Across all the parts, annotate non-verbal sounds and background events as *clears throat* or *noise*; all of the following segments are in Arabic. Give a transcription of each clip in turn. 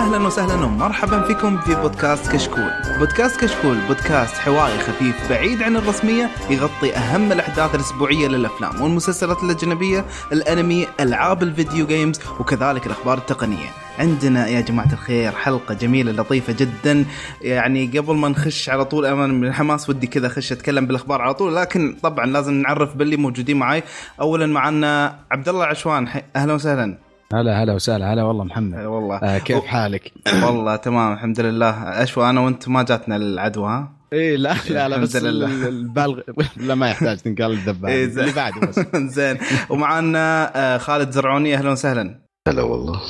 أهلا وسهلا ومرحبا فيكم في بودكاست كشكول. بودكاست كشكول بودكاست حواري خفيف بعيد عن الرسمية يغطي أهم الأحداث الأسبوعية للأفلام والمسلسلات الأجنبية، الأنمي، ألعاب الفيديو جيمز وكذلك الأخبار التقنية. عندنا يا جماعة الخير حلقة جميلة لطيفة جدا يعني قبل ما نخش على طول أمان من الحماس ودي كذا أخش أتكلم بالأخبار على طول لكن طبعا لازم نعرف باللي موجودين معي أولا معنا عبد الله عشوان أهلا وسهلا هلا هلا وسهلا. هلا والله محمد. هلا والله. آه كيف حالك؟ *coughs* والله تمام الحمد لله. اشوى أنا وأنت ما جاتنا العدوى ها؟ إيه لا لا لا بس. البالغ *laughs* لا ما يحتاج تنقال الذباب إيه،. اللي بعده بس. *laughs* زين. ومعنا آه، خالد زرعوني. أهلا وسهلا. هلا والله.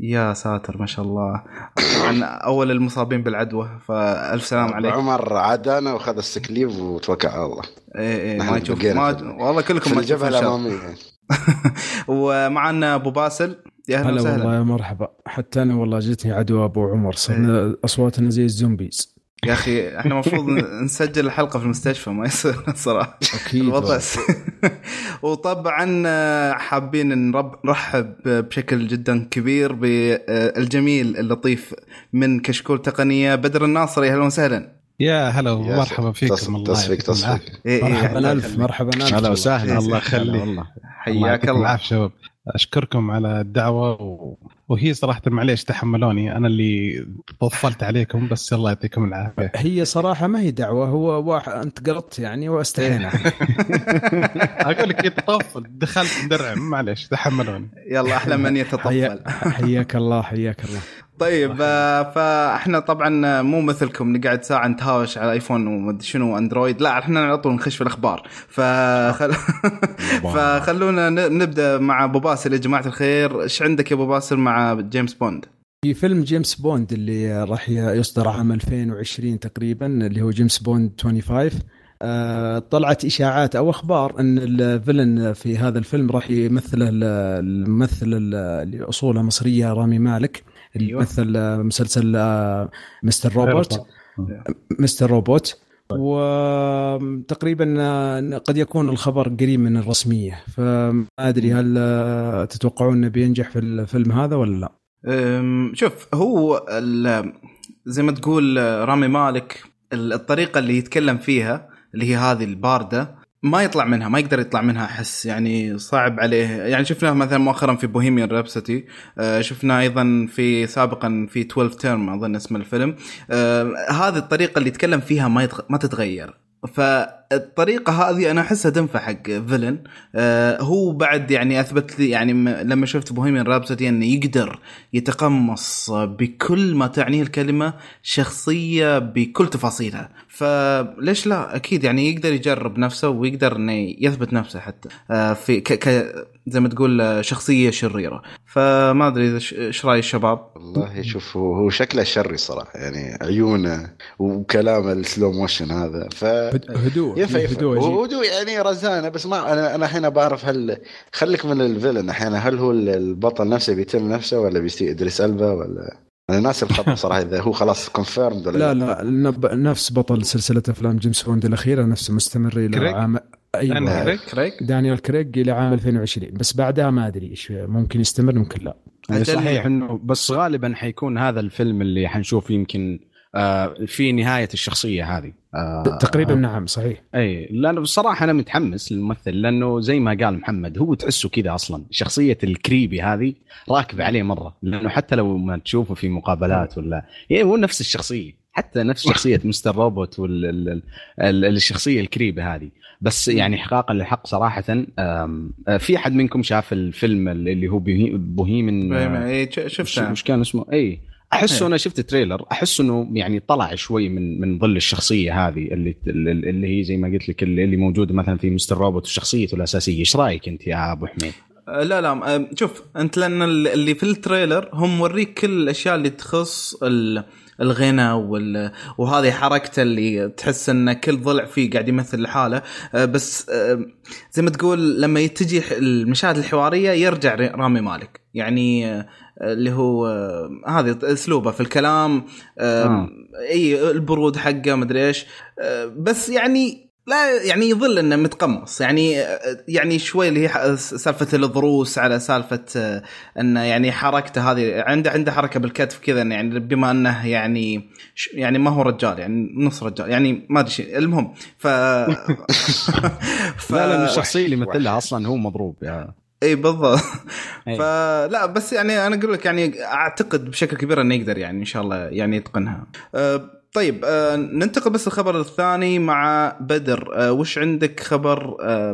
يا ساتر ما شاء الله. طبعا أول المصابين بالعدوى فألف سلام عليك. عمر عادانا وخذ السكليف وتوكل على الله. إيه إيه نحن ما تشوف ما والله كلكم ما الجبهة. الأمامية. *laughs* ومعنا أبو باسل. يا أهلا هلا وسهلا. والله يا مرحبا. حتى أنا والله جتني عدوى أبو عمر صرنا أصواتنا زي الزومبيز. يا أخي إحنا المفروض نسجل الحلقة في المستشفى ما يصير *laughs* صراحة. أكيد الوضع وطبعا حابين نرحب بشكل جدا كبير بالجميل اللطيف من كشكول تقنية بدر الناصري. أهلا وسهلا. يا هلا ومرحبا فيكم الله تصفيق يعطيكم تصفيق. العافية. إيه إيه، مرحبا الله ألف. مرحبا ألف. هلا وسهلا إيه، الله إيه، يخليك والله. الله حياك الله. العافية. شباب أشكركم على الدعوة و... وهي صراحة معليش تحملوني أنا اللي طفلت عليكم بس الله يعطيكم العافية. هي صراحة ما هي دعوة هو واحد أنت قلطت يعني واستحينا. *laughs* أقول لك يتطفل دخلت درع معليش تحملوني. يلا أحلى من يتطفل. حياك الله حياك الله. طيب آه، فاحنا طبعا مو مثلكم نقعد ساعة نتهاوش على ايفون ومدري شنو اندرويد لا إحنا على طول نخش في الأخبار. فخل... *laughs* فخلونا ن- نبدأ مع أبو باسل. يا جماعة الخير إيش عندك يا أبو باسل مع جيمس بوند؟ في فيلم جيمس بوند اللي راح يصدر عام 2020 تقريبا اللي هو جيمس بوند 25 آه، طلعت إشاعات أو أخبار إن الفيلن في هذا الفيلم راح يمثله ال- الممثل ال- اللي أصوله مصرية رامي مالك. اللي أيوة. مثل آه، مسلسل آه، مستر روبوت مستر روبوت وتقريبا آه، قد يكون الخبر قريب من الرسمية فما أدري هل آه، تتوقعون إنه بينجح في الفيلم هذا ولا لا؟ شوف هو زي ما تقول آه، رامي مالك ال- الطريقة اللي يتكلم فيها اللي هي هذه الباردة ما يطلع منها ما يقدر يطلع منها أحس يعني صعب عليه يعني شفناه مثلا مؤخرا في Bohemian Rhapsody شفنا أيضا في سابقا في 12 Term أظن اسم الفيلم آه، هذه الطريقة اللي يتكلم فيها ما. ما تتغير فالطريقة هذه أنا أحسها تنفع حق villain آه، هو بعد يعني أثبت لي يعني لما شفت Bohemian Rhapsody أنه يقدر يتقمص بكل ما تعنيه الكلمة شخصية بكل تفاصيلها. فليش لا؟ أكيد يعني يقدر يجرب نفسه ويقدر إنه يثبت نفسه حتى. آه، في ك... ك... زي ما تقول آه، شخصية شريرة. فما أدري إذا ش- إيش رأي الشباب؟ والله شوف هو هو شكله شري صراحة يعني عيونه وكلام ال slow motion هذا ف هد- هدوء هدوء. وهدوء يعني رزانة بس ما أنا أنا الحين بعرف هل خليك من ال villain أحيانا هل هو البطل نفسه بيتم نفسه ولا بيصير إدريس ألبا ولا؟ أنا ناسي الخبر *laughs* صراحة إذا هو خلاص confirmed ولا لا لا. نفس بطل سلسلة أفلام جيمس بوند الأخيرة نفسه مستمر إلى؟ عام أيوه. كريج؟ كريج دانيال كريج إلى عام 2020 بس بعدها ما أدري إيش ممكن يستمر ممكن لا. يعني. صحيح. إنه بس غالبا حيكون هذا الفيلم اللي حنشوف يمكن آه في نهاية الشخصية هذه. آه تقريبا نعم صحيح. إي لأنه بصراحة أنا متحمس للممثل لأنه زي ما قال محمد هو تحسه كذا أصلا. شخصية ال creepy هذه راكبة عليه مرة. لأنه حتى لو ما تشوفه في مقابلات ولا يعني هو نفس الشخصية. حتى نفس شخصية Mr. Robot والشخصيه ال creepy هذه. بس يعني احقاقا للحق صراحة آه، في أحد منكم شاف الفيلم اللي هو Bohe- Bohemian آه، إيه، ش- وش شفتها وش كان اسمه؟ اي احسه إيه. أنا شفت trailer أحس إنه يعني طلع شوي من من ظل الشخصية هذه اللي اللي هي زي ما قلت لك اللي اللي موجودة مثلا في Mr. Robot وشخصيته الأساسية، إيش رأيك أنت يا أبو حميد؟ آه، لا لا شوف أنت لأن ال- اللي في ال trailer هم موريك كل الأشياء اللي تخص ال- الغنى وال... وهذه حركته اللي تحس إن كل ضلع فيه قاعد يمثل لحاله. آه، بس آه، زي ما تقول لما يتجه المشاهد الحوارية يرجع رامي مالك. يعني آه، اللي هو هذه أسلوبه في الكلام آه. إي البرود حقه مدري إيش. بس يعني لا يعني يظل إنه متقمص يعني يعني شوي اللي هي سالفة الضروس على سالفة انه يعني حركته هذه عنده عنده حركة بالكتف كذا يعني بما إنه يعني يعني ما هو رجال يعني نص رجال يعني ما أدري شيء المهم ف ف *laughs* لا لا الشخصيه اللي. يمثلها أصلا هو مضروب يا إي بالضبط أي. فلا بس يعني أنا أقول لك يعني أعتقد بشكل كبير إنه يقدر يعني إن شاء الله يعني يتقنها. أه طيب أه ننتقل بس الخبر الثاني مع بدر. أه وش عندك خبر أه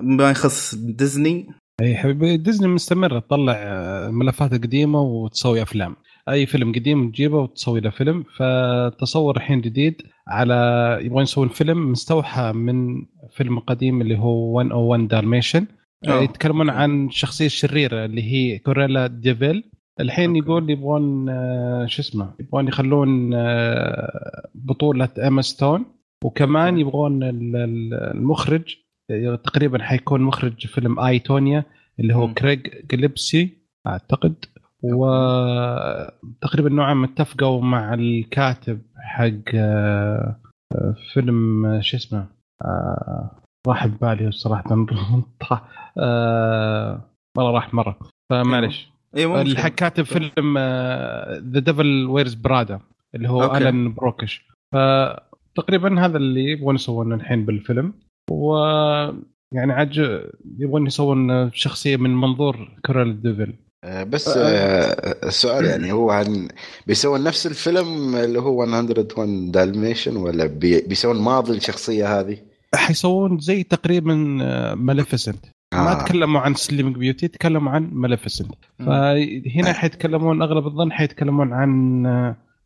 ما يخص ديزني؟ أي حبيبي ديزني مستمره تطلع آه، ملفات قديمة وتسوي أفلام. أي فيلم قديم تجيبه وتسوي له فيلم. فتصور الحين جديد على يبغون يسوون فيلم مستوحى من فيلم قديم اللي هو 101 Dalmatians أوه. يتكلمون عن الشخصيه الشريره اللي هي كرويلا ديفيل الحين okay. يقول يبغون آه، شو اسمه يبغون يخلون آه، بطولة ايما ستون وكمان يبغون ال- ال- المخرج آه، تقريبا حيكون مخرج فيلم اي تونيا اللي هو. كريغ جليبسي أعتقد وتقريبا نوعا ما اتفقوا مع الكاتب حق فيلم شو اسمه راح ببالي صراحة *laughs* والله راح مرة فمعليش اي مو اللي مشكلة. حق كاتب فيلم ذا ديفل ويرز برادا اللي هو أوكي. الن بروكش فتقريبا هذا اللي يبغون يسوونه الحين بالفيلم و يعني عج يبغون يسوون شخصية من منظور كورال ديفل آه، بس آه، السؤال يعني هو عن بيسوون نفس الفيلم اللي هو 101 دالميشن ولا بي- بيسوون ماضي الشخصية هذه؟ حيسوون زي تقريبا ماليفيسنت ما آه. تكلموا عن سليمينج بيوتي تكلموا عن ماليفيسنت مم. فهنا حيتكلمون أغلب الظن حيتكلمون عن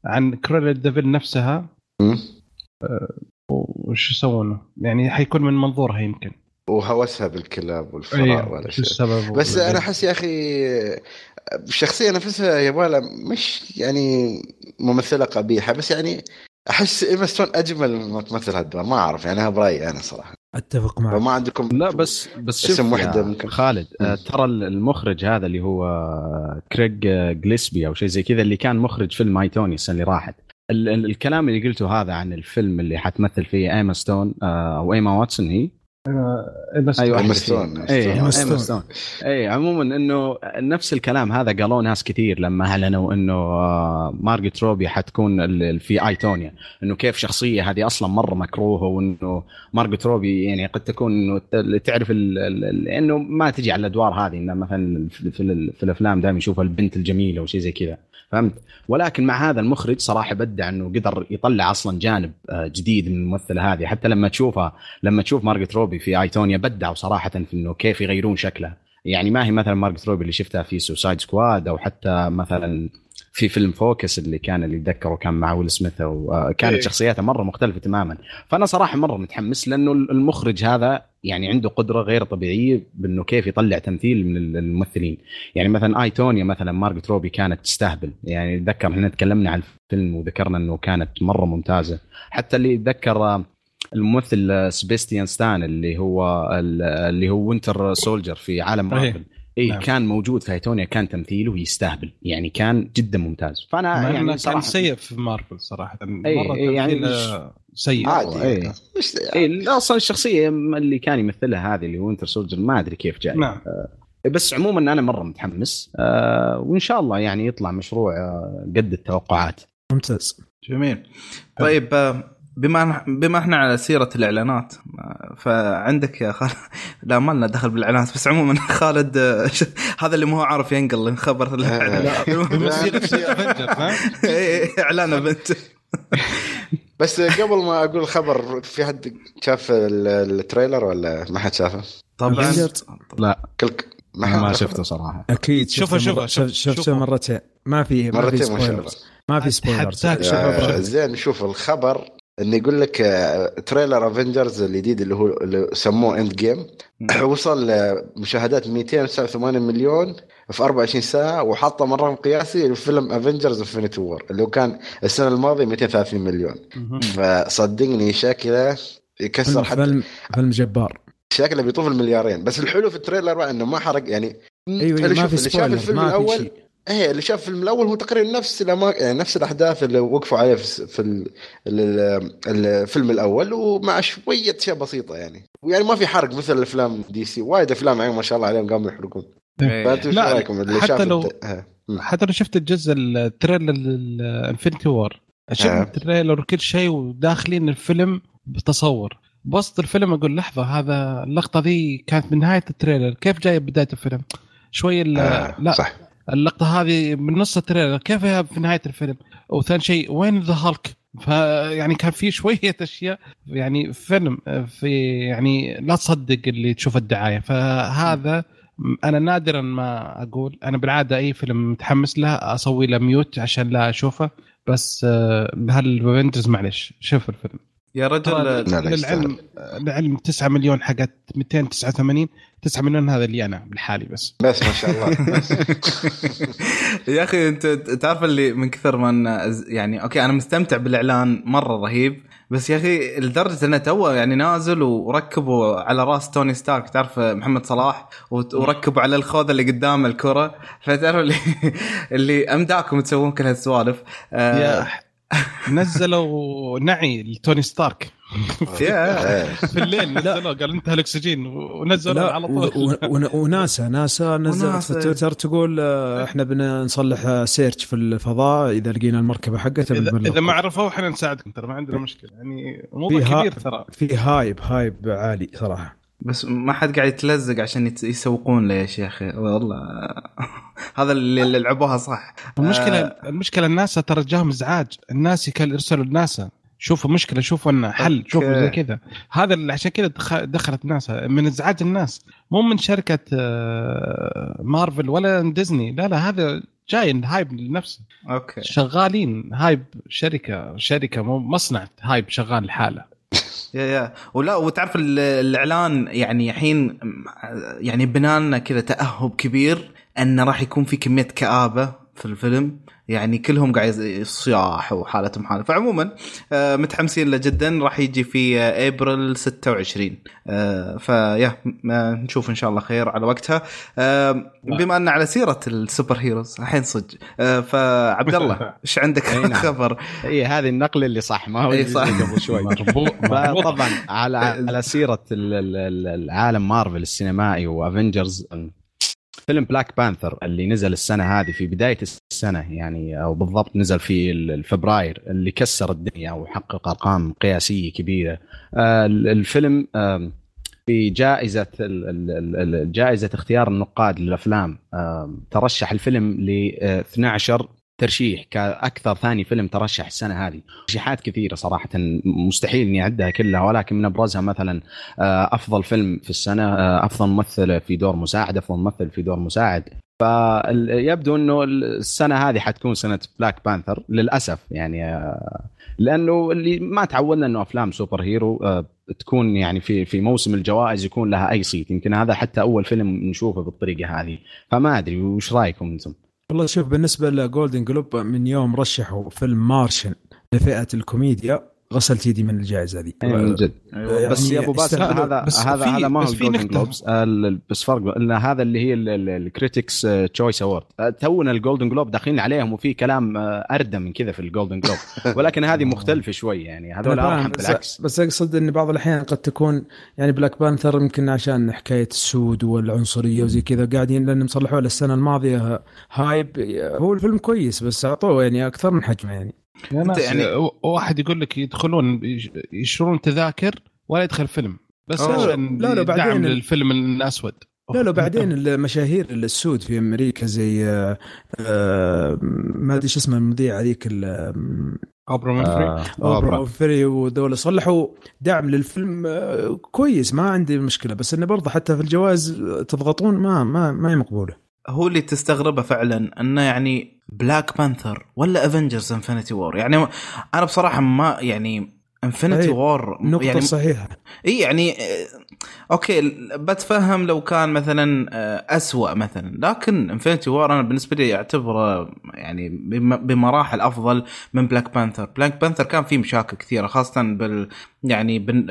عن كرويلا ديفل نفسها. مم. وش يسوونه؟ يعني حيكون من منظورها يمكن. وهوسها بالكلاب والفراء شيء السبب؟ بس أنا أحس يا أخي الشخصيه نفسها يبغى مش يعني ممثلة قبيحة بس يعني أحس إيما ستون أجمل من تمثل هالدور ما أعرف يعني أنا برأيي أنا صراحة. أتفق معك فما عندكم لا بس بس شوف اسم يا وحدة ممكن. خالد آه، مم. ترى المخرج هذا اللي هو كريغ جليسبي أو شيء زي كذا اللي كان مخرج فيلم I, Tonya السنة اللي راحت ال- ال- الكلام اللي قلته هذا عن الفيلم اللي حتمثل فيه إيما ستون آه، أو إيما واتسون هي أيوه ستون. فيهم. اي اي عموما إنه نفس الكلام هذا قالوه ناس كثير لما اعلنوا إنه آه، مارجت روبي حتكون في I, Tonya إنه كيف شخصية هذه أصلا مرة مكروهة وإنه مارجت روبي يعني قد تكون إنه ت- تعرف إنه ما تجي على الأدوار هذه إنه مثلا في, في الأفلام دائما يشوفها البنت الجميلة وشيء زي كذا فهمت؟ ولكن مع هذا المخرج صراحة بدع إنه قدر يطلع أصلا جانب آه، جديد من الممثلة هذه. حتى لما تشوفها لما تشوف مارجت روبي في I, Tonya بدعوا صراحة في إنه كيف يغيرون شكلها يعني ما هي مثلا مارجت روبي اللي شفتها في Suicide Squad أو حتى مثلا في فيلم Focus اللي كان اللي تذكره كان مع ويل سميث وكانت إيه. شخصياتها مرة مختلفة تماما. فأنا صراحة مرة متحمس لأنه المخرج هذا يعني عنده قدرة غير طبيعية بأنه كيف يطلع تمثيل من الممثلين. يعني مثلا I, Tonya مثلا مارجت روبي كانت تستهبل. يعني اتذكر إحنا تكلمنا عن الفيلم وذكرنا إنه كانت مرة ممتازة. حتى اللي يتذكر الممثل سبيستيان ستان اللي هو اللي هو Winter Soldier في عالم. مارفل. اي نعم. كان موجود في I, Tonya كان تمثيله يستهبل يعني كان جدا ممتاز. فأنا يعني كان صراحة سيء في مارفل صراحة. أي، مره أي، يعني تمثيله سيء. عادي إيه. مش اي أصلا الشخصية اللي كان يمثلها هذه اللي هو Winter Soldier ما أدري كيف جاي. نعم. بس عموما أنا مرة متحمس. آه وإن شاء الله يعني يطلع مشروع آه قد التوقعات. ممتاز. جميل. طيب. آه، بما بما إحنا على سيرة الإعلانات فعندك يا خالد *laughs* لا ما لنا دخل بالإعلانات بس عموما *laughs* خالد *laughs* هذا اللي ما هو عارف ينقل خبر في ها إيه، إعلان بنت بس قبل ما أقول خبر في حد شاف ال- trailer ولا ما حد شافه؟ طبعا. لا. كلك ما ما شفته صراحة. أكيد شوفه- شوفه- شفته. مرتين. ما في ما في مرتين ما الله spoilers ما في spoilers. زين شوف الخبر. انه يقول لك آه، trailer افنجرز الجديد اللي هو اللي سموه اند جيم *clears throat* وصل مشاهدات 289 مليون في 24 ساعة وحطه من رقم قياسي لفيلم افنجرز انفنتي وور اللي هو كان السنة الماضية 230 مليون. فصدقني شكله يكسر فيلم حتى فيلم, فيلم جبار. شكله بيطوف المليارين. بس الحلو في ال trailer بقى إنه ما حرق يعني أيوه أيوة ما في اللي شاف spoiler الفيلم ما في الأول شيء. إيه اللي شاف الفيلم الأول هو تقريبا نفس الأما... يعني نفس الأحداث اللي وقفوا عليها في, في ال... ال... الفيلم الأول ومع شوية أشياء بسيطة يعني. ويعني ما في حرق مثل الأفلام دي سي. وايد أفلام يعني ما شاء الله عليهم قاموا يحرقون. إيه. فانتم إيش لا، رأيكم؟ اللي حتى شاف لو- الت-. حتى لو شفت الجزء ال trailer الانفنتي وور شفت آه. ال trailer وكل شيء وداخلين الفيلم بتصور. بوسط الفيلم أقول لحظة هذا اللقطة ذي كانت من نهاية ال trailer كيف جاية بداية الفيلم؟ شوي آه، لا. صح. اللقطة هذه من نص التريلر كيف هي في نهاية الفيلم؟ وثاني شيء وين ذا هالك؟ فيعني كان في شوية *laughs* أشياء يعني فيلم في يعني لا تصدق اللي تشوف الدعاية. فهذا أنا نادرا ما أقول أنا بالعادة أي فيلم متحمس له أسوي له mute عشان لا أشوفه بس آه، هالافنجرز معلش شوف الفيلم. يا رجل للعلم للعلم 9 مليون حقت 289 9 مليون هذا اللي أنا بالحالي بس. بس ما شاء الله. بس. *laughs* يا أخي أنت تعرف اللي من كثر ما يعني okay أنا مستمتع بالإعلان مرة رهيب بس يا أخي لدرجة إنه تو يعني نازل وركبوا على رأس توني ستارك تعرف محمد صلاح؟ وركبوا على الخوذة اللي قدام الكرة. فتعرف اللي *laughs* اللي أمداكم تسوون كل هالسوالف. آه، نزلوا نعي لتوني ستارك. *laughs* في الليل نزلوه قال انتهى الأكسجين ونزلوا لا على طول. وناسا ناسا نزلت. في تويتر تقول آه، إحنا بنصلح search في الفضاء إذا لقينا المركبة حقتها اذا, ما عرفوا إحنا نساعدكم ترى ما عندنا مشكلة. يعني موضوع كبير ترى. في hype hype عالي صراحة. بس ما حد قاعد يتلزق عشان يسوقون له يا شيخ. والله. *laughs* هذا اللي اللي لعبوها صح. المشكلة آه. المشكلة الناس ترى جاهم إزعاج. الناس يرسلوا الناس شوفوا مشكلة شوفوا إنه حل شوفوا زي. كذا. هذا اللي عشان كذا دخ- دخلت ناس من إزعاج الناس. مو من شركة آه، مارفل ولا ديزني. لا لا هذا جاي ال hype لنفسه. okay. شغالين hype شركة شركة مو مصنع hype شغال لحاله. *laughs* يا يا. ولا وتعرف ال- الإعلان يعني الحين يعني بنالنا كذا تأهب كبير إنه راح يكون في كمية كآبة في الفيلم. يعني كلهم قاعد صياح وحالتهم حالة. فعموما آه، متحمسين له جدا. راح يجي في ابريل 26 آه، فيا نشوف إن شاء الله خير على وقتها. آه، بما أن على سيرة السوبر هيروز الحين صدق. آه، فعبد الله *laughs* إيش عندك نعم. خبر؟ إي هذه النقله اللي صح ما هو صح. قبل شوي. *laughs* طبعا على على سيرة ال- ال- ال- العالم مارفل السينمائي وافنجرز فيلم بلاك بانثر اللي نزل السنة هذه في بداية السنة يعني أو بالضبط نزل في الفبراير اللي كسر الدنيا وحقق أرقام قياسية كبيرة. آه، ال- الفيلم في جائزة جائزة اختيار النقاد للأفلام. ترشح الفيلم ل 12 ترشيح كأكثر ثاني فيلم ترشح السنة هذه. ترشيحات كثيرة صراحة مستحيل إني أعدها كلها ولكن من أبرزها مثلا آه، أفضل فيلم في السنة آه، أفضل ممثل في دور مساعد أفضل ممثل في دور مساعد. فيبدو إنه السنة هذه حتكون سنة بلاك بانثر للأسف يعني آه، لأنه اللي ما تعودنا إنه أفلام super hero تكون يعني في في موسم الجوائز يكون لها أي صيت. يمكن هذا حتى أول فيلم نشوفه بالطريقة هذه. فما أدري وش رأيكم أنتم؟ والله شوف بالنسبة لجولدن جلوب من يوم رشحوا فيلم مارشن لفئة الكوميديا غسلت يدي من الجائزة ذي من جد. يعني بس يا أبو باسل. هذا بس هذا في- هذا ما هو الجولدن. جلوبز ال- بس فرق إن هذا اللي هي ال Critics Choice Award تونا الجولدن جلوب داخلين عليهم وفي كلام آه، اردى من كذا في الجولدن جلوب *laughs* ولكن هذه مختلفة شوي يعني. هذول فاهم، ارحم بس- بالعكس. بس أقصد إن بعض الأحيان قد تكون يعني بلاك بانثر يمكن عشان حكاية السود والعنصرية وزي كذا قاعدين لأن مصلحوه للسنة الماضية hype. هو الفيلم كويس بس أعطوه يعني أكثر من حجمه يعني. يا ناس يعني- واحد يقول لك يدخلون يش- يشترون تذاكر ولا يدخل فيلم بس. عشان لا، لا، بعدين دعم للفيلم الأسود لا لا بعدين المشاهير السود في أمريكا زي آه، آه، ما أدري شو اسمه المذيع هذيك ال- أوبرا آه، أوبرا أوبرا. وينفري وذول صلحوا دعم للفيلم آه، كويس ما عندي مشكلة بس إنه برضه حتى في الجوائز تضغطون ما ما ما هي مقبولة هو اللي تستغربه فعلا إنه يعني بلاك بانثر ولا افنجرز انفنتي وور يعني أنا بصراحة ما يعني انفنتي أي، وور النقطه يعني صحيحة. اي يعني آه، okay بتفهم لو كان مثلا آه، أسوأ مثلا لكن انفنتي وور أنا بالنسبة لي أعتبره يعني بم- بمراحل أفضل من بلاك بانثر بلاك بانثر كان فيه مشاكل كثيرة خاصة بال يعني بن...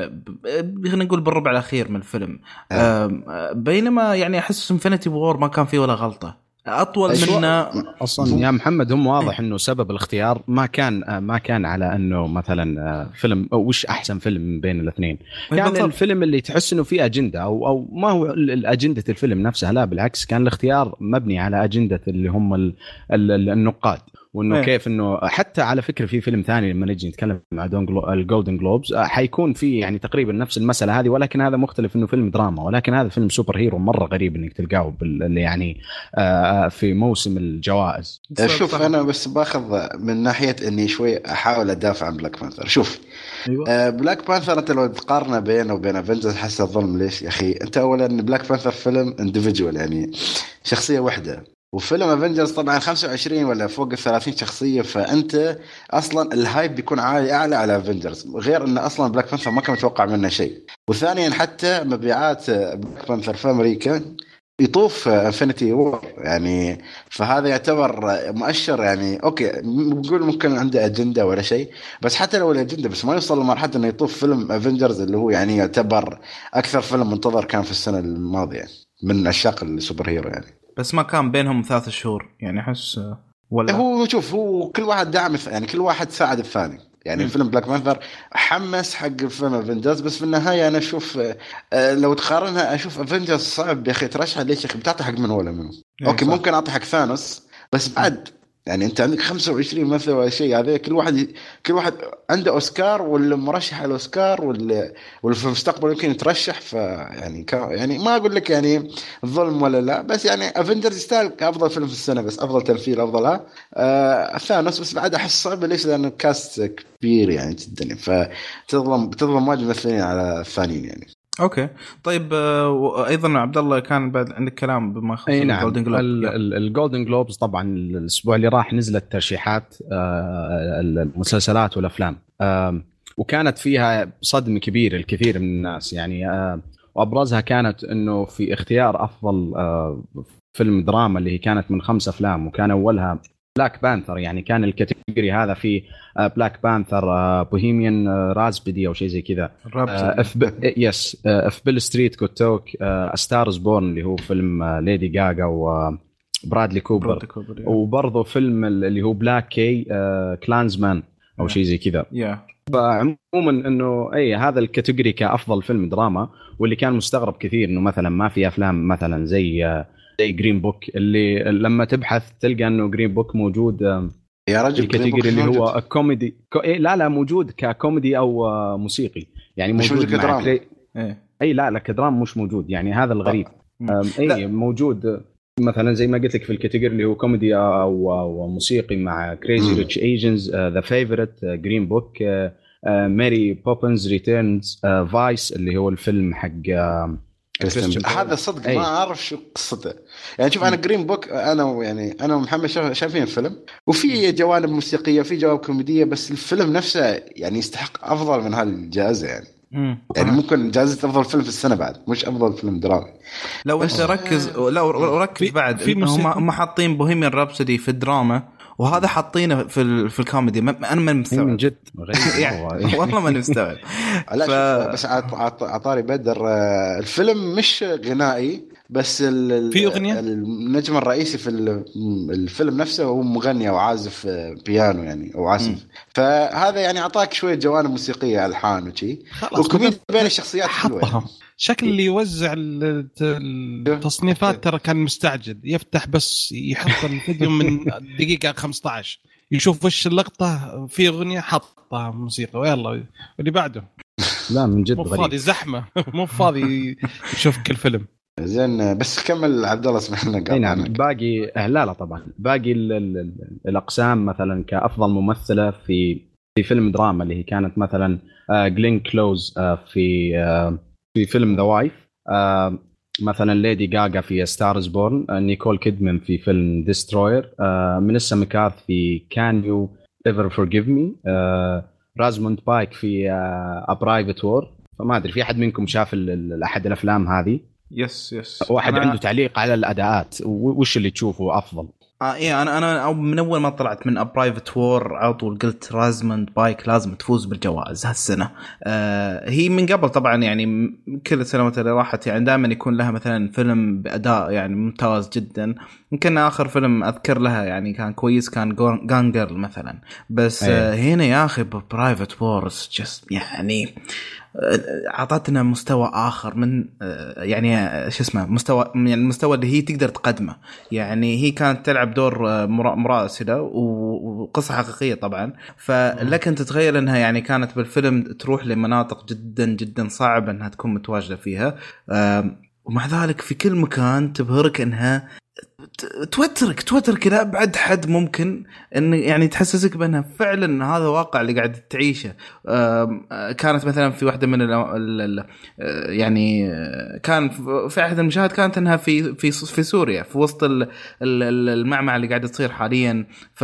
خلينا نقول بالربع الأخير من الفيلم. آم، آه، بينما يعني أحس انفنتي وور ما كان فيه ولا غلطة. أطول منه أصلا يا محمد هم واضح إنه سبب الاختيار ما كان ما كان على إنه مثلا آه، فيلم أو وش أحسن فيلم من بين الاثنين؟ يعني بالضبط. الفيلم اللي تحس إنه فيه أجندة أو أو ما هو أجندة الفيلم نفسها لا بالعكس كان الاختيار مبني على أجندة اللي هم ال- ال- ال- النقاد. وإنه إيه. كيف إنه حتى على فكرة في فيلم ثاني لما نجي نتكلم مع ال Golden Globes حيكون في يعني تقريبا نفس المسألة هذه ولكن هذا مختلف إنه فيلم دراما ولكن هذا فيلم super hero مرة غريب إنك تلقاه بال يعني آه، في موسم الجوائز. شوف أنا بس باخذ من ناحية إني شوي أحاول أدافع عن Black Panther. شوف أيوه. آه، Black Panther أنت لو تقارنه بينه وبين Avengers حس الظلم ليش يا أخي؟ أنت اولا Black Panther فيلم individual يعني شخصية واحدة وفيلم Avengers طبعا 25 ولا فوق ال 30 شخصية فأنت أصلا ال hype بيكون عالي أعلى على Avengers غير انه أصلا Black Panther ما كان متوقع منه شيء. وثانيا حتى مبيعات Black Panther في أمريكا يطوف Infinity War يعني فهذا يعتبر مؤشر يعني okay نقول ممكن عنده أجندة ولا شيء بس حتى لو الأجندة بس ما يوصل لمرحلة إنه يطوف فيلم Avengers اللي هو يعني يعتبر أكثر فيلم منتظر كان في السنة الماضية من عشاق ال super hero يعني. بس ما كان بينهم ثلاث شهور يعني أحس ولا هو شوف هو كل واحد دعم يعني كل واحد ساعد الثاني يعني. فيلم Black Panther حمس حق فيلم Avengers بس في النهاية أنا أشوف آه، لو تقارنها أشوف Avengers صعب يا أخي ترشح ليش يا أخي بتعطي حق من ولا منه إيه، okay صح. ممكن أعطي حق ثانوس بس بعد يعني انت عندك 25 مثل ولا شيء هذا كل واحد كل واحد عنده أوسكار واللي مرشح الأوسكار واللي في المستقبل يمكن يترشح فيعني يعني ما أقول لك يعني ظلم ولا لا بس يعني Avengers يستاهل كافضل فيلم في السنة بس أفضل تمثيل افضلها آه ثانوس بس بعد أحس صعب ليش؟ لأنه cast كبير يعني جدا فتظلم تظلم وايد ممثلين على الثانيين يعني. okay. طيب آه، وأيضا عبد الله كان بعد عندك كلام بما يخص نعم. ال Golden Globe ال Golden Globes طبعا الأسبوع اللي راح نزلت ترشيحات آه، المسلسلات والأفلام. وكانت فيها صدمة كبير الكثير من الناس. يعني آه، وأبرزها كانت إنه في اختيار أفضل آه، فيلم دراما اللي هي كانت من خمس أفلام وكان أولها Black Panther يعني كان ال category هذا في Black Panther Bohemian Rhapsody أو شيء زي كذا. آه، اف. yes آه، If Beale Street Could Talk Star Is Born اللي هو فيلم آه، ليدي جاجا وبرادلي كوبر وبرضه فيلم اللي هو BlacK Klansman أو شيء زي كذا. yeah فعموما إنه اي هذا ال category كأفضل فيلم دراما واللي كان مستغرب كثير إنه مثلا ما في أفلام مثلا زي آه، زي Green Book اللي لما تبحث تلقى إنه Green Book موجود آه، yeah في رجل ال category اللي موجود. هو كوميدي كو... إيه لا لا موجود ككوميدي أو آه، موسيقي يعني مش موجود موجود مع كدراما. كري... إيه اي لا لا كدرام مش موجود يعني هذا الغريب لا. اي موجود آه، مثلا زي ما قلت لك في ال category اللي هو كوميدي أو أو موسيقي مع Crazy. Rich Asians The Favourite Green Book Mary Poppins Returns Vice اللي هو الفيلم حق آه، كريستيان بيل. هذا صدق أي. ما أعرف شو قصته يعني شوف أنا Green Book أنا يعني أنا ومحمد شايفين الفيلم وفي جوانب موسيقية وفي جوانب كوميدية بس الفيلم نفسه يعني يستحق أفضل من هالجائزه يعني مم. يعني ممكن جائزة أفضل فيلم في السنة بعد مش أفضل فيلم درامي لو أنت ركز لا وركز في- بعد في هم. هم حاطين Bohemian Rhapsody في الدراما وهذا حاطينه في ال- في الكوميدي. ما- أنا ما إي من مستوعب. جد غريب *laughs* يعني. والله. *laughs* ما مستوعب. ف- بس عط- عط- عطاري بدر آه، الفيلم مش غنائي بس ال- ال- في أغنية؟ النجم الرئيسي في ال- الفيلم نفسه هو مغني أو عازف بيانو يعني أو مم. عازف فهذا يعني أعطاك شوية جوانب موسيقية الحان وشي. خلاص والكوميديا بين الشخصيات حلوة يعني. حطها. شكل اللي يوزع ال- التصنيفات ترى كان مستعجل. يفتح بس يحط الفيديو من دقيقة 15 يشوف وش اللقطة في أغنية حطها موسيقى. ويلا واللي بعده. لا من جد مو فاضي زحمة. مو فاضي يشوف كل فيلم زين آه، بس كمل عبد الله اسمح لنا إي. نعم. باقي آه، لا لا طبعا. باقي ال ال ال الأقسام مثلا كأفضل ممثلة في في فيلم دراما اللي هي كانت مثلا آه، جلين كلوز آه، في آه، في فيلم The Wife مثلا ليدي جاجا في Star Is Born نيكول كيدمان في فيلم Destroyer مليسا ميكارثي في Can You Ever Forgive Me روزموند بايك في A Private War فما أدري في أحد منكم شاف أحد الأفلام هذه؟ yes yes. واحد أنا- عنده تعليق على الأداءات. وش اللي تشوفه أفضل؟ آه إيه أنا أنا أو من أول ما طلعت من Private War على طول قلت روزموند بايك لازم تفوز بالجوائز هالسنة. آه هي من قبل طبعا يعني كل السنوات اللي راحت يعني دائما يكون لها مثلا فيلم بأداء يعني ممتاز جدا. يمكن آخر فيلم أذكر لها يعني كان كويس كان Gone Girl مثلا. بس أيه. آه هنا يا أخي Private War just يعني أعطتنا مستوى آخر من آه، يعني آه، شو اسمه مستوى يعني المستوى اللي هي تقدر تقدمه. يعني هي كانت تلعب دور آه، مرا- مراسلة وقصة حقيقية طبعا. فلك أن تتخيل أنها يعني كانت بالفيلم تروح لمناطق جدا جدا صعب أنها تكون متواجدة فيها. ومع ذلك في كل مكان تبهرك إنها توترك توترك إلى أبعد حد ممكن إن يعني تحسسك بأنها فعلا هذا واقع اللي قاعد تعيشه. آه، كانت مثلا في واحدة من ال ال ال آه، يعني آه، كان في- أحد المشاهد كانت إنها في في في سوريا في وسط ال- ال- ال- المعمعة اللي قاعدة تصير حاليا. ف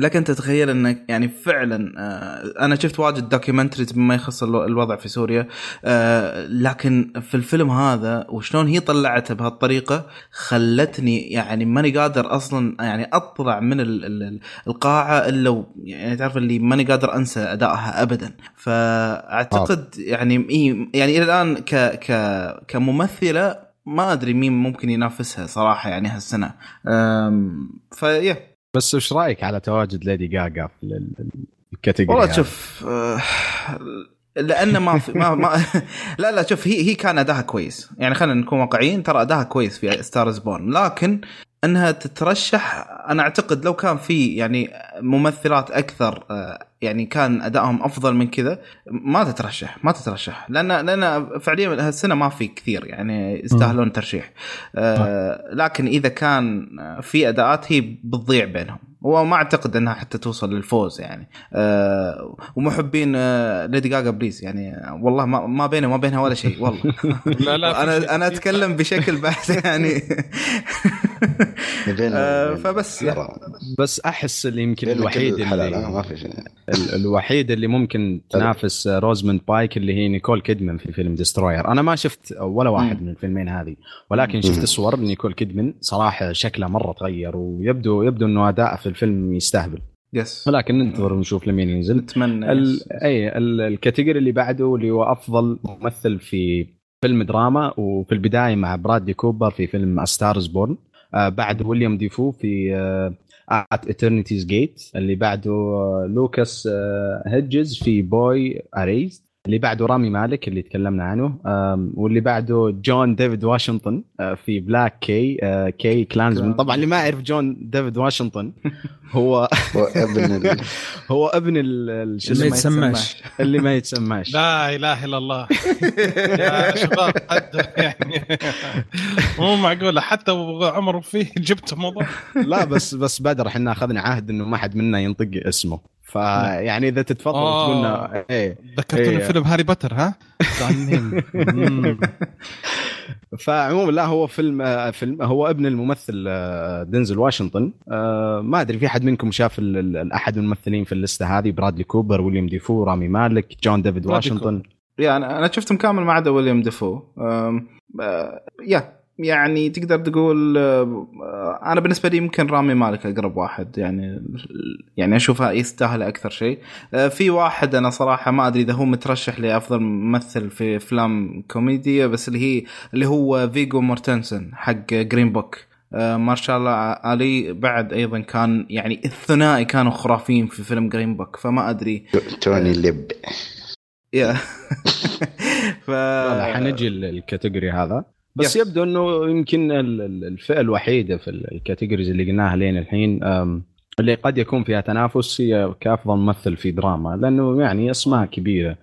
لك أن تتخيل أنك يعني فعلا آه، أنا شفت واجد documentaries بما يخص الو- الوضع في سوريا آه، لكن في الفيلم هذا وشلون هي طلعته بهالطريقة خلتني يعني ماني قادر أصلا يعني أطلع من ال- ال- ال- القاعة إلا يعني تعرف اللي ماني قادر أنسى أدائها ابدا. فأعتقد يعني إيه يعني إلى الآن ك ك كممثلة ما أدري مين ممكن ينافسها صراحة يعني هالسنة. ف yeah. بس وش رأيك على تواجد ليدي جاجا في ال- ال- ال category والله؟ شوف آه، لأن ما في ما, ما لا لا شوف هي هي كان أداها كويس يعني خلينا نكون واقعيين ترى أداها كويس في Star Is Born لكن انها تترشح. أنا اعتقد لو كان في يعني ممثلات أكثر آه، يعني كان ادائهم افضل من كذا ما تترشح ما تترشح. لأن لأن فعليا هالسنة ما في كثير يعني يستاهلون ترشيح. آه، لكن إذا كان في أداءات هي بتضيع بينهم. وما أعتقد إنها حتى توصل للفوز يعني. أه ومحبين أه ليدي جاجا please يعني. والله ما, ما بيني وما بينها ولا شيء والله. *laughs* لا لا *laughs* أنا أنا. أتكلم بشكل بحت يعني. *laughs* *laughs* فبس يعني. بس أحس اللي يمكن الوحيد اللي آه، ما في شيء الوحيد اللي ممكن *laughs* تنافس روزموند بايك اللي هي نيكول كيدمان في فيلم Destroyer أنا ما شفت ولا واحد. من الفيلمين هذه ولكن شفت. صور نيكول كيدمان صراحة شكلها مرة تغير ويبدو يبدو إنه اداءه في الفيلم يستهبل yes ولكن ننتظر ونشوف لمين ينزل نتمنى ال... yes. أي ال- ال category اللي بعده اللي هو أفضل ممثل في فيلم دراما وفي البداية مع برادلي كوبر في فيلم Star Is Born آه بعد ويليام ديفو في At Eternity's Gate اللي بعده آه لوكاس آه هيدجز في Boy Erased اللي بعده رامي مالك اللي تكلمنا عنه واللي بعده جون ديفيد واشنطن آه، في BlacKkKlansman طبعا اللي ما يعرف جون ديفيد واشنطن *laughs* هو ال- *laughs* هو ابن ال- ال- شو اللي ما يتسماش. *laughs* اللي ما يتسماش. لا إله إلا الله. يا شباب يعني مو معقوله حتى عمر فيه جبت موضوع. لا بس بس بدر إحنا أخذنا عهد إنه ما حد منا ينطق اسمه. فيعني إذا تتفضل آه. تقولنا إيه ذكرتني إيه. فيلم هاري بوتر ها؟ *laughs* فعموما لا هو فيلم فيلم هو ابن الممثل آه، دينزل واشنطن آه، ما أدري في أحد منكم شاف احد الممثلين في ال list هذه برادلي كوبر ويليام ديفو رامي مالك جون ديفيد واشنطن yeah أنا أنا شفتهم كامل ما عدا ويليام ديفو yeah يعني تقدر تقول آه، أنا بالنسبة لي يمكن رامي مالك أقرب واحد يعني يعني أشوفها يستاهل أكثر شيء. آه، في واحد أنا صراحة ما أدري إذا هو مترشح لأفضل ممثل في افلام كوميديا بس اللي هي اللي هو فيجو مورتنسن حق Green Book. آه، ما شاء الله علي بعد أيضا كان يعني الثنائي كانوا خرافيين في فيلم Green Book فما أدري. توني ليب yeah. *laughs* ف حنجي ال- ال category هذا. بس yes. يبدو إنه يمكن ال- ال- الفئة الوحيدة في ال- ال categories اللي قلناها لين الحين اللي قد يكون فيها تنافس هي كافضل ممثل في دراما لأنه يعني أسماء كبيرة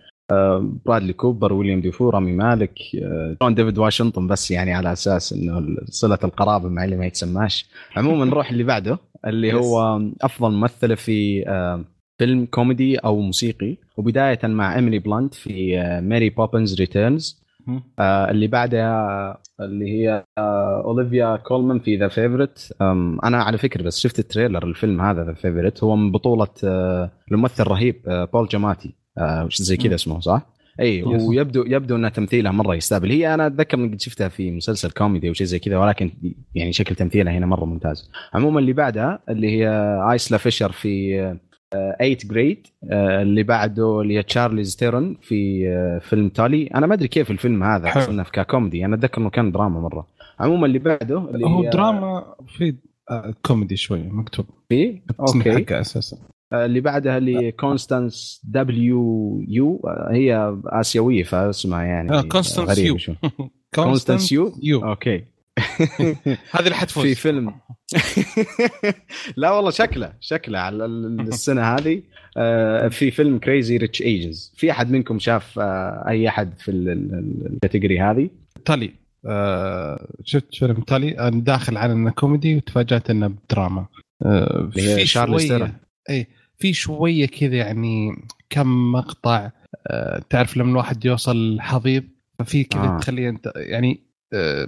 برادلي كوبر ويليام ديفو رامي مالك أه، جون ديفيد واشنطن بس يعني على أساس إنه صلة القرابة مع اللي ما يتسماش عموما *laughs* نروح اللي بعده اللي. هو أفضل ممثلة في فيلم كوميدي أو موسيقي وبداية مع إيميلي بلانت في Mary Poppins Returns آه اللي بعدها آه، اللي هي آه اوليفيا كولمان في The Favourite أنا على فكرة بس شفت ال trailer الفيلم هذا The Favourite هو من بطولة آه الممثل الرهيب آه بول جاماتي آه زي كذا. اسمه صح؟ أي. ويبدو يبدو ان تمثيلها مرة يستهبل هي أنا أتذكر اني قد شفتها في مسلسل كوميدي أو شيء زي كذا ولكن يعني شكل تمثيلها هنا مرة ممتاز عموما اللي بعدها اللي هي ايلسي فيشر في 8th Grade اللي بعده اللي تشارليز تيرن في آه، فيلم Tully أنا ما أدري كيف الفيلم هذا. صنف ككوميدي. أنا أتذكر إنه كان دراما مرة. عموما اللي بعده اللي هو دراما في آه، كوميدي شوي مكتوب. في؟ أوكي. حقه أساسا. آه، اللي بعدها اللي كونستانس W U آه، هي آسيوية فاسمها يعني آه، كونستانس يو. كونستانس يو أوكي. *laughs* هذه اللي حتفوز. في فيلم *laughs* لا والله شكله شكله على ال- *laughs* السنة هذه. آه، في فيلم Crazy Rich Asians في أحد منكم شاف آه، أي أحد في ال- ال- ال category هذه؟ Tully. آه شفت فيلم Tully. أنا داخل على إنه كوميدي وتفاجأت إنه دراما. آه في شوية. اي في شوية كذا يعني كم مقطع آه تعرف لما الواحد يوصل حضيض ففي كذا آه. تخليه انت يعني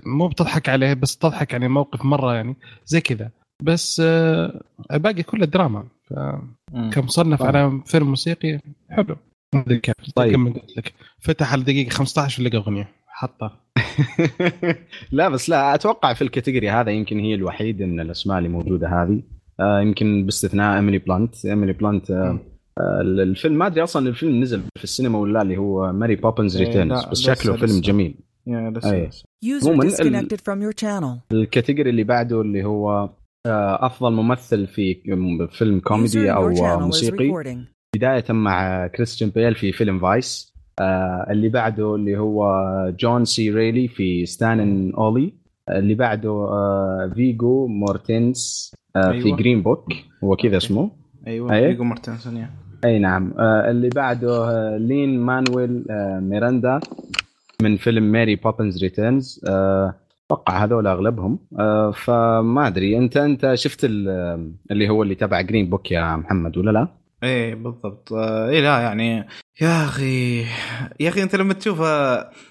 مو بتضحك عليه بس تضحك يعني موقف مرة يعني زي كذا. بس آه الباقي كله دراما. كمصنف طيب. على فيلم موسيقي حلو. ما أدري كيف. طيب. كم قلت لك. فتح على دقيقه 15 لقى أغنية. حطها *laughs* لا بس لا أتوقع في ال category هذا يمكن هي الوحيد من الأسماء اللي موجودة هذه. آه، يمكن باستثناء إيميلي بلانت. إيميلي بلانت آه، آه، الفيلم ما أدري أصلا الفيلم نزل في السينما ولا لا اللي هو Mary Poppins إيه، Returns بس شكله فيلم. جميل. yeah لسه disconnected from your channel. ال category اللي بعده اللي هو آه، أفضل ممثل في فيلم كوميدي أو موسيقي. بداية مع كريستيان بيل في فيلم Vice آه، اللي بعده اللي هو جون سي ريلي في Stan & Ollie اللي بعده فيجو مورتنس آه، في أيوة. Green Book هو كذا. اسمه. أيوه أي. فيجو مارتنسون yeah أي نعم. اللي بعده لين مانويل ميراندا من فيلم Mary Poppins Returns أتوقع هذول أغلبهم آه، فما أدري أنت أنت شفت ال- اللي هو اللي تبع Green Book يا محمد ولا لا؟ إيه بالضبط آه، إيه لا يعني يا أخي يا أخي أنت لما تشوفها ش-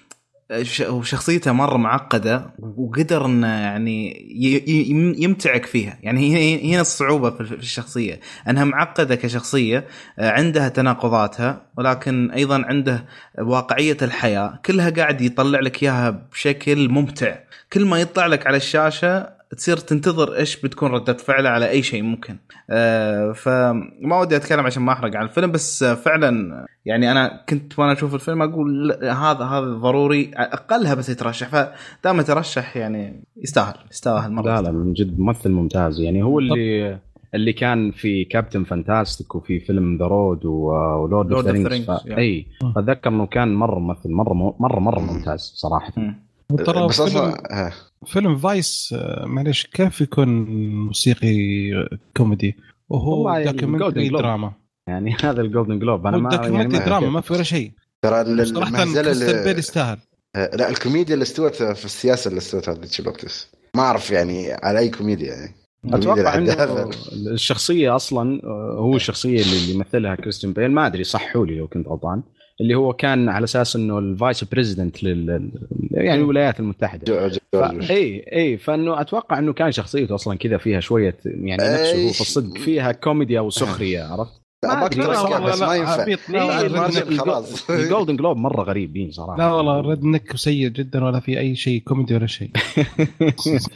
وشخصيته مرة معقدة وقدر إنه يعني يمتعك فيها. يعني هنا الصعوبه في الشخصية. أنها معقدة كشخصية عندها تناقضاتها ولكن أيضا عنده واقعية الحياة. كلها قاعد يطلع لك إياها بشكل ممتع. كل ما يطلع لك على الشاشة تصير تنتظر إيش بتكون ردة فعله على أي شيء ممكن. آه، فما ودي أتكلم عشان ما أحرق عن الفيلم بس فعلا يعني أنا كنت وأنا أشوف الفيلم أقول لا، هذا هذا ضروري أقلها بس يترشح. فدام يترشح يعني يستاهل يستاهل مرة. لا لا من جد ممثل ممتاز. يعني هو اللي اللي كان في Captain Fantastic وفي فيلم The Road و Lord of the Rings. اي اتذكر إنه كان مرة ممثل مرة مره مرة ممتاز صراحة. بس أصلا فيلم Vice آه، معليش كيف يكون موسيقي كوميدي؟ وهو documentary. drama يعني *laughs* هذا ال Golden Globe أنا هو ما يعني دراما ما في ولا شيء. ترى المهزلة اللي يستاهل. آه، لا الكوميديا اللي استوت في السياسة اللي استوت هذا تشيلوبتس ما أعرف يعني على أي كوميديا يعني. أتوقع إنه الشخصية أصلا آه، هو الشخصية اللي اللي يمثلها كريستيان بيل. ما أدري صحوا لي لو كنت غلطان. اللي هو كان على أساس إنه الفايس بريزدنت لل لل- يعني الولايات المتحدة. جورج بوش. إي إي فإنه أتوقع إنه كان شخصيته أصلا كذا فيها شوية يعني نفسه هو في الصدق فيها كوميديا وسخرية *laughs* عرفت؟ *laughs* لا ما بس لا، ما ينفع. خلاص. *laughs* ال Golden Globe مرة غريبين صراحة. لا والله redneck سيء جدا ولا في أي شيء كوميدي ولا شيء.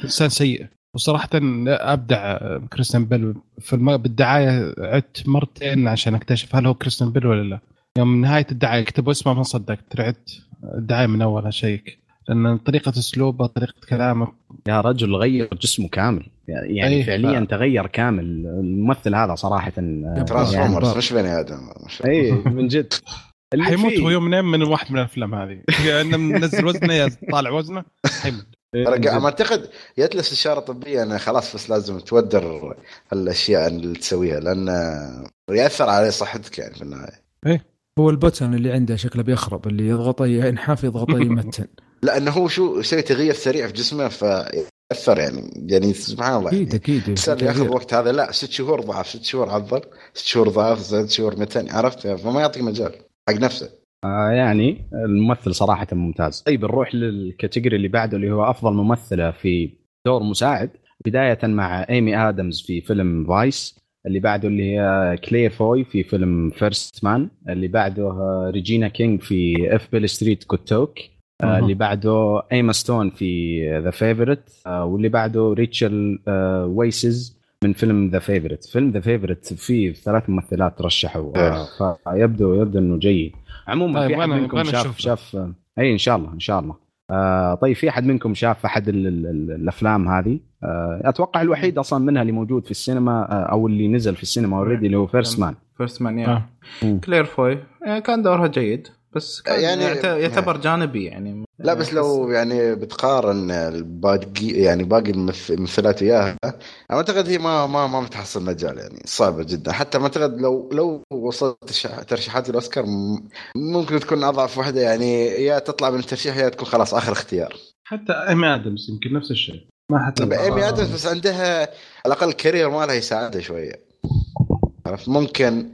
إنسان سيء. وصراحة أبدع كريستيان بيل. في الم... بالدعاية عدت مرتين عشان أكتشف هل هو كريستيان بيل ولا لا. يوم نهاية الدعاية كتبوا اسمه ما صدقت رعدت الدعاية من اولها شيك لأن طريقة أسلوبه طريقة كلامه. يا رجل غير جسمه كامل. يعني أي، فعليا ف- تغير كامل. الممثل هذا صراحة آه، Transformers يعني- *laughs* مش بني آدم. اي من جد. *laughs* حيموت هو يوم من من واحد من الأفلام هذه. يا إنه منزل وزنه يا طالع وزنه حيموت. جد. ما أعتقد جت له استشارة طبية إنه خلاص بس لازم تودر الاشياء اللي تسويها لأن يأثر على صحتك يعني في النهاية. هو ال button اللي عنده شكله بيخرب اللي يضغطه ينحاف يضغطه يمتن *laughs* لأنه هو شو يسوي تغيير سريع في جسمه فيأثر يعني يعني سبحان الله أكيد يعني. أكيد. اللي ياخذ وقت هذا لا ست شهور ضعف ست شهور عضل ست شهور ضعف ست شهور متن عرفت؟ فما يعطيك مجال حق نفسه. آه يعني الممثل صراحة ممتاز. طيب نروح لل category اللي بعده اللي هو أفضل ممثلة في دور مساعد بداية مع ايمي ادمز في فيلم Vice اللي بعده اللي هي كلير فوي في فيلم First Man اللي بعده آه، ريجينا كينج في If Beale Street Could Talk آه،. اللي بعده ايما ستون في The Favourite واللي بعده ريتشل آه، ويسز من فيلم The Favourite فيلم The Favourite فيه ثلاث ممثلات رشحوا. آه، فيبدو يبدو إنه جيد. عموما طيب، في أحد وأنا- منكم شاف. شاف آه، اي إن شاء الله إن شاء الله. آه طيب في أحد منكم شاف أحد ال ال ال الأفلام هذه؟ آه أتوقع الوحيد أصلا منها اللي موجود في السينما آه أو اللي نزل في السينما already اللي هو First Man First Man yeah. آه. كلير فوي يعني كان دورها جيد. بس كان يعني- يعني يعتبر جانبي يعني. لا بس لو يعني بتقارن الباقي يعني باقي الممث- الممثلات وياها أنا أعتقد هي ما ما ما بتحصل مجال يعني صعبة جدا. حتى ما أعتقد لو لو وصلت ترشيحات الأوسكار ممكن تكون أضعف واحدة يعني يا تطلع من الترشيح يا تكون خلاص آخر اختيار. حتى إيمي آدمز يمكن نفس الشيء. ما حتى إيمي آدمز بس عندها على الأقل ال career مالها يساعدها شوية. عرفت؟ ممكن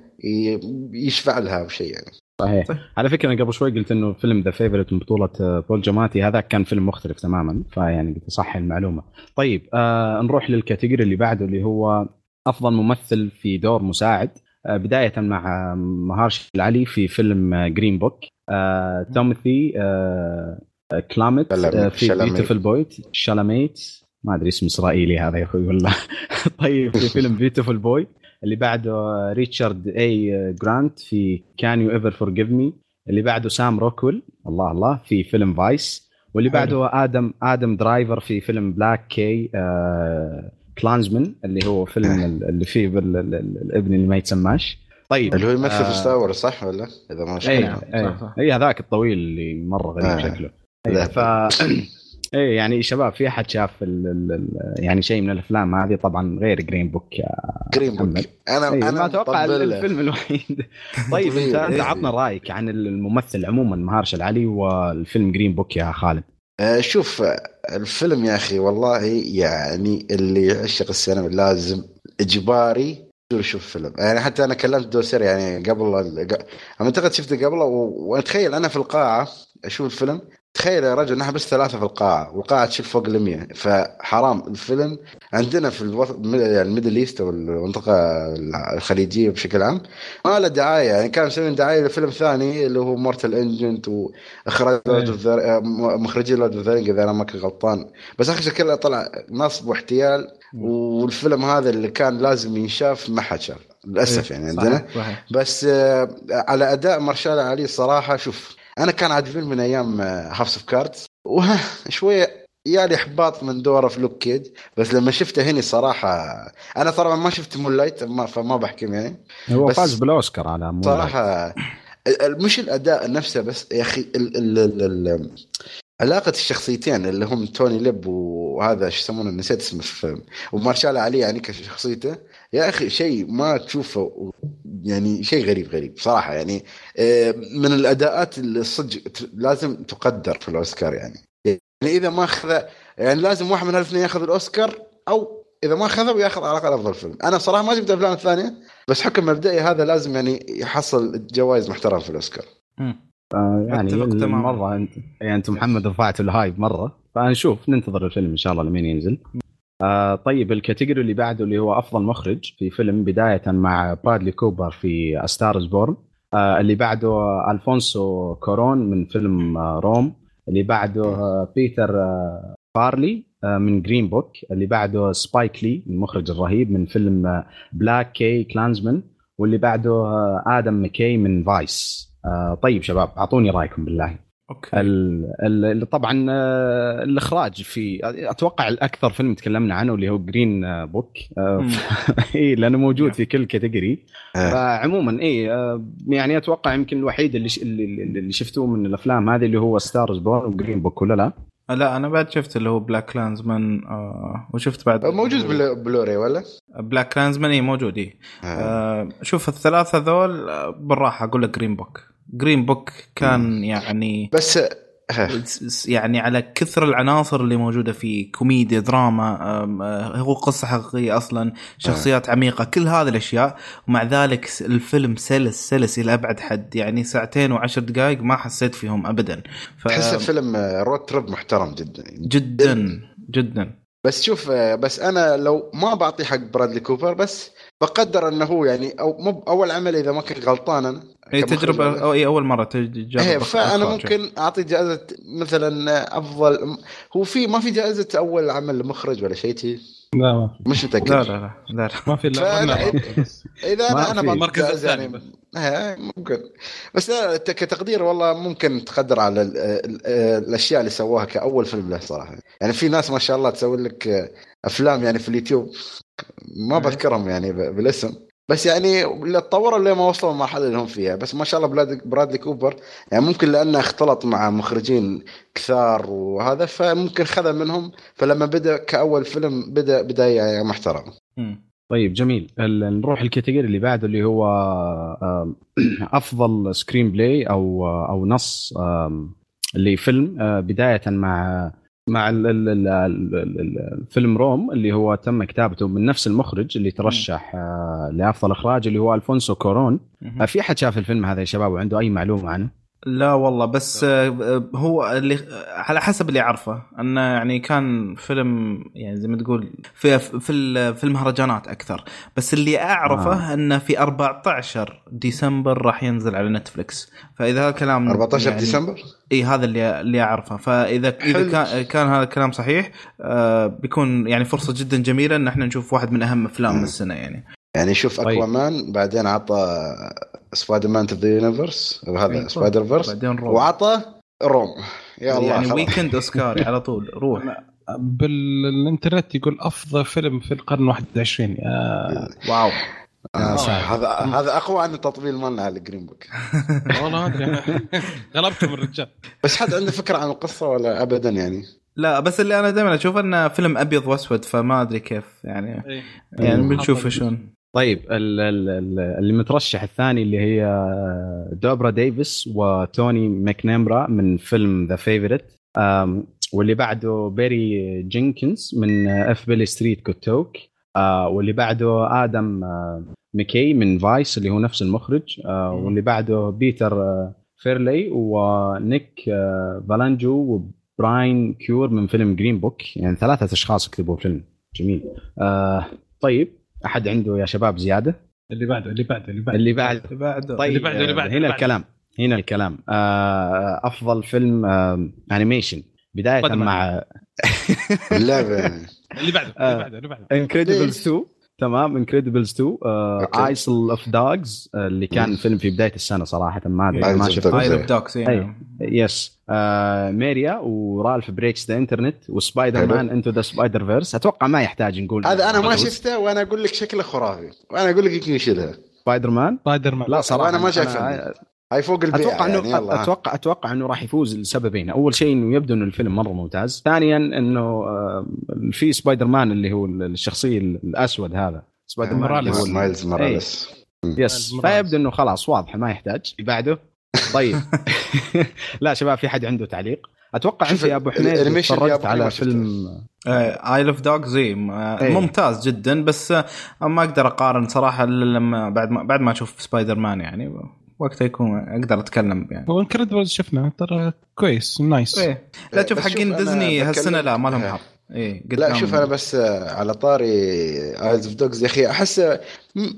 يشفع لها بشيء يعني. صحيح طيب. على فكرة أنا قبل شوي قلت إنه فيلم The Favourite من بطولة آه، بول جاماتي هذا كان فيلم مختلف تماما فيعني قلت صح المعلومة طيب آه نروح لل category اللي بعده اللي هو أفضل ممثل في دور مساعد آه بداية مع آه، مهارش العلي في فيلم آه، جرين بوك آه تومثي آه آه، كلامت. آه في. بيوتيفل بويت شالاميت ما أدري اسم إسرائيلي هذا يا أخوي ولا *laughs* طيب في فيلم بيوتيفل بوي اللي بعده ريتشارد اي جرانت في كان يو ايفر فورجيف مي اللي بعده سام روكويل الله الله في فيلم فايس واللي حلو. بعده آدم آدم درايفر في فيلم بلاك كي آه كلانزمان اللي هو فيلم *laughs* آه. اللي فيه بال- ال- ال- الابن اللي ما يتسماش طيب اللي هو يمثل آه، في ستار وورز صح ولا؟ إذا ما اي اي صح. اي هذاك الطويل اللي مرة غريب آه. شكله. اي ف *clears throat* اي يعني شباب في أحد شاف ال... ال... ال... يعني شيء من الأفلام هذه؟ طبعا غير جرين بوك جرين بوك. أنا أي أنا ما أتوقع الفيلم الوحيد. *laughs* طيب انت أنت. عطنا رأيك عن الممثل عموما مهارش العلي والفيلم جرين بوك يا خالد. آه، شوف الفيلم يا أخي والله يعني اللي يعشق السينما لازم إجباري يشوف فيلم. يعني حتى أنا كلمت دوسر يعني قبل أعتقد شفته قبله و- وأتخيل أنا في القاعة أشوف الفيلم تخيل يا رجل نحن بس ثلاثة في القاعة والقاعة تشيل فوق ال 100 فحرام الفيلم. عندنا في يعني ال Middle East أو المنطقة الخليجية بشكل عام ما له دعاية. يعني كانوا مسوين دعاية لفيلم ثاني اللي هو Mortal Engines وإخراج إيه. Lord of the مخرجين Lord of the إذا أنا ما كنت غلطان. بس اخر شيء كله طلع نصب واحتيال والفيلم هذا اللي كان لازم ينشاف ما حد شاف للأسف يعني عندنا. صحيح، صحيح. بس آه، على أداء ماهرشالا علي صراحة شوف أنا كان عاجبني من أيام House of Cards وشويه جا لي إحباط من دوره في Luke Cage بس لما شفته هنا صراحة أنا طبعا ما شفت Moonlight ما فما بحكم يعني. هو فاز بالأوسكار على Moonlight صراحة مش الأداء نفسه بس يا أخي ال ال ال ال علاقة الشخصيتين اللي هم توني ليب وهذا شو يسمونه نسيت اسمه في ومارشال علي يعني كشخصيته. يا أخي شيء ما تشوفه يعني شيء غريب غريب صراحة يعني آه، من الأداءات اللي صدق لازم تقدر في الأوسكار يعني. يعني إذا ما أخذ يعني لازم واحد من الاثنين ياخذ الأوسكار أو إذا ما أخذه ياخذ على الأقل أفضل فيلم. أنا صراحة ما شفت الافلام الثانية بس حكم مبدئي هذا لازم يعني يحصل جوائز محترمة في الأوسكار. آه يعني. مرة أنت يعني أنت محمد رفعتوا الهايب مرة فنشوف ننتظر الفيلم إن شاء الله لمين ينزل. آه طيب ال category اللي بعده اللي هو أفضل مخرج في فيلم بداية مع برادلي كوبر في Star's Born آه اللي بعده ألفونسو كورون من فيلم آه روم. اللي بعده آه بيتر آه فارلي آه من جرين بوك اللي بعده سبايك لي المخرج الرهيب من فيلم آه BlacKkKlansman واللي بعده آه آدم مكي من Vice آه طيب شباب أعطوني رأيكم بالله. okay ال ال طبعا آه، الإخراج في أتوقع الأكثر فيلم تكلمنا عنه اللي هو Green Book. اي لأنه موجود في كل category آه. فعموما اي آه، يعني أتوقع يمكن الوحيد اللي ش- اللي, اللي اللي شفتوه من الأفلام هذه اللي هو Star's Born و Green Book ولا لا؟ لا أنا بعد شفت اللي هو BlacKkKlansman آه وشفت بعد موجود بلو- بلوري ولا؟ BlacKkKlansman اي موجود اي آه. آه شوف الثلاثة ذول بالراحة أقول لك Green Book Green Book كان يعني بس آه. يعني على كثر العناصر اللي موجودة فيه كوميديا دراما آه، هو قصة حقيقية أصلا شخصيات عميقة كل هذه الأشياء. ومع ذلك الفيلم سلس سلس إلى أبعد حد. يعني ساعتين وعشر دقائق ما حسيت فيهم ابدا. ف... تحس فيلم road trip محترم جدا. جدا جدا. بس شوف آه، بس أنا لو ما بعطي حق برادلي كوبر بس بقدر أنه هو يعني أو مو أول عمل إذا ما كنت غلطان أنا اي تجربة أو اي أول مرة تجرب إيه فأنا. ممكن أعطي جائزة مثلا أفضل هو في ما في جائزة أول عمل لمخرج ولا شيء تي لا ما في مش متأكد لا لا لا, لا, لا. ما في بس. اذا أنا أنا المركز بس. إيه، ممكن بس لا كتقدير والله ممكن تقدر على ال ال الأشياء اللي سووها كأول فيلم له صراحة يعني في ناس ما شاء الله تسوي لك أفلام يعني في اليوتيوب ما إيه. بذكرهم يعني بالاسم. بس يعني اللي تطوروا اللي ما وصلوا المرحلة اللي هم فيها. بس ما شاء الله برادلي, برادلي كوبر. يعني ممكن لأنه اختلط مع مخرجين كثار وهذا فممكن خذ منهم. فلما بدأ كأول فيلم بدأ بداية محترمه. طيب جميل. نروح ال category اللي بعده اللي هو *clears throat* أفضل screenplay أو أو نص لفيلم آه، بداية مع مع ال- ال- ال- ال- ال- الفيلم روم اللي هو تم كتابته من نفس المخرج اللي ترشح آه، لأفضل إخراج اللي هو ألفونسو كورون. آه، في حد شاف الفيلم هذا يا شباب وعنده أي معلومة عنه؟ لا والله بس آه، هو اللي على حسب اللي أعرفه انه يعني كان فيلم يعني زي ما تقول في في في المهرجانات أكثر بس اللي أعرفه آه. آه. انه في 14 ديسمبر راح ينزل على نتفلكس فإذا هذا الكلام 14 يعني ديسمبر إي هذا اللي اللي أعرفه فإذا اذا. كان كان هذا الكلام صحيح آه بيكون يعني فرصة جدا جميلة أن إحنا نشوف واحد من أهم أفلام السنة يعني يعني شوف طيب. Aquaman بعدين عطى Spider-Man the universe هذا. Spider-Verse وعطى روم. يا الله يعني خلاص. weekend أوسكاري *laughs* على طول روح. بالانترنت يقول أفضل فيلم في القرن 21 يا wow. آه،. هذا هذا أقوى عن التطبيل مالنا على الجرين بوك *laughs* والله ما أدري. *laughs* غلبتهم الرجال. بس حد عنده فكرة عن القصة ولا ابدا يعني؟ لا بس اللي أنا دائما أشوف إنه فيلم أبيض وأسود فما أدري كيف يعني. إيه. يعني. بنشوف شلون. طيب ال- ال- ال- اللي مترشح الثاني اللي هي دوبرا ديفيس وتوني ماكنامرا من فيلم ذا فيفورت واللي بعده بيري جينكنز من اف بيلي ستريت كوتوك آه، واللي بعده آدم آه، ميكي من Vice اللي هو نفس المخرج. آه،. واللي بعده بيتر آه، فيرلي ونيك آه، فالانجو وبراين كيور من فيلم Green Book يعني ثلاثة أشخاص كتبوا فيلم. جميل. آه، طيب. أحد عنده يا شباب زيادة اللي بعده اللي بعده اللي بعده اللي بعد اللي بعده طيب اللي بعده، اللي بعده، هنا بعده. الكلام هنا الكلام آه، أفضل فيلم آه، animation بداية قدم مع اللعبة. اللي بعده آه. اللي بعده اللي بعده *laughs* انكريدبلز ليش؟ 2 تمام انكريدبلز 2 أوكي. ايسل اوف دوجز اللي كان مم. فيلم في بداية السنة صراحة ما أدري ما of شفته Dogs. ايل اوف أي. يس ميريا ورالف بريكس ذا انترنت وسبايدر. مان انتو ذا سبايدر فيرس أتوقع ما يحتاج نقول هذا أنا ما. شفته وأنا أقول لك شكله خرافي وأنا أقول لك يمكن يشيلها سبايدر مان سبايدر مان لا صراحة وأنا ما شايف أنا هاي فوق البيع أتوقع إنه يعني يلا. ها. أتوقع أتوقع إنه راح يفوز لسببين، أول شيء إنه يبدو إنه الفيلم مرة ممتاز، ثانيا إنه في سبايدر مان اللي هو الشخصية الأسود هذا. سبايدر مان مايلز موراليس yes. فيبدو إنه خلاص واضحه ما يحتاج. اللي بعده؟ طيب. *laughs* *laughs* لا شباب في حد عنده تعليق؟ أتوقع أنت يا أبو حميد تفرجت على. فيلم Isle of Dogs إيه. ممتاز جدا بس آه، ما أقدر أقارن صراحة إلا لما بعد ما بعد ما أشوف سبايدر مان يعني. وقتها يكون أقدر أتكلم يعني. هو انكريدبلز شفنا ترى كويس نايس إيه. لا تشوف بس شوف حقين أنا ديزني هالسنة لا ما لهم بكلمك- حظ. إيه لا شوف أنا بس على طاري ايز اوف دوجز يا أخي أحس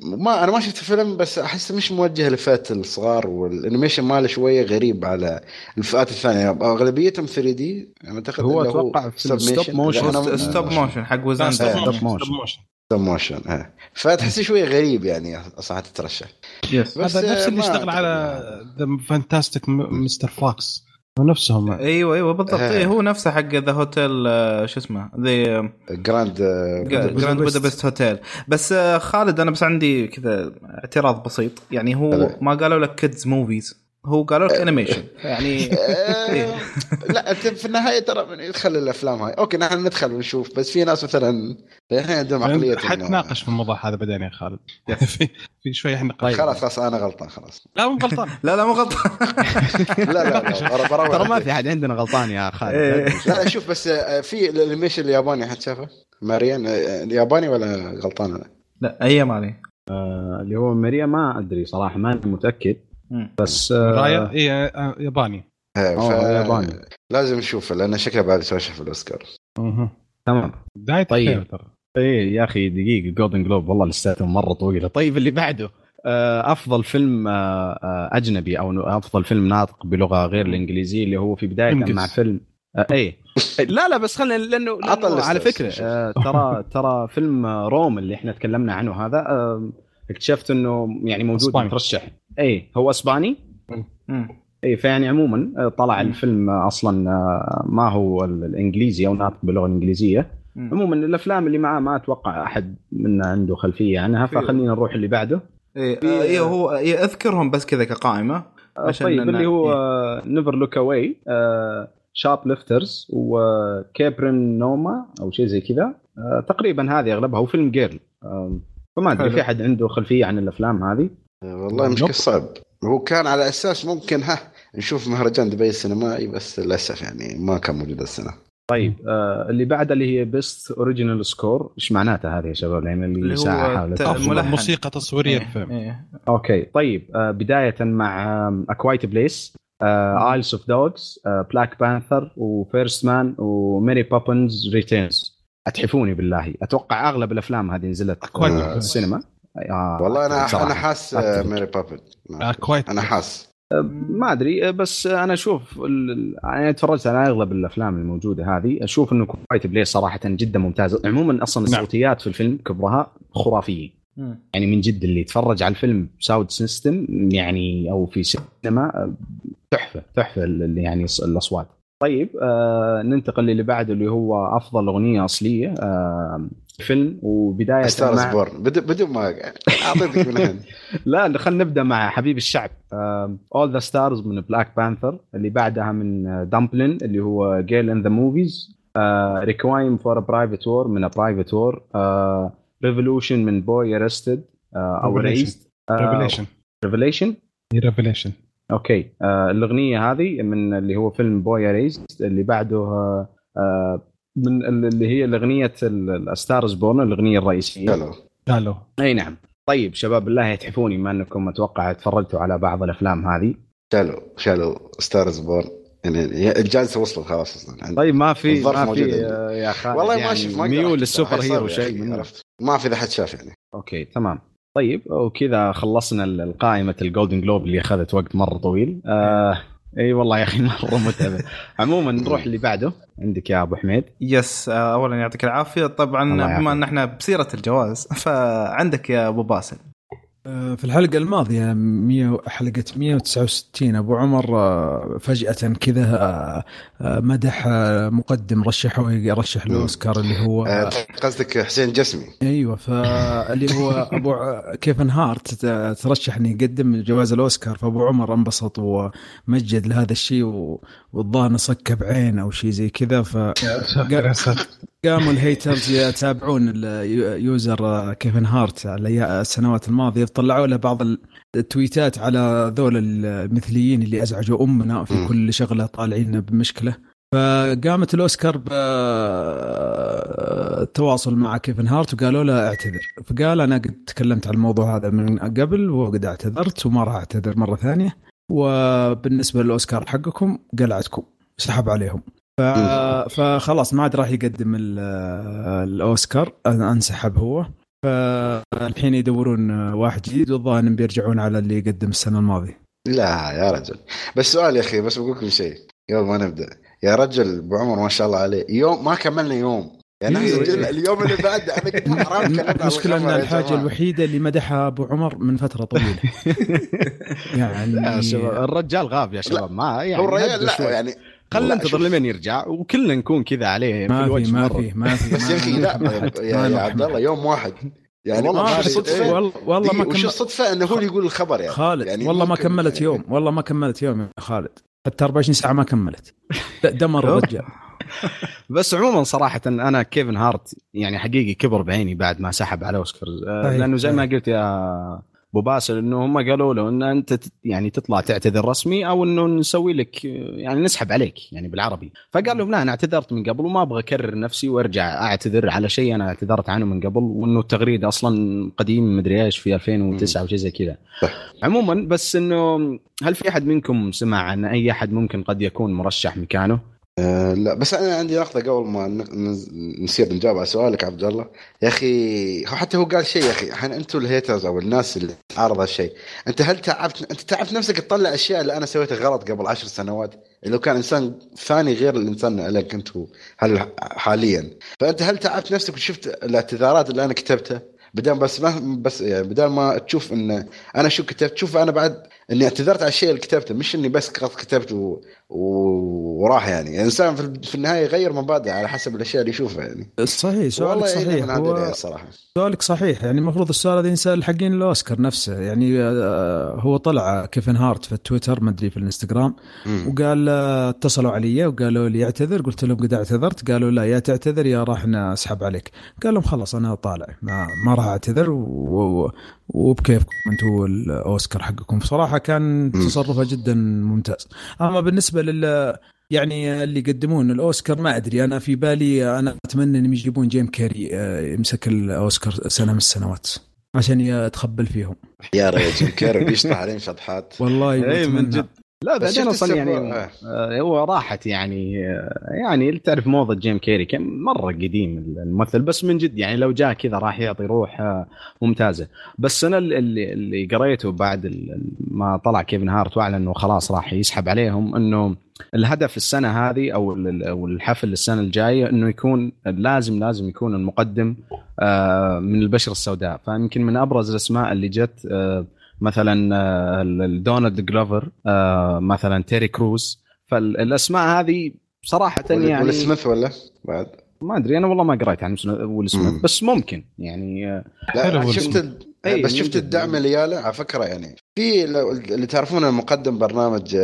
ما أنا ما شفت الفيلم بس أحس مش موجه لفئة الصغار والأنيميشن ماله شوية غريب على الفئات الثانية. أغلبيتهم 3 دي أعتقد هو الستوب submation. موشن. ستوب motion حق وزان stop إيه، motion، stop motion. ها. فتحسي شوية غريب يعني صراحة تترشح yes بس هذا نفس اللي اشتغل على. The Fantastic Mr. Fox نفسهم. أيوه أيوه بالضبط. آه. إيه هو نفسه حق the hotel آه، شو اسمه؟ The Grand Grand Budapest Hotel بس آه، خالد أنا بس عندي كذا اعتراض بسيط. يعني هو. ما قالوا لك kids movies هو قالوا لك animation يعني آه، لا انت في النهاية ترى يدخل الأفلام هاي okay نحن ندخل ونشوف بس في ناس مثلا الحين عندهم عقلية حتناقش في الموضوع هذا بعدين يا خالد *laughs* في في شوية إحنا طيب. خلاص خلاص أنا غلطان خلاص لا مو غلطان *laughs* لا لا مو غلطان *laughs* لا لا ترى ما. في حد عندنا غلطان يا خالد إيه. لا شوف بس آه، في ال animation الياباني حد شافه؟ ماريان آه، الياباني ولا غلطان أنا؟ لا علي آه، اللي هو ماريا ما أدري صراحة ماني متأكد مم. بس آه، رايا اي آه، ياباني ف- ياباني. لازم نشوفه لأن شكله بعد يترشح في الأوسكار. تمام بداية طيب. إيه يا أخي دقيقة Golden Globe والله لساتهم مرة طويلة طيب اللي بعده أفضل فيلم أجنبي أو أفضل فيلم ناطق بلغة غير الإنجليزية اللي هو في بداية. مع فيلم إيه *laughs* لا لا بس خلينا لأنه, لأنه على فكرة. آه، ترى *laughs* ترى فيلم روما اللي إحنا تكلمنا عنه هذا آه، اكتشفت إنه يعني موجود. مترشح إيه هو إسباني مم. اي فيعني عموما آه، طلع مم. الفيلم آه، أصلا آه، ما هو ال- الإنجليزي أو ناطق باللغة الإنجليزية مم. عموما الأفلام اللي معاه ما أتوقع أحد منا عنده خلفية عنها فخلينا نروح اللي بعده إيه إيه هو إيه أذكرهم بس كذا كقائمة عشان طيب اللي هو. Never Look Away Shoplifters و Capernaum أو شيء زي كذا تقريبا هذه أغلبها هو فيلم Girl فما أدري. في أحد عنده خلفية عن الأفلام هذه والله مشكلة nope. صعب هو كان على أساس ممكن ها نشوف مهرجان دبي السينمائي بس للأسف يعني ما كان موجود السنة طيب آه اللي بعدها اللي هي best original score إيش معناتها هذه يا شباب لأن اللي, ساعة حاولت. موسيقى تصويرية إيه، الفيلم إيه. okay طيب آه بداية مع A Quiet Place Isle of Dogs Black Panther و First Man و Mary Poppins Returns أتحفوني بالله أتوقع أغلب الأفلام هذه نزلت آه. please. السينما آه والله أنا صراحة. أنا حاس. آه، Mary Poppins آه، Quiet أنا حاس ما أدري آه، بس أنا أشوف ال- أنا تفرجت على أغلب الأفلام الموجودة هذه أشوف إنه Quiet Place صراحة جدا ممتازة عموما أصلا نعم. الصوتيات في الفيلم كبرها خرافية. يعني من جد اللي يتفرج على الفيلم sound system يعني أو في سينما آه، تحفة تحفة يعني الص- الأصوات طيب آه ننتقل للي بعده اللي هو أفضل أغنية أصلية آه فيلم. وبداية ستارز مع بورن بدون ما أعطيتك من هنا. *laughs* لا خلينا نبدأ مع حبيب الشعب. اول ذا ستارز من بلاك بانثر اللي بعدها من دامبلين اللي هو جيل ان ذا موفيز ريكوايم فور برايفت وور من برايفت وور ريفولوشن من بوي ارستد أو Revelation. ريزد ريفليشن ريفوليشن ريفليشن أوكي. آه الأغنية هذه من اللي هو فيلم بوي ريزد اللي بعده آه آه من اللي هي الأغنية الستارز بورن الأغنية الرئيسية. حلو قالوا. أي نعم. طيب شباب بالله يتحفوني ما أنكم أتوقع تفرجتوا على بعض الأفلام هذه. شالوا شالوا ستارز بورن يعني الجالسه وصلت خلاص أصلا. عندي. طيب ما في ما في. آه، يا خالد والله يعني ما شفت ميول. للسوبر هيرو شيء عرفت. ما في إذا حد شاف يعني. أوكي تمام. طيب وكذا خلصنا ال- القائمة ال Golden Globe اللي أخذت وقت مرة طويل. آه إي والله يا أخي *laughs* مرة متعبة. عموما *laughs* نروح اللي بعده. عندك يا أبو حميد. yes آه، اولا يعطيك العافية. طبعا. بما ان إحنا بسيرة الجوائز فعندك يا أبو باسل. في الحلقة الماضية 100 حلقة 169 أبو عمر آه، فجأة كذا آه، آه، مدح آه، مقدم رشحه يرشح الأوسكار اللي هو آه، قصدك حسين جسمي. أيوه فاللي هو أبو ع- كيفن هارت ترشح انه يقدم جوائز الأوسكار فأبو عمر انبسط ومجد لهذا الشيء والظاهر صك بعين أو شيء زي كذا فقاموا ال haters يتابعون ال user كيفن هارت على السنوات الماضية. طلعوا له بعض التويتات على ذول المثليين اللي أزعجوا أمنا في. كل شغلة طالعين بمشكلة. فقامت الأوسكار بالتواصل مع كيفن هارت وقالوا له اعتذر. فقال أنا قد تكلمت عن الموضوع هذا من قبل وقد اعتذرت وما راح أعتذر مرة ثانية. وبالنسبة للأوسكار حقكم قلعتكم. سحب عليهم. فخلاص ما عاد راح يقدم ال- الأوسكار. أنسحب هو. فالحين يدورون واحد جديد والظاهر انهم بيرجعون على اللي قدم السنة الماضية. لا يا رجل. بس سؤال يا أخي بس بقول لكم شيء قبل ما نبدأ. يا رجل أبو عمر ما شاء الله عليه. يوم ما كملنا يوم. يعني إيه. اليوم اللي بعده أنا المشكلة أن الحاجة. الوحيدة اللي مدحها أبو عمر من فترة طويلة. *laughs* يعني الرجال غاب يا شباب ما يعني هو الرجال لا. يعني خلنا ننتظر. لمن يرجع وكلنا نكون كذا عليه في ما الوجه في ما. في ما في بس يا أخي ما- لا يا, عبد الله يوم واحد. يعني والله ما صدفة. والله والله ما وش الصدفة؟ إنه هو اللي يقول الخبر أخي؟ خالد يعني والله ما كملت يوم والله ما كملت يوم يا خالد. حتى 24 ساعة ما كملت. دمر الرجال. *laughs* بس عموما صراحة أنا كيفن هارت يعني حقيقي كبر بعيني بعد ما سحب على أوسكار آه، صحيح، لأنه زي ما صحيح. قلت يا باسل إنه هم قالوا له أنت تت- يعني تطلع تعتذر رسمي أو إنه نسوي لك يعني نسحب عليك يعني بالعربي فقال لهم لا أنا اعتذرت من قبل وما أبغى أكرر نفسي وأرجع أعتذر على شيء أنا اعتذرت عنه من قبل وإنه التغريده أصلا قديم مدري إيش في 2009 وشيء زي كذا. عموما بس إنه هل في أحد منكم سمع عن أي أحد ممكن قد يكون مرشح مكانه؟ آه لا بس أنا عندي نقطة قبل ما نصير نجاوب على سؤالك عبد الله. يا أخي حتى هو قال شيء يا أخي الحين أنتم الهيترز أو الناس اللي تعارض هالشيء أنت هل تعبت أنت تعبت نفسك تطلع أشياء اللي أنا سويتها غلط قبل عشر سنوات؟ لو كان إنسان ثاني غير الإنسان اللي كنت هل حاليا. فأنت هل تعبت نفسك وشفت الاعتذارات اللي أنا كتبتها؟ بدل بس ما بس يعني بدل ما تشوف إن أنا شو كتبت شوف أنا بعد إني اعتذرت على الشيء اللي كتبته مش إني بس كتبت و... و... وراح يعني. الإنسان في, في النهاية يغير مبادئ على حسب الأشياء اللي يشوفها يعني. صحيح سؤالك صحيح. هو صراحة. سؤالك صحيح. يعني المفروض السؤال هذا ينسأل حقين الأوسكار نفسه. يعني آه، هو طلع كيفن هارت في التويتر ما أدري في الإنستغرام. وقال آه، اتصلوا علي وقالوا لي اعتذر. قلت لهم قد اعتذرت. قالوا لا يا تعتذر يا راح نسحب عليك. قال لهم خلاص أنا طالع ما, ما راح أعتذر. و- وبكيفكم أنتم الاوسكار حقكم. بصراحة كان تصرفه جدا ممتاز. أما بالنسبة لل يعني اللي يقدمون الأوسكار ما أدري أنا في بالي أنا أتمنى إنهم يجيبون جيم كاري آه، يمسك الأوسكار سنة من السنوات عشان يتخبل فيهم. يا رجل جيم كيري بيشطح عليهم شطحات والله اي من. جد. لا بعدين أصلا يعني آه. هو راحت يعني آه، يعني تعرف موضة جيم كيري كان مرة قديم الممثل بس من جد يعني لو جاء كذا راح يعطي روح آه، ممتازة بس أنا اللي اللي قريته بعد ما طلع كيفن هارت وأعلن إنه خلاص راح يسحب عليهم إنه الهدف السنة هذه أو ال- أو الحفل السنة الجاية إنه يكون لازم لازم يكون المقدم من البشرة السوداء فيمكن من أبرز الأسماء اللي جت آه، مثلا آه، ال- دونالد جلوفر آه، مثلا تيري كروز. فالاسماء هذه صراحة يعني ويل سميث ولا؟ بعد. ما أدري أنا والله ما قريت عن ويل سميث. بس ممكن يعني آه، لا شفت. أي، بس شفت. الدعم اللي ياله على فكرة يعني في اللي تعرفون مقدم برنامج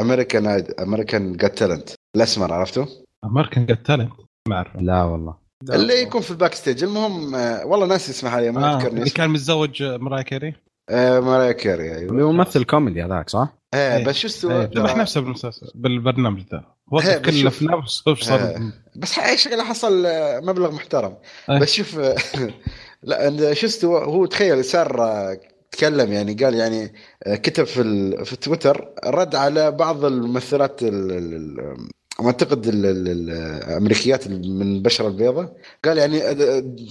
American American Got Talent الأسمر عرفته؟ American Got Talent ما أعرف. لا والله. اللي يكون في ال backstage المهم والله ناسي اسمه حاليا ما آه اذكر اللي كان متزوج مارايا كيري. آه مارايا كاري أيوه اللي هو ممثل كوميدي هذاك صح؟ آه إيه. بس شو استوى إيه، ذبح نفسه بالمسلسل بالبرنامج ذا وقف إيه، بس كل. الافلام صار. بس ح- شكله حصل آه، مبلغ محترم أي. بس شوف آه، *laughs* لا شو استوى هو تخيل صار آه، تكلم يعني قال يعني كتب في ال- في تويتر رد على بعض الممثلات ال- ال- ال- أعتقد ال- ال- ال- الامريكيات من البشره البيضاء قال يعني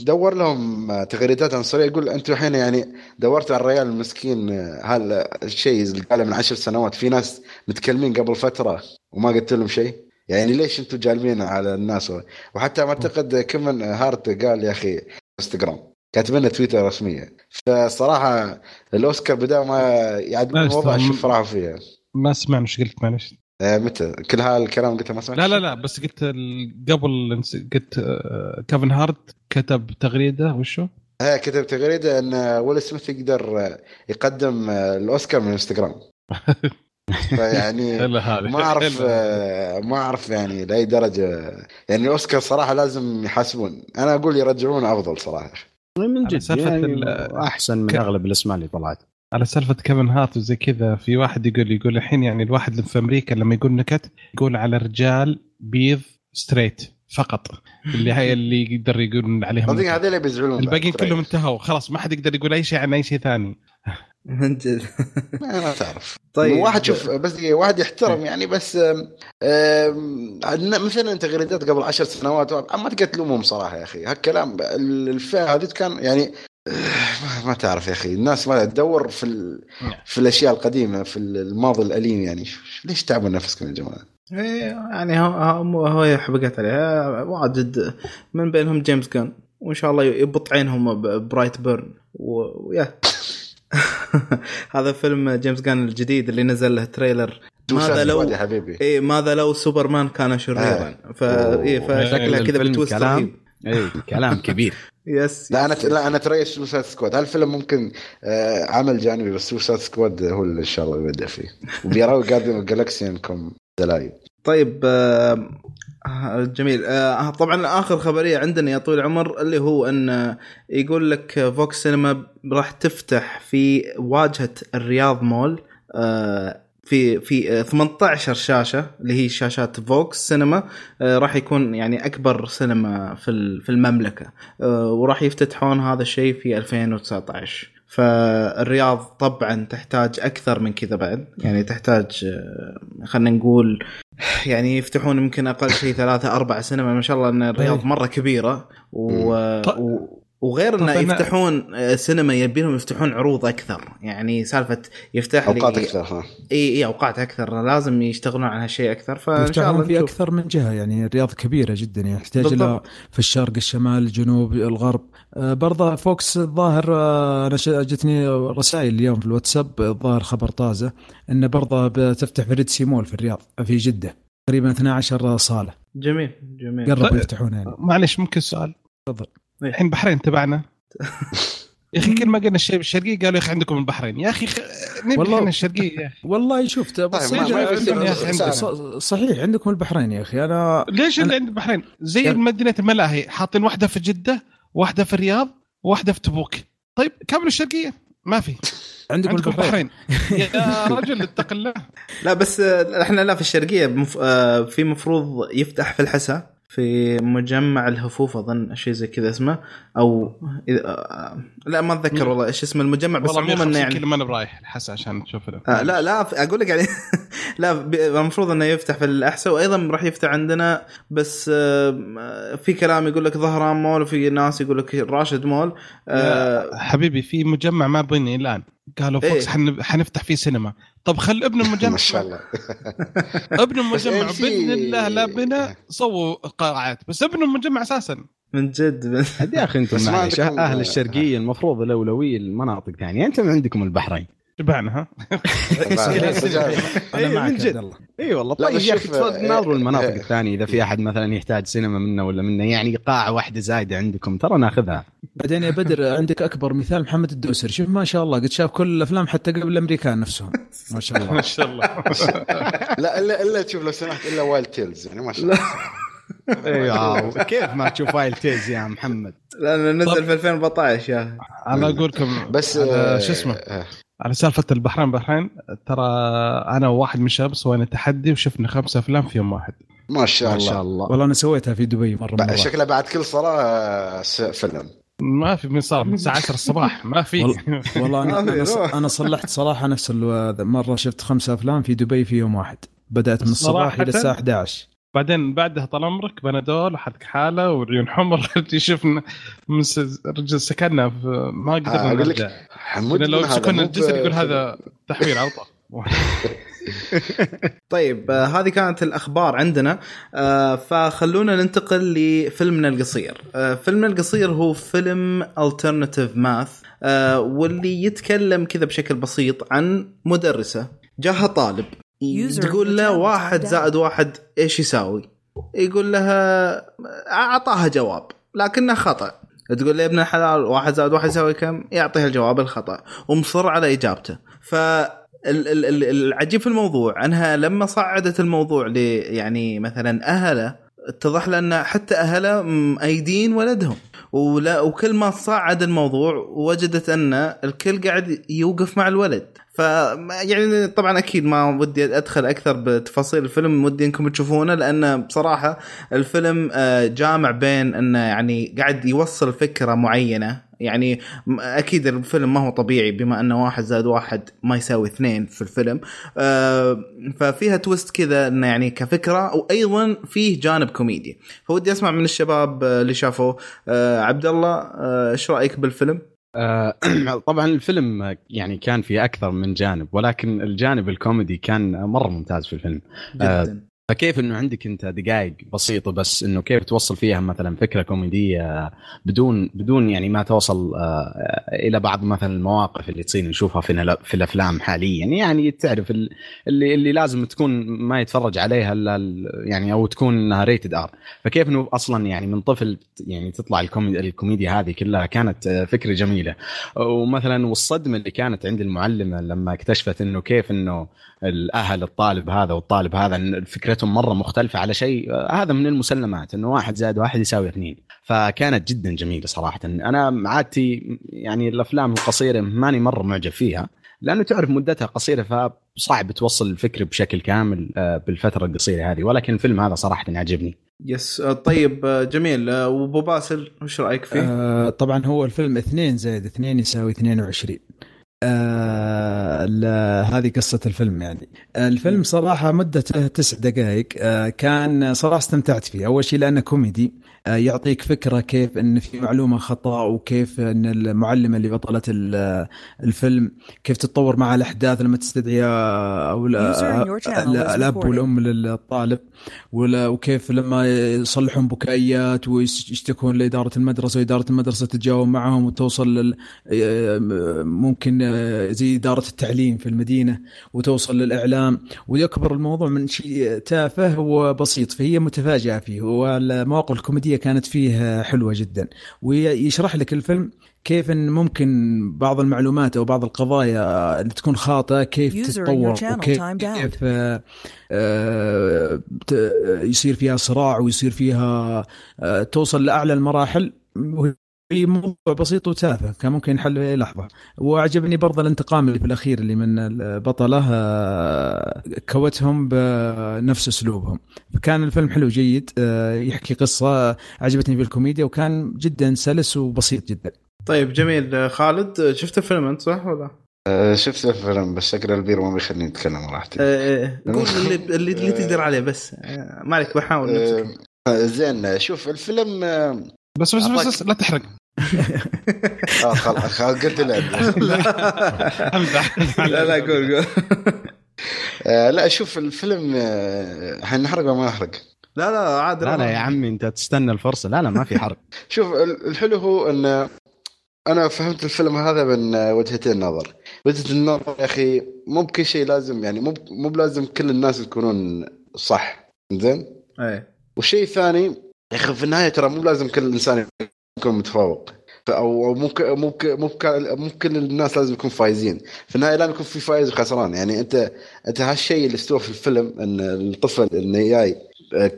دور لهم تغريدات عنصرية. يقول أنتم الحين يعني دورتوا على الرجال المسكين آه، هذا الشيء اللي قاله من عشر سنوات. في ناس متكلمين قبل فترة وما قلت لهم شيء. يعني ليش أنتم جالبين على الناس؟ وحتى ما أعتقد كيفن هارت قال يا أخي إنستغرام كاتب لنا تويتر رسمية. فصراحة الأوسكار بدأ ما لا الوضع. شوف فرحوا فيها. ما سمعنا إيش قلت معلش. متى؟ كل هالكلام قلته ما سمعت لا لا لا بس قلت قبل قلت آه، كيفن هارت كتب تغريدة وشو؟ ها كتب تغريدة إن ويل سميث يقدر آه، يقدم آه، الأوسكار من إنستغرام. *laughs* فيعني الا هذه ما أعرف آه، ما أعرف يعني لأي درجة. يعني الأوسكار صراحة لازم يحاسبون. أنا أقول يرجعون أفضل صراحة. من جد يعني أحسن من ك- أغلب الأسماء اللي طلعت. على سالفة كيفن هارت وزي كذا في واحد يقول يقول الحين يعني الواحد اللي في أمريكا لما يقول نكت يقول على رجال بيض straight فقط. اللي هي اللي يقدر يقول عليهم صدق. هذول اللي بيزعلون الباقيين. كلهم انتهوا. خلاص ما حد يقدر يقول أي شيء عن أي شيء ثاني. من جد. *laughs* ما تعرف. طيب. واحد شوف بس واحد يحترم يعني بس آم، آم، عندنا مثلا تغريدات قبل عشر سنوات ما تقدر تلومهم صراحة يا أخي. هالكلام الفئة هذه كان يعني ما- ما تعرف يا أخي. الناس ما تدور في ال... في الأشياء القديمة في الماضي الأليم يعني. ليش تعبوا نفسكم يا جماعة؟ إيه، يعني هو هو حبقت عليها واجد من بينهم جيمس جان. وإن شاء الله يبط عينهم برايت بيرن. و- ويا. *laughs* هذا فيلم جيمس جان الجديد اللي نزل له تريلر. ماذا لو يا حبيبي؟ إيه ماذا لو سوبرمان كان شريرا. ف إيه فشكلها كذا كلام. رهيب. اي كلام كبير. *laughs* yes لا أنا لا أنا ترى Suicide Squad هالفيلم ممكن آه عمل جانبي بس Suicide Squad هو اللي إن شاء الله يبدع فيه. وبيراوي Guardians Galaxy انكم دلايل طيب آه، آه، جميل. آه، طبعا آخر خبرية عندنا يا طويل العمر اللي هو إن يقول لك فوكس سينما راح تفتح في واجهة الرياض مول آه، في في آه، 18 شاشة اللي هي شاشات فوكس سينما آه، راح يكون يعني أكبر سينما في في المملكة. آه، وراح يفتتحون هذا الشيء في 2019 فالرياض طبعا تحتاج أكثر من كذا بعد. يعني تحتاج آه، خلينا نقول يعني يفتحون يمكن أقل شيء ثلاثة أربع سينما ما شاء الله إن الرياض طيب. مرة كبيرة. و... طيب. و... وغير إنه يفتحون آه، سينما يبينهم يفتحون عروض أكثر. يعني سالفة يفتح أوقات لي أكثر ها. إي إي أوقات أكثر. لازم يشتغلون على هالشيء أكثر. فإن شاء يفتحون الله في أكثر من جهة يعني الرياض كبيرة جدا. يعني يحتاج إلى. في الشرق الشمال الجنوب الغرب. آه، برضه فوكس الظاهر آه، أنا ش- جتني رسائل اليوم في الواتساب الظاهر خبر طازة انه برضه بتفتح في ريد سيمول في الرياض في جدة. تقريبا 12 صالة. جميل جميل. قربوا طيب. يفتحون يعني معلش ممكن سؤال؟ تفضل. الحين البحرين تبعنا. *laughs* يا أخي كل ما قلنا الشيء بالشرقيه قالوا يا أخي عندكم البحرين. يا أخي خ... نبي والله- إحنا الشرقية يا أخي. والله شفت بس طيب، عندكم- صحيح عندكم البحرين يا أخي. أنا ليش أنا- اللي عند البحرين زي يعني- مدينه الملاهي حاطين واحدة في جدة واحدة في الرياض واحدة في تبوك. طيب كامل الشرقية. ما في. عندكم, عندكم البحرين. البحرين يا *laughs* رجل اتق الله. لا بس آه، إحنا لا في الشرقية مف... آه، في مفروض يفتح في الحسا. في مجمع الهفوف أظن شيء زي كذا اسمه أو إذا- آه، لا ما أتذكر والله إيش اسم المجمع بس والله عموما 150 يعني كيلو ما أنا برايح الحسا عشان تشوف آه لا لا أقول لك يعني *laughs* لا المفروض إنه يفتح في الأحساء وأيضا راح يفتح عندنا بس آه، في كلام يقول لك ظهران مول وفي ناس يقول لك راشد مول آه، حبيبي في مجمع ما بني الآن. قالوا إيه. فوكس حن... حنفتح فيه سينما. طب خل ابن *laughs* المجمع ما شاء الله. *laughs* ابن المجمع بإذن الله لا بنا سووا قاعات. بس ابن المجمع أساسا. من جد يا أخي *laughs* أنتم معلش أهل الشرقيه المفروض الأولوية لمناطق ثانية أنتم عندكم البحرين. تبعنا ها؟ *laughs* أنا إيه، معك عبد جد. الله. اي والله طيب يا أخي تفضل ناظروا آه، المناطق آه. الثانية إذا في أحد مثلا يحتاج سينما منا ولا منا يعني قاعه واحدة زايدة عندكم ترى ناخذها. بعدين يا بدر عندك أكبر مثال محمد الدوسري. شوف ما شاء الله قد شاف كل الأفلام حتى قبل الأمريكان نفسهم. ما شاء الله. *laughs* ما شاء الله. *laughs* لا إلا إلا تشوف لو سمحت إلا Wild Tales يعني ما شاء الله. أيوه كيف ما تشوف Wild Tales يا محمد؟ لأنه نزل في 2014 يا. أنا أقول لكم بس على آه، شو اسمه؟ آه، على سالفة البحرين بحرين ترى أنا وواحد من الشباب سوينا تحدي وشفنا خمس أفلام في يوم واحد. ما شاء ما الله شاء الله. والله أنا سويتها في دبي مرة بقى مرة. شكله بعد كل صلاة آه، فيلم. ما في من صار من الساعة 10 الصباح ما في. والله- والله أنا *laughs* ما في أنا, صلحت صراحة نفس مرة شفت خمسة أفلام في دبي في يوم واحد. بدأت من الصباح؟ إلى الساعة 11 بعدين بعدها طال عمرك بنادول وحدك حاله وعيون حمر. *laughs* شفنا من سكننا ما آه، قدرنا أقول لك نرجع حمود لو سكننا الجسر يقول هذا *laughs* تحويل عطى *laughs* طيب آه، هذه كانت الأخبار عندنا. آه، فخلونا ننتقل لفيلمنا القصير. آه، فيلمنا القصير هو فيلم alternative ماث واللي يتكلم كذا بشكل بسيط عن مدرسة جاها طالب. تقول له واحد. زائد واحد إيش يساوي؟ يقول لها أعطاها جواب لكنه خطأ. تقول له يا ابن الحلال واحد زائد واحد يساوي كم؟ يعطيها الجواب الخطأ ومصر على إجابته. ف ال- ال- ال- العجيب في الموضوع أنها لما صعدت الموضوع ل يعني مثلا أهله اتضح لنا حتى أهله مأيدين ولدهم. ولا وكل ما صعد الموضوع وجدت أن الكل قاعد يوقف مع الولد. يعني طبعا أكيد ما ودي أدخل أكثر بتفاصيل الفيلم ودي إنكم تشوفونه لأن بصراحة الفيلم آه، جامع بين إنه يعني قاعد يوصل فكرة معينة. يعني أكيد الفيلم ما هو طبيعي بما إنه واحد زائد واحد ما يساوي اثنين في الفيلم. آه، ففيها twist كذا إنه يعني كفكرة وأيضا فيه جانب كوميدي. فودي أسمع من الشباب آه، اللي شافوه. عبد الله إيش رأيك بالفيلم؟ آه، *clears throat* طبعا الفيلم يعني كان فيه أكثر من جانب ولكن الجانب الكوميدي كان مرة ممتاز في الفيلم. آه، جدا. فكيف إنه عندك أنت دقائق بسيطة بس إنه كيف توصل فيها مثلا فكرة كوميدية بدون بدون يعني ما توصل آه، إلى بعض مثلا المواقف اللي تصير نشوفها في في الأفلام حاليا. يعني تعرف ال- اللي اللي لازم تكون ما يتفرج عليها إلا ال- يعني أو تكون إنها rated R فكيف إنه أصلا يعني من طفل يعني تطلع الكوميديا الكوميديا هذه كلها كانت آه، فكرة جميلة. ومثلا والصدمة اللي كانت عند المعلمة لما اكتشفت إنه كيف إنه الأهل الطالب هذا والطالب هذا إن فكرتهم مرة مختلفة على شيء هذا من المسلمات إنه واحد زائد واحد يساوي اثنين. فكانت جدا جميلة صراحة. أنا عادتي يعني الأفلام القصيرة ماني مرة معجب فيها لأنه تعرف مدتها قصيرة فصعب توصل الفكرة بشكل كامل آه، بالفترة القصيرة هذه. ولكن الفيلم هذا صراحة عجبني. yes آه، طيب آه، جميل. وأبو باسل وش رأيك فيه؟ آه طبعا هو الفيلم 2 زائد 2 يساوي 22 آه هذه قصة الفيلم يعني. الفيلم صراحة مدته تسع دقائق. آه كان صراحة استمتعت فيه. أول شيء لأنه كوميدي. آه يعطيك فكرة كيف أن في معلومة خطأ وكيف أن المعلمة اللي بطلة ال- الفيلم كيف تتطور مع الأحداث لما تستدعي آه، أو was الأب. والأم للطالب. ولا- وكيف لما يصلحون بكائيات ويشتكون لإدارة المدرسة وإدارة المدرسة تتجاوب معهم وتوصل. ممكن زي إدارة التعليم في المدينة وتوصل للإعلام ويكبر الموضوع من شيء تافه وبسيط فهي متفاجئة فيه والمواقف الكوميدية كانت فيه حلوة جدا ويشرح لك الفيلم كيف إن ممكن بعض المعلومات أو بعض القضايا اللي تكون خاطئة كيف تتطور وكيف. كيف آه، آه، يصير فيها صراع ويصير فيها آه، توصل لأعلى المراحل. وهي موضوع بسيط وتافه كان ممكن ينحل في أي لحظة. وعجبني برضه الانتقام اللي في الأخير اللي من البطلة كوتهم بنفس أسلوبهم. كان الفيلم حلو جيد يحكي قصة عجبتني في الكوميديا وكان جدا سلس وبسيط جدا. طيب جميل. خالد شفت الفيلم انت صح ولا؟ آه، شفت الفيلم بس شكل البير ما بيخليني أتكلم راحتي آه، قول اللي اللي, اللي تقدر عليه بس. آه، ما عليك بحاول نفسك. آه، زين شوف الفيلم بس بس بس, بس لا تحرق. *laughs* آه خلاص قلت له *laughs* أمزح. *laughs* لا لا قول قول. لا شوف الفيلم حنحرق ولا ما نحرق؟ لا لا عاد لا لا يا عمي أنت تستنى الفرصة. لا لا ما في حرق. شوف ال- الحلو هو إن أنا فهمت الفيلم هذا من وجهتين نظر وجهة النظر يا أخي مو بكل شيء لازم يعني مو مو بلازم كل الناس يكونون صح. زين؟ إيه. والشيء الثاني يا أخي في النهاية ترى مو لازم كل إنسان يكون متفوق. أو أو مو مو مو كل الناس لازم يكون فايزين. في النهاية لازم يكون في فايز وخسران. يعني انت أنت هالشيء اللي استوى في الفيلم إن الطفل انه جاي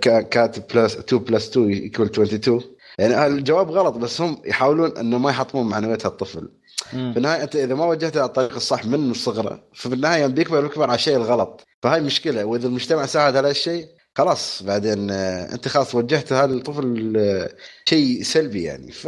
كا- كاتب plus 2 plus 2 يكون 22 يعني الجواب غلط بس هم يحاولون إنه ما يحطمون معنويات الطفل. في النهاية أنت إذا ما وجهته على الطريق الصح من صغره ففي النهاية بيكبر بيكبر على الشيء الغلط. فهاي مشكلة وإذا المجتمع ساعد على هالشيء خلاص بعدين آه، أنت خلاص وجهت هذا الطفل آه، شيء سلبي يعني. ف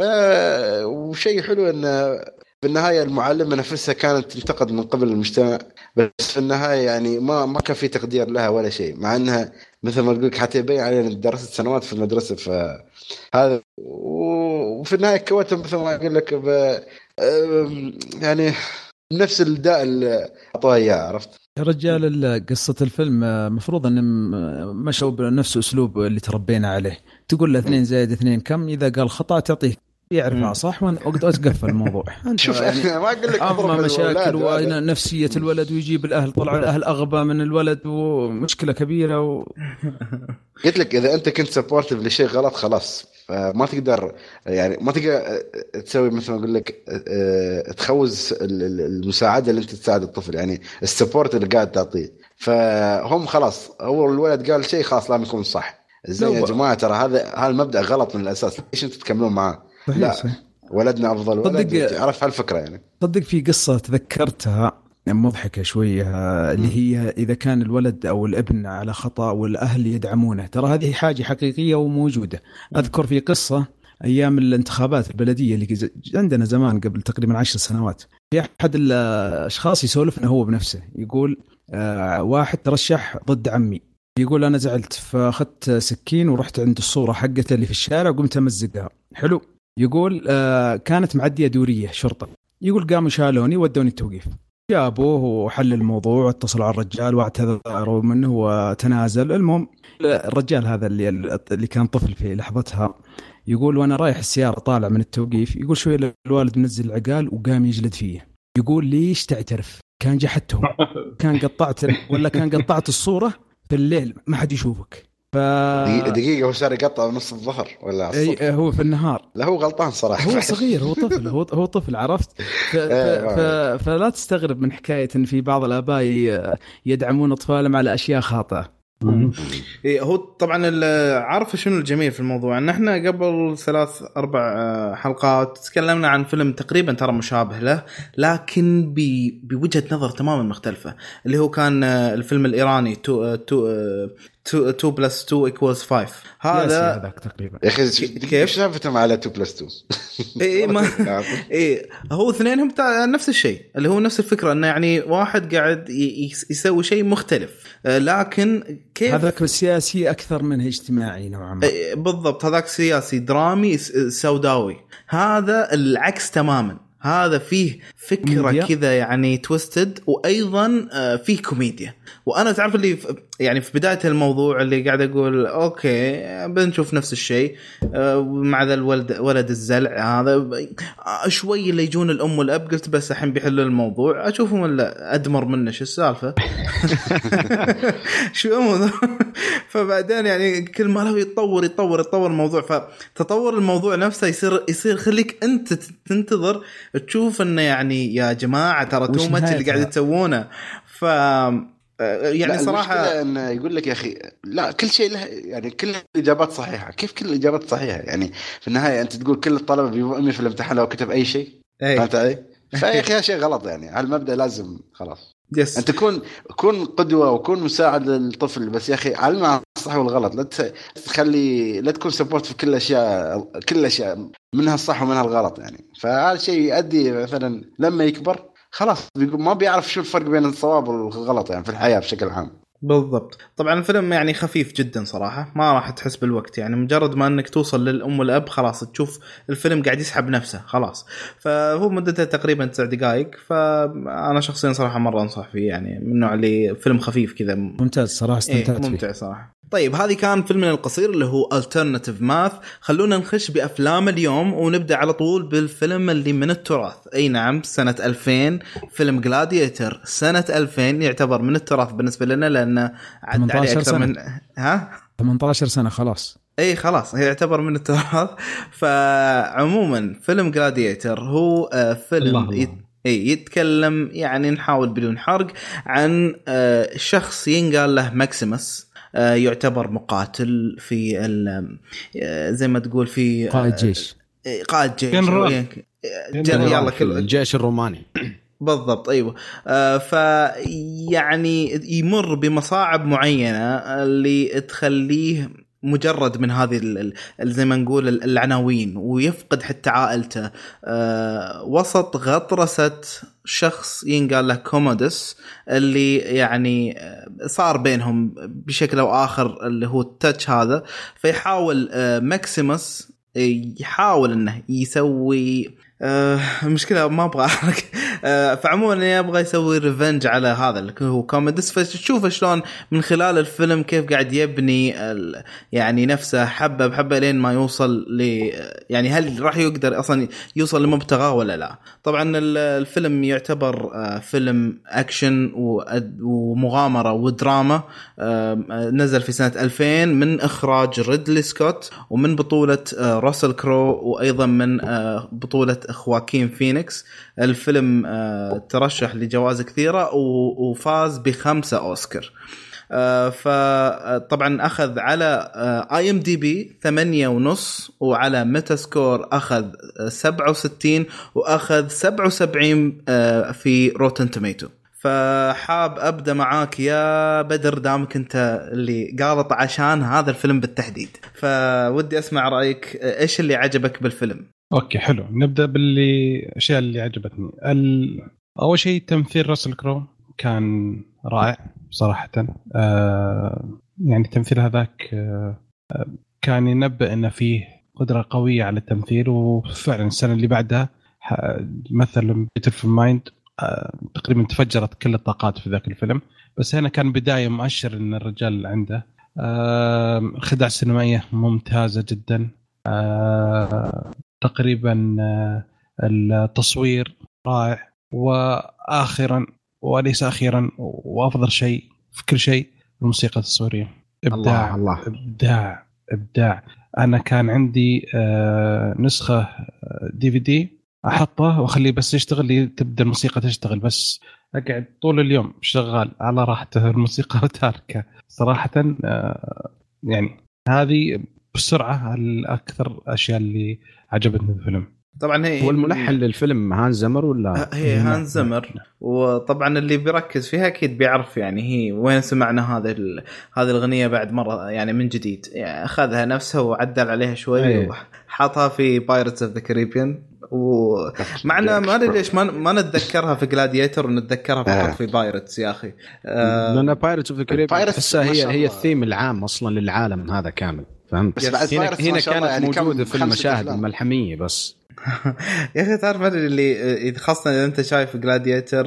وشيء حلو انه في النهايه المعلمة نفسها كانت تنتقد من قبل المجتمع بس في النهاية يعني ما ما كان في تقدير لها ولا شيء مع إنها مثل ما تقول لك حتى يبين علينا درست سنوات في المدرسة فهذا وفي النهاية كوتهم مثل ما أقول لك يعني نفس الداء اللي أعطوها إياه عرفت؟ يا رجال ال- قصة الفيلم آه، مفروض إن م- مشوا بنفس أسلوب اللي تربينا عليه تقول له اثنين زائد اثنين كم إذا قال خطأ تعطيه يعرفها. صح وتقفل الموضوع. *laughs* أنت شوف يعني ما أقول لك اضرب اما مشاكل. ونفسيه الولد ويجيب الأهل طلع الأهل أغبى من الولد ومشكلة كبيرة و... *laughs* قلت لك إذا أنت كنت supportive لشيء غلط خلاص. ما تقدر يعني ما تقدر أه، تسوي مثل ما أقول لك أه، تخوز ال- ال- المساعدة اللي أنت تساعد الطفل يعني ال support اللي قاعد تعطيه. فهم خلاص هو الولد قال شيء خلاص لازم يكون صح. زين يا جماعة؟ ترى هذا هذا المبدأ غلط من الأساس. ليش أنتم تكملون معاه؟ صحيح لا. صحيح. ولدنا أفضل ولد صدق- عرف هالفكرة يعني. صدق في قصة تذكرتها مضحكة شوية اللي هي إذا كان الولد أو الابن على خطأ والأهل يدعمونه. ترى هذه حاجة حقيقية وموجودة. أذكر في قصة أيام الانتخابات البلدية اللي عندنا زمان قبل تقريبا عشر سنوات. في أحد الأشخاص يسولف انه هو بنفسه يقول آه، واحد ترشح ضد عمي. يقول أنا زعلت فأخذت سكين ورحت عند الصورة حقته اللي في الشارع وقمت أمزقها. حلو. يقول آه، كانت معدية دورية شرطة. يقول قاموا شالوني ودوني التوقيف. جابوه وحل الموضوع واتصلوا على الرجال واعتذروا منه وتنازل. المهم الرجال هذا اللي اللي كان طفل في لحظتها يقول وأنا رايح السيارة طالع من التوقيف. يقول شوي الوالد منزل العقال وقام يجلد فيه. يقول ليش تعترف؟ كان جحدتهم. *laughs* كان قطعت ولا كان قطعت الصورة؟ في الليل ما حد يشوفك. ف دقيقة- دقيقة هو صار يقطع نص الظهر ولا الصبح. إي هو في النهار. لا هو غلطان صراحة. هو صغير هو طفل هو هو طفل عرفت؟ ف... *laughs* ف... ف... فلا تستغرب من حكاية إن في بعض الآباء يدعمون اطفالهم على اشياء خاطئة. إيه هو طبعا ال- عارف شنو الجميل في الموضوع؟ إن إحنا قبل ثلاث أربع آه، حلقات تكلمنا عن فيلم تقريبا ترى مشابه له لكن ب- بوجهة نظر تماما مختلفة اللي هو كان آه، الفيلم الإيراني 2 2 plus 2 equals 5 سياسي هذا هذاك تقريبا. يا أخي كيف؟ شافتهم على 2 plus 2 اي إيه ما *laughs* إيه هو اثنينهم نفس الشيء اللي هو نفس الفكرة إنه يعني واحد قاعد ي- يس- يسوي شيء مختلف. آه، لكن كيف؟ هذاك سياسي أكثر منه اجتماعي نوعا ما. إيه، بالضبط هذاك سياسي درامي س- سوداوي. هذا العكس تماما. هذا فيه فكرة. كذا يعني twisted وأيضا آه، فيه كوميديا. وأنا تعرف اللي يعني في بداية الموضوع اللي قاعد أقول okay بنشوف نفس الشيء. آه، مع ذا الولد ولد الزلع هذا آه، شوي اللي يجون الأم والأب قلت بس الحين بيحلوا الموضوع أشوفهم إلا أدمر منه شو السالفة؟ *laughs* شو فبعدين يعني كل ما له يتطور يتطور يتطور الموضوع. فتطور الموضوع نفسه يصير يصير خليك أنت تنتظر تشوف إنه يعني يا جماعة ترى تو اللي؟ قاعد تسوونه. ف يعني لا، صراحة انه يقول لك يا أخي لا كل شيء له يعني كل الإجابات صحيحة. كيف كل الإجابات صحيحة؟ يعني في النهاية أنت تقول كل الطلبة 100 في الامتحان لو كتب أي شيء؟ إيه. فهمت علي؟ *laughs* فيا أخي هذا شيء غلط يعني. هالمبدأ لازم خلاص. yes أنت كون كون قدوة وكون مساعد للطفل بس يا أخي علمه عن الصح والغلط. لا تخلي لا تكون support في كل الاشياء كل الاشياء منها الصح ومنها الغلط يعني. فهذا الشيء يؤدي مثلا لما يكبر خلاص ما بيعرف شو الفرق بين الصواب والغلط يعني في الحياة بشكل عام. بالضبط. طبعا الفيلم يعني خفيف جدا صراحة ما راح تحس بالوقت يعني مجرد ما إنك توصل للأم والأب خلاص تشوف الفيلم قاعد يسحب نفسه خلاص. فهو مدته تقريبا تسع دقائق فأنا شخصيا صراحة مرة أنصح فيه يعني من النوع اللي فيلم خفيف كذا. ممتاز صراحة إيه استمتعت فيه. ممتع صراحة. طيب هذه كان فيلمنا القصير اللي هو Alternative ماث خلونا نخش بأفلام اليوم ونبدأ على طول بالفيلم اللي من التراث. أي نعم سنة 2000 فيلم Gladiator سنة 2000 يعتبر من التراث بالنسبة لنا لأنه عدى عليه 18 أكثر سنة. من ها؟ 18 سنة خلاص. إي خلاص. هي يعتبر من التراث. *laughs* فعموما فيلم Gladiator هو آه، فيلم الله الله. يت... إي يتكلم يعني نحاول بدون حرق عن آه، شخص ينقال له ماكسيموس آه، يعتبر مقاتل في ال- زي ما تقول في قائد جيش. قائد جيش. جنرال. جن- يلا كل الجيش الروماني. بالضبط أيوه. آه فيعني يمر بمصاعب معينة اللي تخليه مجرد من هذه ال- ال- زي ما نقول ال- العناوين ويفقد حتى عائلته. آه وسط غطرسة شخص ينقال له كومودس اللي يعني آه، صار بينهم بشكل أو آخر اللي هو ال touch هذا فيحاول آه ماكسيموس يحاول إنه يسوي آه المشكلة ما أبغى احرق آه فعموما يبغى يسوي revenge على هذا اللي هو كوميدس فتشوف شلون من خلال الفيلم كيف قاعد يبني يعني نفسه حبة بحبة لين ما يوصل ل يعني هل راح يقدر أصلا يوصل لمبتغاه ولا لا. طبعا ال- الفيلم يعتبر آه فيلم اكشن ومغامرة ودراما. آه نزل في سنة 2000 من إخراج ريدلي سكوت ومن بطولة آه راسل كرو وأيضا من بطولة خواكين فينيكس. الفيلم آه ترشح لجوائز كثيرة وفاز بخمسة أوسكار. آه، فطبعا أخذ على IMDb 8 ونص وعلى Metascore أخذ آه، 67 وأخذ 77 آه، في Rotten Tomato فحاب أبدأ معاك يا بدر دامك أنت اللي قالط عشان هذا الفيلم بالتحديد. فودي أسمع رأيك آه، إيش اللي عجبك بالفيلم؟ okay حلو. نبدأ بالاشياء اللي عجبتني. ال... أول شيء تمثيل راسل كرو كان رائع صراحة. آه يعني التمثيل هذاك آه كان ينبئ ان فيه قدرة قوية على التمثيل وفعلا السنة اللي بعدها مثل Beautiful Mind آه تقريبا تفجرت كل الطاقات في ذاك الفيلم. بس هنا كان بداية مؤشر إن الرجال عنده. آه الخدع السينمائيه ممتازة جدا. آه تقريبا آه التصوير رائع. واخرا وليس أخيرا وأفضل شيء في كل شيء الموسيقى التصويرية. إبداع الله الله. إبداع إبداع. أنا كان عندي آه نسخة دي في دي احطه وأخليه بس يشتغل لي تبدأ الموسيقى تشتغل. بس أقعد طول اليوم شغال على راحته الموسيقى *laughs* تاركه صراحة آه، يعني هذه بسرعة الأكثر أشياء اللي عجبتني في الفيلم. طبعا هي هو الملحن للفيلم هان زمر ولا؟ هي هان زمر. وطبعا اللي بيركز فيها أكيد بيعرف يعني هي وين سمعنا هذا ال... هذه الأغنية بعد مرة يعني من جديد. يعني أخذها نفسها وعدل عليها شوي أيه. وحطها في Pirates of the Caribbean ومعنا ما أدري ليش ما, ما نتذكرها في Gladiator ونتذكرها فقط آه. في Pirates يا أخي. آه. لأن Pirates of the ما هي هي. الثيم العام أصلا للعالم هذا كامل. فهمت؟ بس بعد هنا, هنا كانت يعني موجودة في المشاهد أفلام. الملحمية بس يا أخي تعرف ادري اللي خاصة إذا أنت شايف Gladiator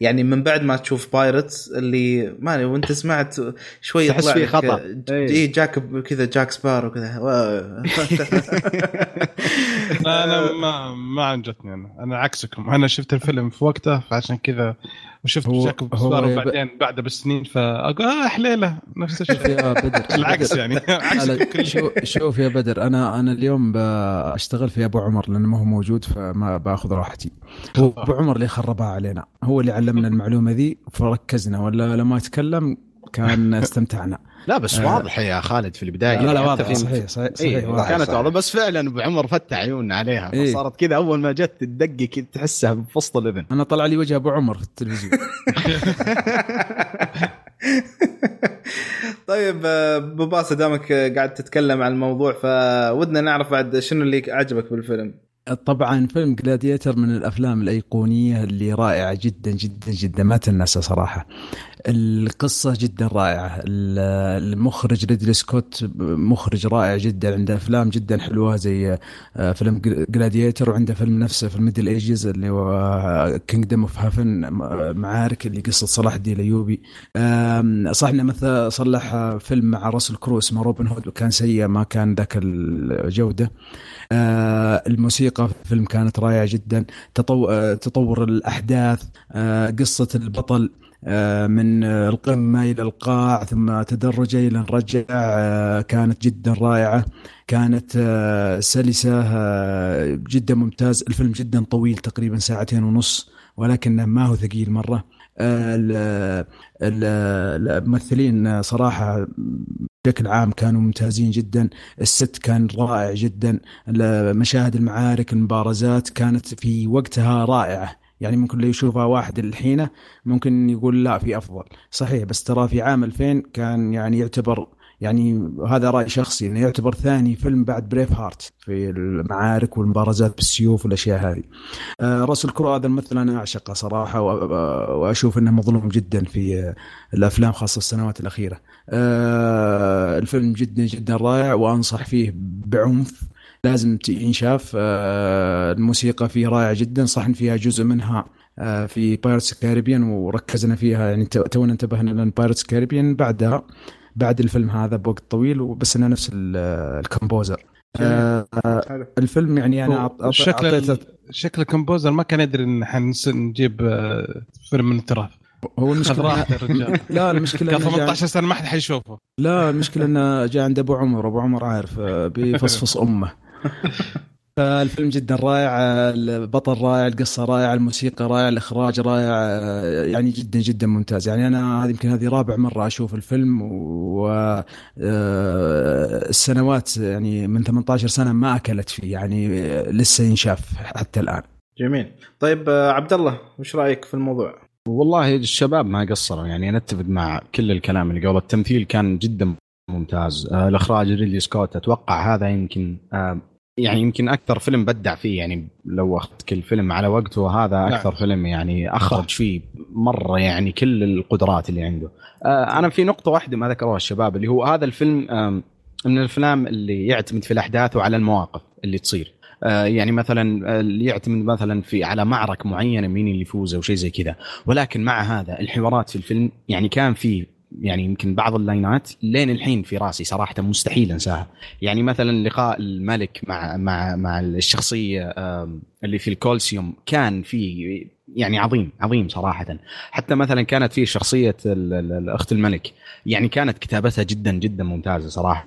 يعني من بعد ما تشوف Pirates اللي ما أدري وأنت سمعت شوي تحس لك خطأ. اي إيه. جاك كذا جاك سبارو كذا wow. *laughs* لا أنا ما ما عجبتني أنا. أنا عكسكم. أنا شفت الفيلم في وقته فعشان كذا وشفت جاك سبارو بعدين بعده بالسنين فأقول آه حليله نفس الشيء. يا بدر. *laughs* العكس يعني. *laughs* شوف يا بدر. أنا أنا اليوم بشتغل في أبو عمر. لأنه ما هو موجود فما بأخذ راحتي هو أبو عمر اللي خربها علينا هو اللي علمنا المعلومة ذي فركزنا ولا لما يتكلم كان *laughs* استمتعنا لا بس آه. واضحه يا خالد في البداية لا لا واضح في- صحيح صحيح, صحيح إيه واضح. كانت. واضحه بس فعلا أبو عمر فتح عيوننا عليها إيه. فصارت كذا أول ما جت تدقق كذا تحسها بفصل الإذن أنا طلع لي وجه أبو عمر في التلفزيون *laughs* *laughs* طيب آه، باسل دامك آه، قاعد تتكلم عن الموضوع فودنا نعرف بعد شنو اللي عجبك بالفيلم. طبعا فيلم Gladiator من الأفلام الأيقونية اللي رائعة جدا جدا جدا ما تنسى صراحة. القصة جدا رائعة، ال- المخرج ريدلي سكوت مخرج رائع جدا عنده أفلام جدا حلوة زي آه، فيلم Gladiator وعنده فيلم نفسه في ال Middle Ages اللي هو Kingdom of Heaven معارك اللي قصة صلاح الدين الايوبي. صح إنه مثل صلح آه، فيلم مع راسل كرو اسمه Robin Hood وكان سيء ما كان ذاك الجوده. آه، الموسيقى في الفيلم كانت رائعة جدا. تطو... آه، تطور الأحداث آه، قصة البطل آه، من القمة إلى القاع ثم تدرج إلى الرجع آه، كانت جدا رائعة. كانت سلسة جدا ممتاز. الفيلم جدا طويل تقريبا ساعتين ونص ولكنه ما هو ثقيل مرة. ال- ال- الممثلين صراحة بشكل عام كانوا ممتازين جدا ال set كان رائع جدا مشاهد المعارك المبارزات كانت في وقتها رائعة يعني ممكن لو يشوفها واحد الحين ممكن يقول لا في أفضل صحيح بس ترى في عام 2000 كان يعني يعتبر يعني هذا رأي شخصي إنه يعتبر ثاني فيلم بعد Braveheart في المعارك والمبارزات بالسيوف والأشياء هذه. آه راسل كرو هذا الممثل أنا أعشقه صراحة وأشوف إنه مظلوم جدا في الأفلام خاصة السنوات الأخيرة. آه الفيلم جدا جدا رائع وأنصح فيه بعنف. لازم ينشاف. آه الموسيقى فيه رائعة جدا صح فيها جزء منها آه في Pirates Caribbean وركزنا فيها. يعني تو- تونا انتبهنا لأن Pirates Caribbean بعدها بعد الفيلم هذا بوقت طويل وبس إنه نفس ال- الكمبوزر آه الفيلم يعني أنا أعط- شكل شكل الكمبوزر ما كان يدري إن حنس- نجيب آه، فيلم من التراث هو *laughs* المشكلة *laughs* لا المشكلة كان إنه جاء- 18 سنة ما حد حيشوفه. لا المشكلة إنه جاء عند أبو عمر أبو عمر عارف آه، بيفصفص أمه. *laughs* فالفيلم جدا رائع البطل رائع القصة رائعة الموسيقى رائعة الإخراج رائع آه، يعني جدا جدا ممتاز. يعني أنا هذه يمكن هذه رابع مرة أشوف الفيلم و آه، السنوات يعني من 18 سنة ما أكلت فيه يعني لسه ينشاف حتى الآن. جميل. طيب عبد الله وش رأيك في الموضوع؟ والله الشباب ما قصروا. يعني أنا أتفق مع كل الكلام اللي قبل. التمثيل كان جدا ممتاز. آه الإخراج ريدلي سكوت أتوقع هذا يمكن آه يعني يمكن أكثر فيلم بدع فيه. يعني لو أخذت كل فيلم على وقته هذا أكثر نعم. فيلم يعني أخرج فيه مرة يعني كل القدرات اللي عنده. آه أنا في نقطة واحدة ما ذكروها الشباب اللي هو هذا الفيلم من الأفلام اللي يعتمد في الأحداث وعلى المواقف اللي تصير. يعني مثلا آه، يعتمد مثلا في على معركة معينة مين اللي يفوز أو شيء زي كذا. ولكن مع هذا الحوارات في الفيلم يعني كان في يعني يمكن بعض اللاينات لين الحين في راسي صراحة مستحيل أنساها. يعني مثلا لقاء الملك مع مع مع الشخصية اللي في الكولسيوم كان في يعني عظيم عظيم صراحة. حتى مثلا كانت في شخصية ال- ال- الأخت الملك يعني كانت كتابتها جدا جدا ممتازة صراحة.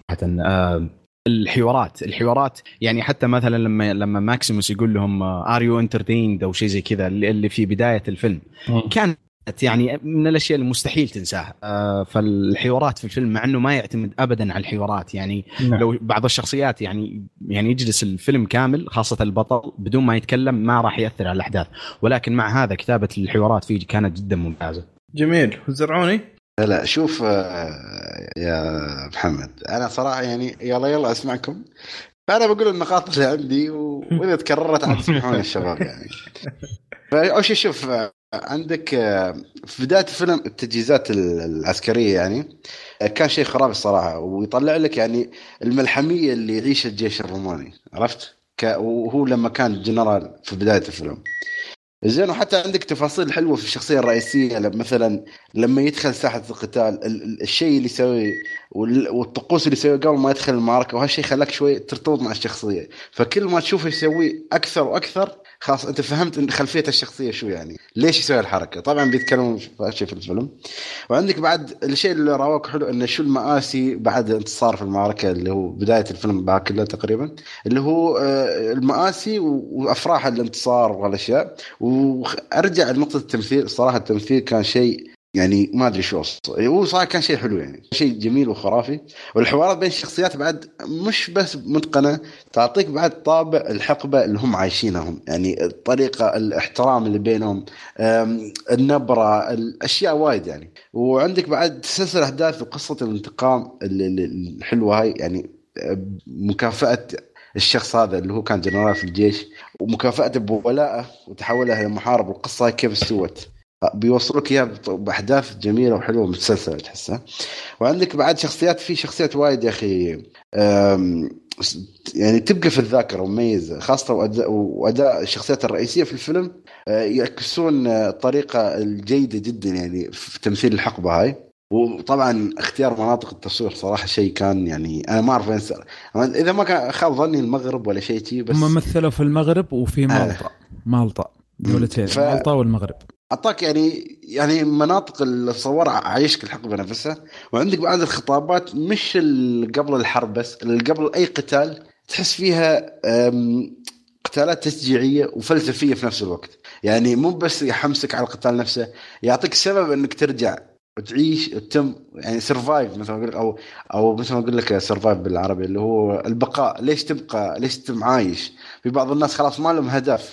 الحوارات الحوارات يعني حتى مثلا لما لما ماكسيموس يقول لهم are you entertained أو شيء زي كذا اللي اللي في بداية الفيلم. كانت يعني من الأشياء اللي مستحيل تنساها. آه، فالحوارات في الفيلم مع إنه ما يعتمد ابدا على الحوارات يعني نعم. لو بعض الشخصيات يعني يعني يجلس الفيلم كامل خاصة البطل بدون ما يتكلم ما راح يأثر على الأحداث. ولكن مع هذا كتابة الحوارات فيه كانت جدا ممتازة. جميل. زرعوني لا شوف آه، يا محمد أنا صراحة يعني يلا يلا أسمعكم. فأنا بقول النقاط اللي عندي وإذا *laughs* تكررت عاد تسمحون الشباب يعني. فاول شيء شوف آه، عندك آه، في بداية الفيلم التجهيزات ال- العسكرية يعني كان شيء خرافي الصراحه ويطلع لك يعني الملحمية اللي يعيشها الجيش الروماني عرفت؟ وهو لما كان جنرال في بداية الفيلم. زين وحتى عندك تفاصيل حلوة في الشخصية الرئيسية مثلا لما يدخل ساحة القتال ال- ال- الشيء اللي يسويه وال- والطقوس اللي يسويه قبل ما يدخل المعركة وهالشيء خلاك شوي ترتبط مع الشخصية. فكل ما تشوفه يسويه أكثر وأكثر خلاص أنت فهمت إن خلفيه الشخصية شو يعني. ليش يسوي الحركه طبعا بيتكلمون في في الفيلم. وعندك بعد الشيء اللي راوك حلو انه شو المآسي بعد انتصار في المعركة اللي هو بداية الفيلم كله تقريبا اللي هو آه، المآسي وأفراح الانتصار والاشياء وأرجع لنقطة التمثيل. الصراحه التمثيل كان شيء يعني ما أدري شو هو صراحة كان شيء حلو يعني شيء جميل وخرافي. والحوارات بين الشخصيات بعد مش بس متقنة تعطيك بعد طابع الحقبة اللي هم عايشينها هم يعني الطريقة الاحترام اللي بينهم النبرة الأشياء وايد يعني. وعندك بعد سلسلة أحداث وقصة الانتقام ال- ال- الحلوة هاي يعني مكافأة الشخص هذا اللي هو كان جنرال في الجيش ومكافأته بولائه وتحوله إلى محارب. والقصة هاي كيف استوت؟ بيوصلوك اياها بأحداث جميلة وحلوة متسلسله تحسها. وعندك بعد شخصيات في شخصيات وايد يا أخي يعني تبقى في الذاكرة ومميزة خاصة واداء, وأداء الشخصيات الرئيسية في الفيلم آه، يعكسون آه، الطريقة الجيدة جدا يعني في تمثيل الحقبة هاي. وطبعا اختيار مناطق التصوير صراحة شيء كان يعني أنا ما أعرف وين. إذا ما كان خاب ظني المغرب ولا شيء شي بس هم مثلوا في المغرب وفي مالطا. مالطا. دولتين ف- مالطا والمغرب. أعطاك يعني يعني مناطق اللي صورها عايشك الحقبه نفسها وعندك بعد الخطابات مش قبل الحرب بس اللي قبل أي قتال تحس فيها قتالات تشجيعية وفلسفية في نفس الوقت. يعني مو بس يحمسك على القتال نفسه يعطيك سبب إنك ترجع وتعيش وتتم يعني survive مثل ما أقول أو أو مثل ما أقول لك survive بالعربي اللي هو البقاء. ليش تبقى ليش تتم عايش؟ في بعض الناس خلاص ما لهم هدف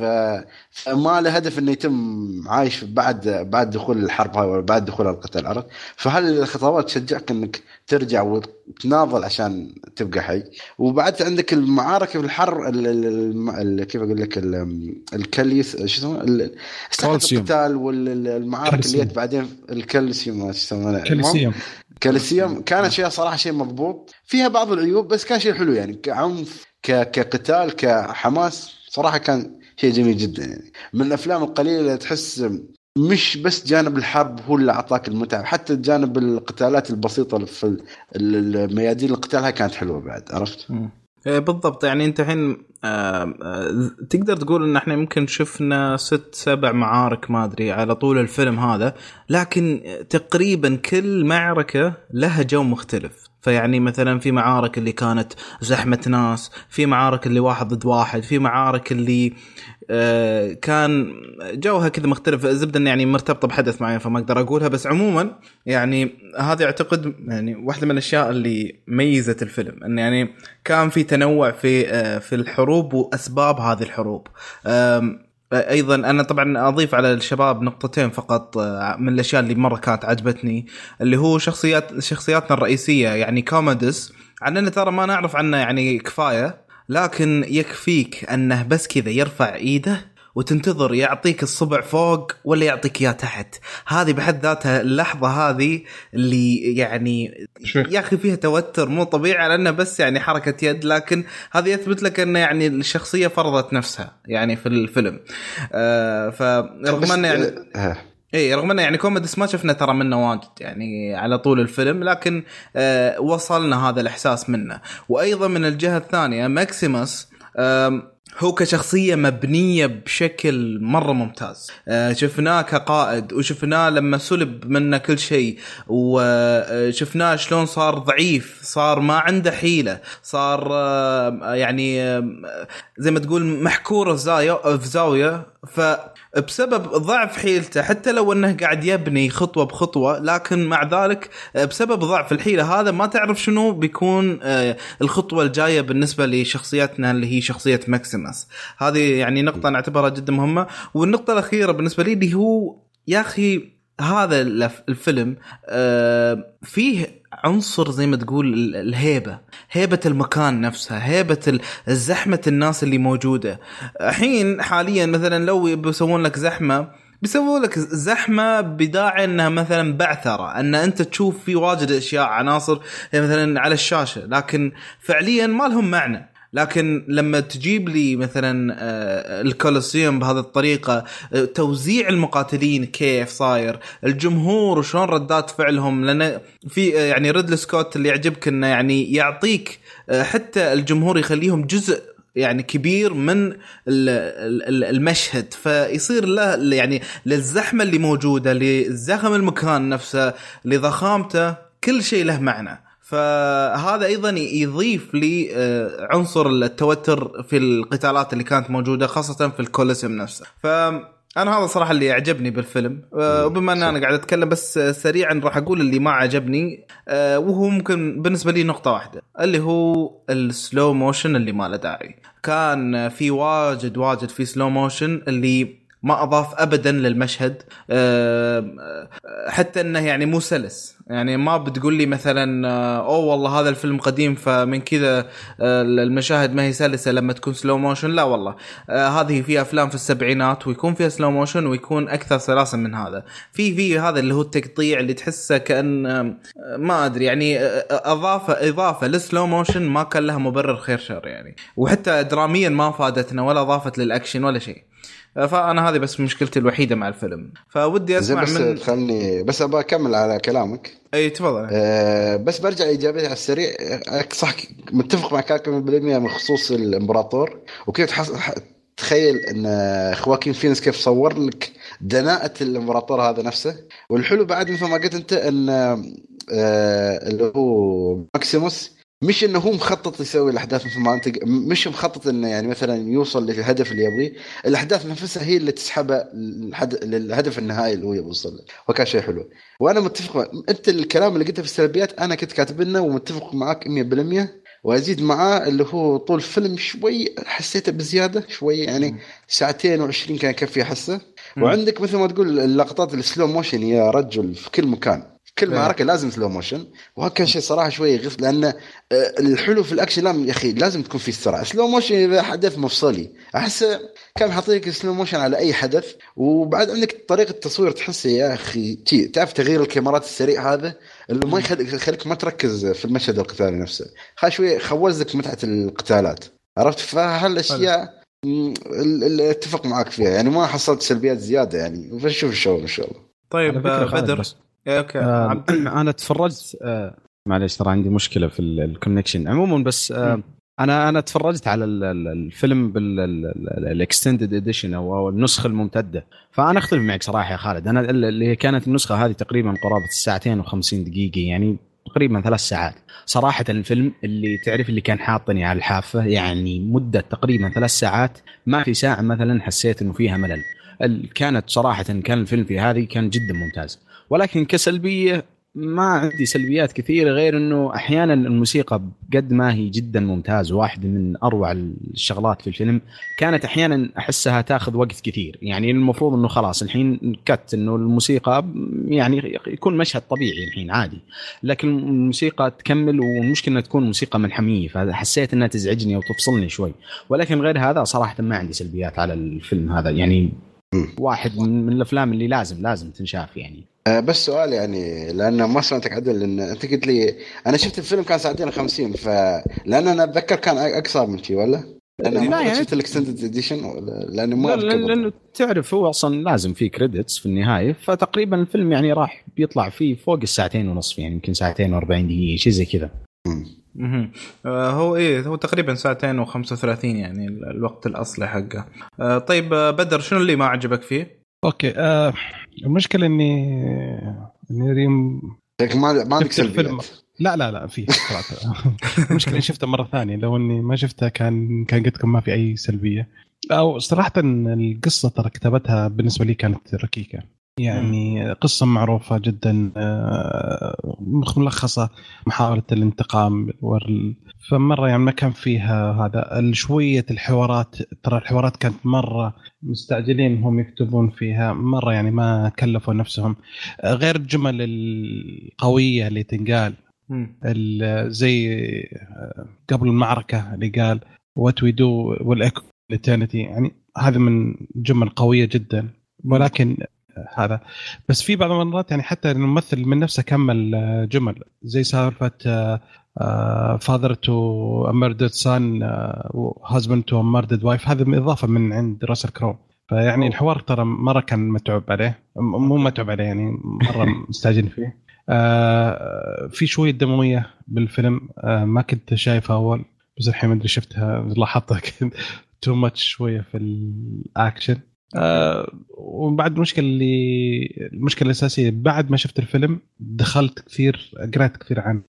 فما له هدف إنه يتم عايش بعد بعد دخول الحرب هاي ولا بعد دخول القتال عرفت فهل الخطوات تشجعك إنك ترجع وتناضل عشان تبقى حي؟ وبعد عندك المعارك في الحر ال ال ال ال كيف أقول لك ال- الكليس شو اسمه. القتال والمعارك اللي. جت بعدين الكوليسيوم ما شو يسمونه؟ كوليسيوم. كالسيوم. كانت شيء صراحة شيء مضبوط. فيها بعض العيوب بس كان شيء حلو يعني كعنف ك... كقتال كحماس صراحة كان شيء جميل جدا يعني. من الأفلام القليلة اللي تحس مش بس جانب الحرب هو اللي أعطاك المتعة حتى جانب القتالات البسيطة في ال- ال- الميادين القتال هاي كانت حلوة بعد عرفت؟ إيه بالضبط. يعني أنت الحين آه، آه، تقدر تقول إن إحنا ممكن شفنا ست سبع معارك ما أدري على طول الفيلم هذا لكن تقريبا كل معركة لها جو مختلف. فيعني مثلا في معارك اللي كانت زحمة ناس في معارك اللي واحد ضد واحد في معارك اللي آه، كان جوها كذا مختلف الزبده إن يعني مرتبطة بحدث معين فما أقدر أقولها بس عموما يعني هذه أعتقد يعني واحدة من الأشياء اللي ميزت الفيلم انه يعني كان في تنوع في آه، في الحروب وأسباب هذه الحروب. أيضا أنا طبعا أضيف على الشباب نقطتين فقط آه، من الأشياء اللي مرة كانت عجبتني اللي هو شخصيات شخصياتنا الرئيسية يعني كومودس عننا ترى ما نعرف عنه يعني كفاية لكن يكفيك أنه بس كذا يرفع إيده وتنتظر يعطيك الصبع فوق ولا يعطيك إياه تحت هذه بحد ذاتها اللحظة هذه اللي يعني. يا أخي فيها توتر مو طبيعي لأنه بس يعني حركة يد لكن هذا يثبت لك أن يعني الشخصية فرضت نفسها يعني في الفيلم آه فرغم انه يعني آه. اي رغم انه يعني كومودوس ما شفنا ترى منه واجد يعني على طول الفيلم لكن آه وصلنا هذا الإحساس منه وأيضا من الجهة الثانية ماكسيموس هو كشخصية مبنية بشكل مرة ممتاز. آه، شفناه كقائد وشفناه لما سلب منه كل شيء وشفناه شلون صار ضعيف صار ما عنده حيلة صار آه، يعني آه، زي ما تقول محكور في زاوية في زاوية فبسبب ضعف حيلته حتى لو أنه قاعد يبني خطوة بخطوة لكن مع ذلك بسبب ضعف الحيلة هذا ما تعرف شنو بيكون الخطوة الجاية بالنسبة لشخصيتنا اللي هي شخصية ماكسيمس هذه يعني نقطة نعتبرها جدا مهمة. والنقطة الأخيرة بالنسبة لي اللي هو يا أخي هذا الفيلم فيه عنصر زي ما تقول الهيبة هيبة المكان نفسها هيبة الزحمه الناس اللي موجودة. الحين حاليا مثلا لو بيسوون لك زحمة بيسووا لك زحمة بداعي إنها مثلا بعثرة إن أنت تشوف في واجد أشياء عناصر مثلا على الشاشة لكن فعليا ما لهم معنى. لكن لما تجيب لي مثلا آه، الكولوسيوم بهذه الطريقة آه، توزيع المقاتلين كيف صاير الجمهور وشلون ردات فعلهم لأن في آه، يعني ريدلي سكوت اللي يعجبك إنه يعني يعطيك حتى الجمهور يخليهم جزء يعني كبير من المشهد. فيصير له يعني للزحمة اللي موجودة لزخم المكان نفسه لضخامته كل شيء له معنى. فهذا أيضا يضيف لي آه، عنصر التوتر في القتالات اللي كانت موجودة خاصة في الكوليسيوم نفسه. ف أنا هذا صراحة اللي عجبني بالفيلم. آه، وبما أن أنا قاعد أتكلم بس سريعا راح أقول اللي ما عجبني آه، وهو ممكن بالنسبة لي نقطة واحدة اللي هو ال slow motion اللي ما له داعي. كان في واجد واجد في slow motion اللي ما أضاف ابدا للمشهد. حتى إنه يعني مو سلس. يعني ما بتقول لي مثلا أوه والله هذا الفيلم قديم فمن كذا المشاهد ما هي سلسة لما تكون slow motion لا والله. هذه في أفلام في السبعينات ويكون فيها slow motion ويكون أكثر سلاسة من هذا. في في هذا اللي هو التقطيع اللي تحسه كأن ما أدري. يعني أضافة إضافة لل slow motion ما كان لها مبرر خير شر يعني. وحتى دراميا ما فادتنا ولا أضافت للأكشن ولا شيء. فأنا هذه بس مشكلتي الوحيدة مع الفيلم. فودي أسمع بس من خلني بس أبغى أكمل على كلامك. إي تفضل. أه بس برجع إيجابية على السريع. صح متفق معك 100% من خصوص الإمبراطور. وكيف تخيل إن خواكين فينيكس كيف صور لك دناءة الإمبراطور هذا نفسه. والحلو بعد مثل ما قلت أنت إن آه اللي هو ماكسيموس مش إنه هو مخطط يسوي الأحداث مثل ما أنت مش مخطط إنه يعني مثلا يوصل للهدف اللي يبغيه. الأحداث نفسها هي اللي تسحبه للهدف النهائي اللي هو يبغى يوصل له. وكان شيء حلو. وأنا متفق أنت الكلام اللي قلته في السلبيات أنا كنت كاتب لنا ومتفق معاك 100% وأزيد معاه اللي هو طول الفيلم شوي حسيته بزيادة شوي يعني ساعتين و20 كان يكفي احسه وعندك مثل ما تقول اللقطات ال slow motion يا رجل في كل مكان. كل إيه. معركة لازم slow motion وهذا كان شيء صراحة شوي يغث لأن آه، الحلو في الأكشن لا يا أخي لازم تكون في السرعة. slow motion إذا حدث مفصلي. أحس كان حاط لك slow motion على أي حدث وبعد عندك طريقة تصوير تحسه يا أخي تعرف تغيير الكاميرات السريع هذا؟ اللي ما يخليك ما تركز في المشهد القتالي نفسه. خل شوي خوزك متعة القتالات. عرفت؟ فهالاشياء أتفق معك فيها. يعني ما حصلت سلبيات زيادة يعني. فنشوف الشغل إن شاء الله. طيب بدر. بس. إيه، أوكي. آه *clears throat* أنا تفرجت آه معليش ترى عندي مشكلة في ال connection عموما بس آه أنا أنا تفرجت على الفيلم بال extended edition أو النسخة الممتدة. فأنا أختلف معك صراحة يا خالد. أنا اللي كانت النسخة هذه تقريبا قرابة الساعتين و50 دقيقة يعني تقريبا ثلاث ساعات. صراحة الفيلم اللي تعرف اللي كان حاطني على الحافة يعني مدة تقريبا ثلاث ساعات ما في ساعة مثلا حسيت إنه فيها ملل. كانت صراحة كان الفيلم في هذه كان جدا ممتاز. ولكن كسلبية ما عندي سلبيات كثيرة غير إنه أحيانا الموسيقى قد ما هي جدا ممتاز واحد من أروع الشغلات في الفيلم. كانت أحيانا أحسها تاخذ وقت كثير. يعني المفروض إنه خلاص الحين كت إنه الموسيقى يعني يكون مشهد طبيعي الحين عادي. لكن الموسيقى تكمل والمشكلة إنها تكون موسيقى ملحمية فحسيت إنها تزعجني أو تفصلني شوي. ولكن غير هذا صراحة ما عندي سلبيات على الفيلم هذا. يعني واحد من الأفلام اللي لازم لازم تنشاف يعني. بس سؤال يعني لأن ما سمعتك عدل لأن أنت قلت لي أنا شفت الفيلم كان ساعتين و50 ف لأن أنا أتذكر كان أقصر من شيء ولا؟ لأن لا يعني شفت ال extended edition لأنه ما لأنه تعرف هو أصلا لازم في credits في النهاية فتقريبا الفيلم يعني راح بيطلع فيه فوق الساعتين ونصف يعني يمكن ساعتين و40 دقيقة شيء زي كذا. آه، هو إيه هو تقريبا ساعتين و35 يعني ال- الوقت الأصلي حقه آه، طيب آه، بدر شنو اللي ما عجبك فيه؟ أوكي آه المشكلة اني إني ريم لكن ما ما عندك. سلبيات لا لا لا في *laughs* المشكلة إني شفته مرة ثانية. لو إني ما شفته كان كان قلت لكم ما في أي سلبية. أو صراحة القصة ترى كتابتها بالنسبة لي كانت ركيكة. يعني قصة معروفة جدا آه، ملخصة محاولة الانتقام وال... فمرة يعني ما كان فيها هذا شوية الحوارات ترى الحوارات كانت مرة مستعجلين هم يكتبون فيها مرة يعني ما كلفوا نفسهم. غير الجمل القوية اللي تنقال زي آه، قبل المعركة اللي قال what we do يعني هذا من جمل قوية جدا. ولكن هذا. بس في بعض المرات يعني حتى الممثل من نفسه كمل آه، جمل. زي سالفة father to a murdered son husband to a murdered wife هذا من إضافة من عند راسل كرو فيعني الحوار ترى مرة كان متعب عليه. مو متعب عليه يعني مرة مستعجل فيه. آه في شوية دموية بالفيلم. آه ما كنت شايفها أول بس الحين ما أدري شفتها. لاحظتها too much *laughs* شوية في الاكشن آه وبعد المشكلة اللي المشكلة الأساسية بعد ما شفت الفيلم دخلت كثير قرأت كثير عن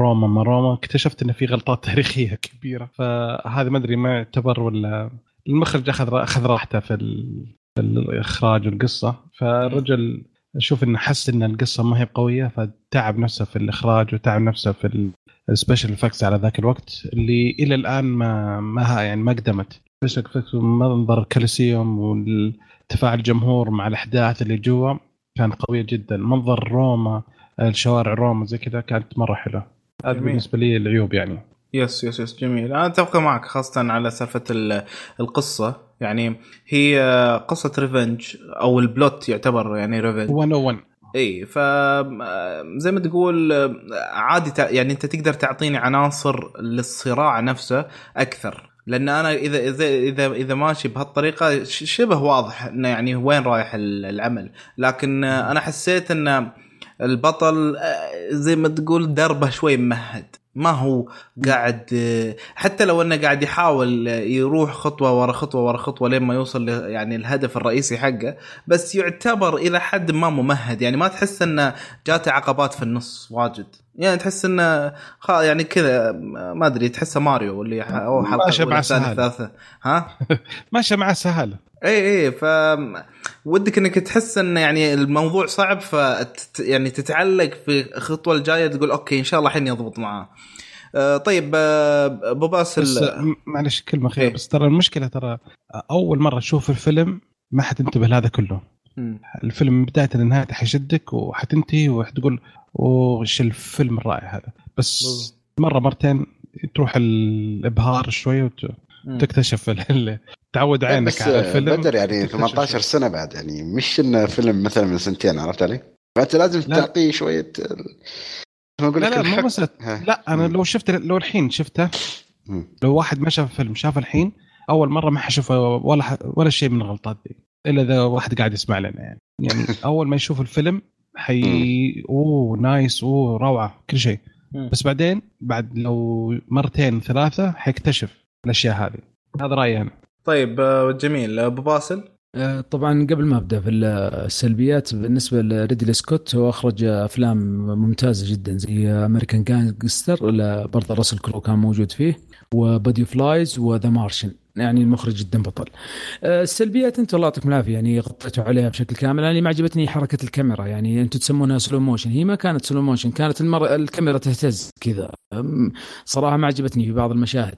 روما. ما روما اكتشفت إن في غلطات *laughs* تاريخية كبيرة. فهذا ما أدري ما يعتبر ولا المخرج أخذ أخذ راحته في ال- في الإخراج والقصة. فالرجل أشوف إنه حس إن القصة ما هي قويه فتعب نفسه في الإخراج وتعب نفسه في ال special effects على ذاك الوقت اللي إلى الآن ما ما يعني ما قدمت. effects منظر الكوليسيوم والتفاعل الجمهور مع الأحداث اللي جوا كان قويه جدا. منظر روما الشوارع روما زي كذا كانت مرة حلوة. هذا. بالنسبة لي العيوب يعني. yes yes yes جميل. أنا أتفق معك خاصة على سالفة ال- القصة. يعني هي قصة revenge أو ال plot يعتبر يعني revenge 101 إي ف زي ما تقول عادي يعني أنت تقدر تعطيني عناصر للصراع نفسه أكثر. لأن أنا إذا إذا إذا إذا ماشي بهالطريقة شبه واضح إنه يعني وين رايح ال- العمل. لكن أنا حسيت إن البطل آه، زي ما تقول دربه شوي ممهد. ما هو قاعد حتى لو انه قاعد يحاول يروح خطوة ورا خطوة ورا خطوة لين ما يوصل يعني الهدف الرئيسي حقه بس يعتبر إلى حد ما ممهد. يعني ما تحس انه جاته عقبات في النص واجد. يعني تحس انه يعني كذا ما أدري تحسه ماريو اللي ح- أو حلقة ماشي مع. الثالثة. ها؟ *laughs* ماشي مع سهالة. اي اي ف ودك إنك تحس إن يعني الموضوع صعب ف يعني تتعلق في الخطوة الجاية تقول أوكي إن شاء الله الحين يضبط معاه آه طيب آه، أبو باسل م- معلش كلمة خير إيه. بس ترى المشكلة ترى أول مرة تشوف الفيلم ما حتنتبه لهذا كله مم. الفيلم من بداية لنهايته حيشدك وحتنتهي وحتقول وش الفيلم الرائع هذا بس مرة مرتين تروح الإبهار شوي مم. وتكتشف ال- تعود عينك على الفيلم بدر يعني تكتشف 18 سنة بعد يعني مش إنه فيلم مثلا من سنتين عرفت علي؟ فأنت لازم لا. تعطيه شوية ال- ما أقول لا لك لا مو الحق مسألة. لا أنا مم. لو شفت لو الحين شفته مم. لو واحد ما شاف الفيلم شاف الحين أول مرة ما حيشوف ولا ح... ولا شيء من الغلطات دي إلا إذا واحد قاعد يسمع لنا يعني يعني *laughs* أول ما يشوف الفيلم حي أوه نايس أوه روعة كل شيء. بس بعدين بعد لو مرتين ثلاثة حيكتشف الأشياء هذه. هذا رأيي أنا. طيب آه، جميل. أبو باسل آه، طبعا قبل ما أبدأ في السلبيات بالنسبة لريدلي سكوت هو أخرج أفلام ممتازة جدا زي American Gangster برضه راسل كرو كان موجود فيه و Body of Lies و The Martian يعني المخرج جدا بطل. آه، السلبيات أنتم الله يعطيكم العافية يعني غطيتوا عليها بشكل كامل. يعني ما عجبتني حركة الكاميرا يعني أنتم تسمونها slow motion هي ما كانت slow motion كانت المر... الكاميرا تهتز كذا. صراحة ما عجبتني في بعض المشاهد.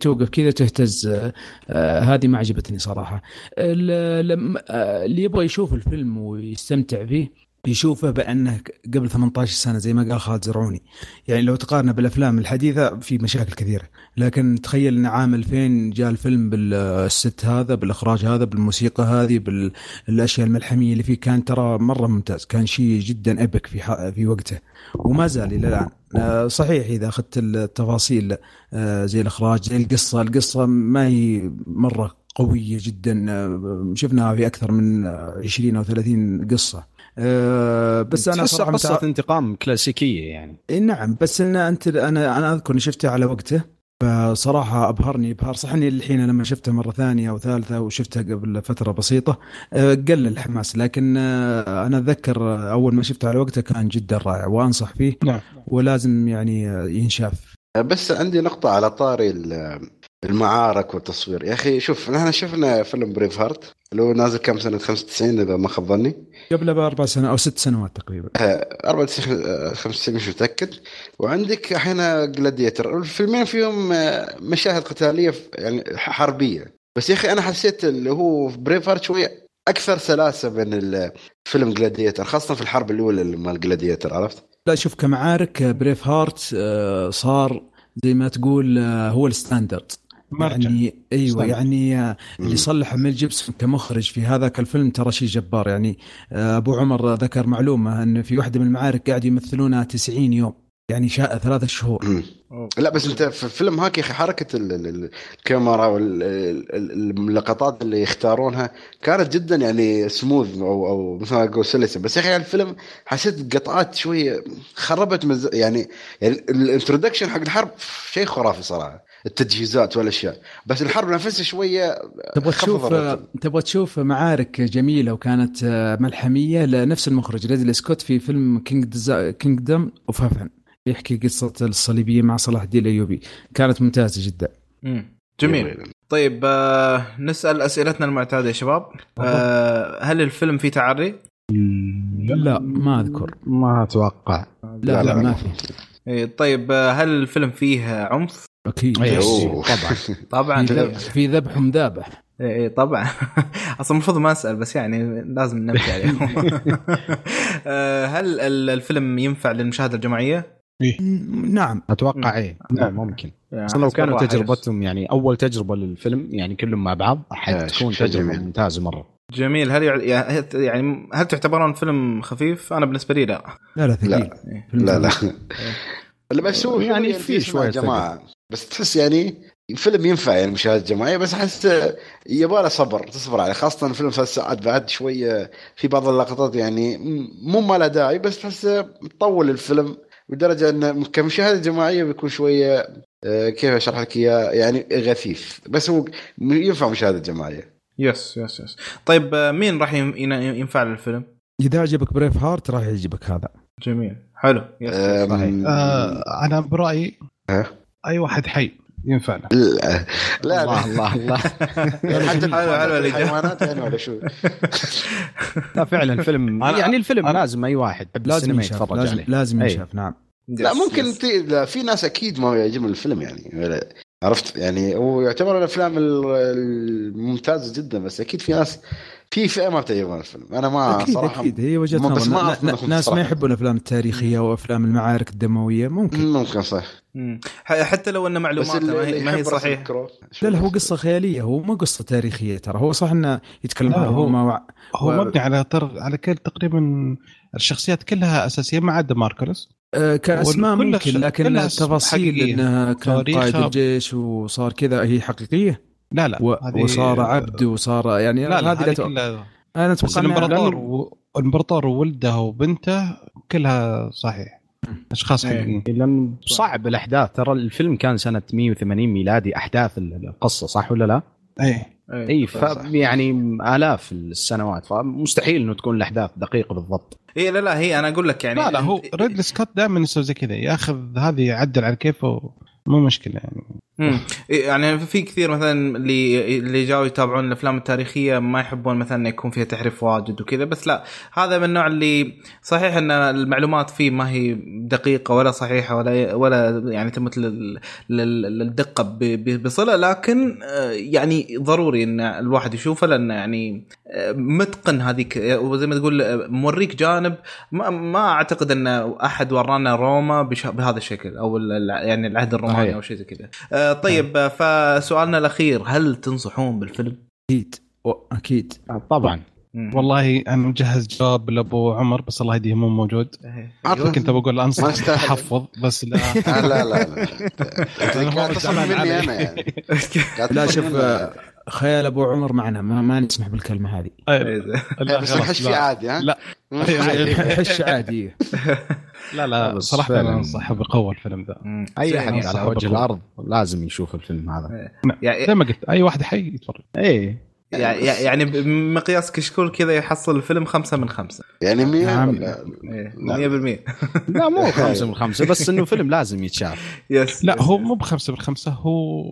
توقف كذا تهتز. آه، آه، هذه ما عجبتني صراحة. اللي يبغى يشوف الفيلم ويستمتع فيه يشوفه بأنه قبل 18 سنة زي ما قال خالد زرعوني. يعني لو تقارنه بالأفلام الحديثة في مشاكل كثيرة. لكن تخيل إن عام 2000 جاء الفيلم بالست هذا بالإخراج هذا بالموسيقى هذه بالأشياء الملحمية اللي فيه كان ترى مرة ممتاز. كان شيء جدا ابك في في وقته. وما زال إلى الآن. آه، صحيح إذا أخذت التفاصيل آه، زي الإخراج زي القصة. القصة ما هي مرة قوية جدا. آه، شفناها في أكثر من آه، 20 أو 30 قصة. آه بس أنا تحسها صراحة قصة متع... انتقام كلاسيكية يعني. إيه نعم بس إن أنت أنا أنا أذكر إني شفته على وقته فصراحة أبهرني إبهار صح إني الحين لما شفته مرة ثانية أو ثالثة وشفته قبل فترة بسيطة. آه، قل الحماس لكن آه، أنا أتذكر أول ما شفته على وقته كان جدا رائع وأنصح فيه. نعم. ولازم يعني ينشاف. بس عندي نقطة على طاري ال- المعارك والتصوير. يا أخي شوف نحن شفنا فيلم Braveheart اللي هو نازل كم سنة؟ 95 إذا ما خاب ظني. قبل بأربع سنوات أو ست سنوات تقريبا. 94 95 مش متأكد. وعندك الحين Gladiator الفيلمين فيهم آه، مشاهد قتالية ف- يعني حربية. بس يا أخي أنا حسيت اللي هو Braveheart شوية أكثر سلاسة بين الفيلم Gladiator خاصة في الحرب الأولى مال Gladiator عرفت؟ لا شوف كمعارك آه، Braveheart آه، صار زي ما تقول آه، هو ال standard. مرجع يعني أيوه standard. يعني آه،. اللي صلح ميل جيبسون كمخرج في هذاك الفيلم ترى شيء جبار يعني آه، أبو عمر ذكر معلومة إن في واحدة من المعارك قاعد يمثلونها 90 يوم يعني شاء ثلاثة شهور. لا بس أنت في الفيلم هاك يا أخي حركة ال- ال- ال- الكاميرا واللقطات اللي يختارونها كانت جدا يعني سموث أو أو مثل ما أقول سلسة بس يا أخي الفيلم حسيت قطعات شوية خربت مز... يعني يعني ال introduction حق الحرب شيء خرافي صراحة التجهيزات والأشياء. بس الحرب نفسها شوية تبغى تشوف. تبغى تشوف معارك جميلة وكانت آه، ملحمية لنفس المخرج ريدلي سكوت في فيلم Kingdom of Heaven. يحكي قصة الصليبية مع صلاح الدين الأيوبي. كانت ممتازة جدا. مم. جميل. طيب آه نسأل أسئلتنا المعتادة يا شباب. آه هل الفيلم فيه تعري؟ لا ما أذكر. ما أتوقع. لا لا، لا, لا، ما ما. في إيه، طيب آه هل الفيلم فيه عنف؟ أكيد. أي، أوه. طبعا. *laughs* طبعا. في ذبح- ومذابح إيه إيه، طبعا. *laughs* أصلا المفروض ما أسأل بس يعني لازم نبكي عليهم *laughs* آه، هل ال- الفيلم ينفع للمشاهدة الجماعية؟ نعم. أتوقع إيه. نعم. ممكن. يعني أصلا لو كانوا تجربتهم يعني أول تجربة للفيلم يعني كلهم مع بعض حتكون تجربة جميل. ممتازة مرة. جميل. هل يع- يعني هل تعتبرون فيلم خفيف؟ أنا بالنسبة لي لا. لا لا ثقيل. لا. لا لا. بس هو يعني في شوية جماعة بس تحس يعني فيلم ينفع يعني مشاهدة جماعية بس أحس يبغى صبر تصبر عليه خاصة الفيلم ثلاث ساعات بعد شوية في بعض اللقطات يعني مو ما له داعي بس تحس مطول الفيلم بدرجه انه كمشاهدة جماعية بيكون شوية آه، كيف أشرح لك إياه؟ يعني غثيث بس هو ينفع مشاهدة جماعية. يس يس يس. طيب آه، مين راح ين- ين- ينفع للفيلم؟ إذا عجبك Braveheart راح يعجبك هذا. جميل حلو. yes آم، صحيح. آه أنا برأيي ها؟ أي واحد حي ينفع له. لا لا الله الله الله. *laughs* يعني حتى حلو- حلو. الحيوانات يعني ولا شو؟ لا فعلا فيلم. يعني الفيلم لازم أي واحد لازم يتفرج لازم لازم أي. ينشاف نعم. لا ممكن في ناس أكيد ما يعجبهم الفيلم يعني عرفت؟ يعني هو يعتبر من الأفلام ال- الممتازة جدا بس أكيد في ناس في فئه ما بتعجبها الفيلم. أنا ما أكيد صراحة أكيد. هي وجهة ما- بس ما نظر أعرف ن- منهم ناس ما. يحبون الأفلام التاريخية وأفلام المعارك الدموية. ممكن. ممكن صح. مم. حتى لو أن اللي, ما هي, ما هي يحب راسل صحيح كرو لا لا هو قصة خيالية. هو مو قصة تاريخية ترى. هو صح إنه يتكلم هو- روما وع... هو و- مبني على تر... على كل تقريبا الشخصيات كلها أساسية ما عدا ماركلس آه، كأسماء كلها ممكن لكن التفاصيل. انها كان قائد الجيش وصار كذا هي حقيقية؟ لا لا. و... هذه- وصار عبد وصار يعني لا لا هذه لا كلها أنا أتوقع الإمبراطور و... الإمبراطور وولده وبنته كلها صحيح. أشخاص إيه. حقيقيين. لأن صعب الأحداث. ترى الفيلم كان سنة 180 ميلادي. أحداث القصة صح ولا لا؟ إي اي ف. يعني آلاف السنوات. فمستحيل إنه تكون الأحداث دقيقة بالضبط. إي لا لا هي أنا أقول لك يعني لا لا هو ريدلي سكوت دائما يسوي زي كذا. ياخذ هذه يعدل على كيفه. مو مشكلة يعني. مم. إيه، يعني في كثير مثلا اللي اللي جاوا يتابعون الأفلام التاريخية ما يحبون مثلا إنه يكون فيها تحريف واجد وكذا بس لا هذا من النوع اللي صحيح إن المعلومات فيه ما هي دقيقة ولا صحيحة ولا ولا يعني تمت لل- لل- للدقة بصلة لكن آه، يعني ضروري إن الواحد يشوفه لأنه يعني آه، متقن هذيك وزي ما تقول آه، موريك جانب ما, ما أعتقد إن أحد ورانا روما بهذا الشكل أو يعني العهد الروماني. أو شيء زي كذا آه، طيب آه، فسؤالنا الأخير هل تنصحون بالفيلم؟ أكيد و- أكيد طبعا مم. والله أنا مجهز جواب لأبو عمر بس الله يهديه مو موجود إيه. كنت بقول أنصح. تحفظ بس لا *laughs* آه لا لا لا تصل مني أنا يعني لا تصل شوف. آه، خيال أبو عمر معنا ما, ما نسمح بالكلمة هذه آه، إيه. لا بس الحش لا. عادي ها لا. حش عادي *laughs* لا لا صراحة فعلاً. أنا انصح بقوه الفيلم ذا. أي. احد على وجه. الأرض لازم يشوف الفيلم هذا يعني زي ما قلت أي واحد حي يتفرج إيه يعني يعني بمقياس كشكول كذا يحصل الفيلم خمسة من خمسة يعني 100 نعم. إيه 100% لا مو *laughs* خمسة من خمسة بس إنه فيلم لازم يتشاف يس لا يس. هو مو بخمسة بالخمسة هو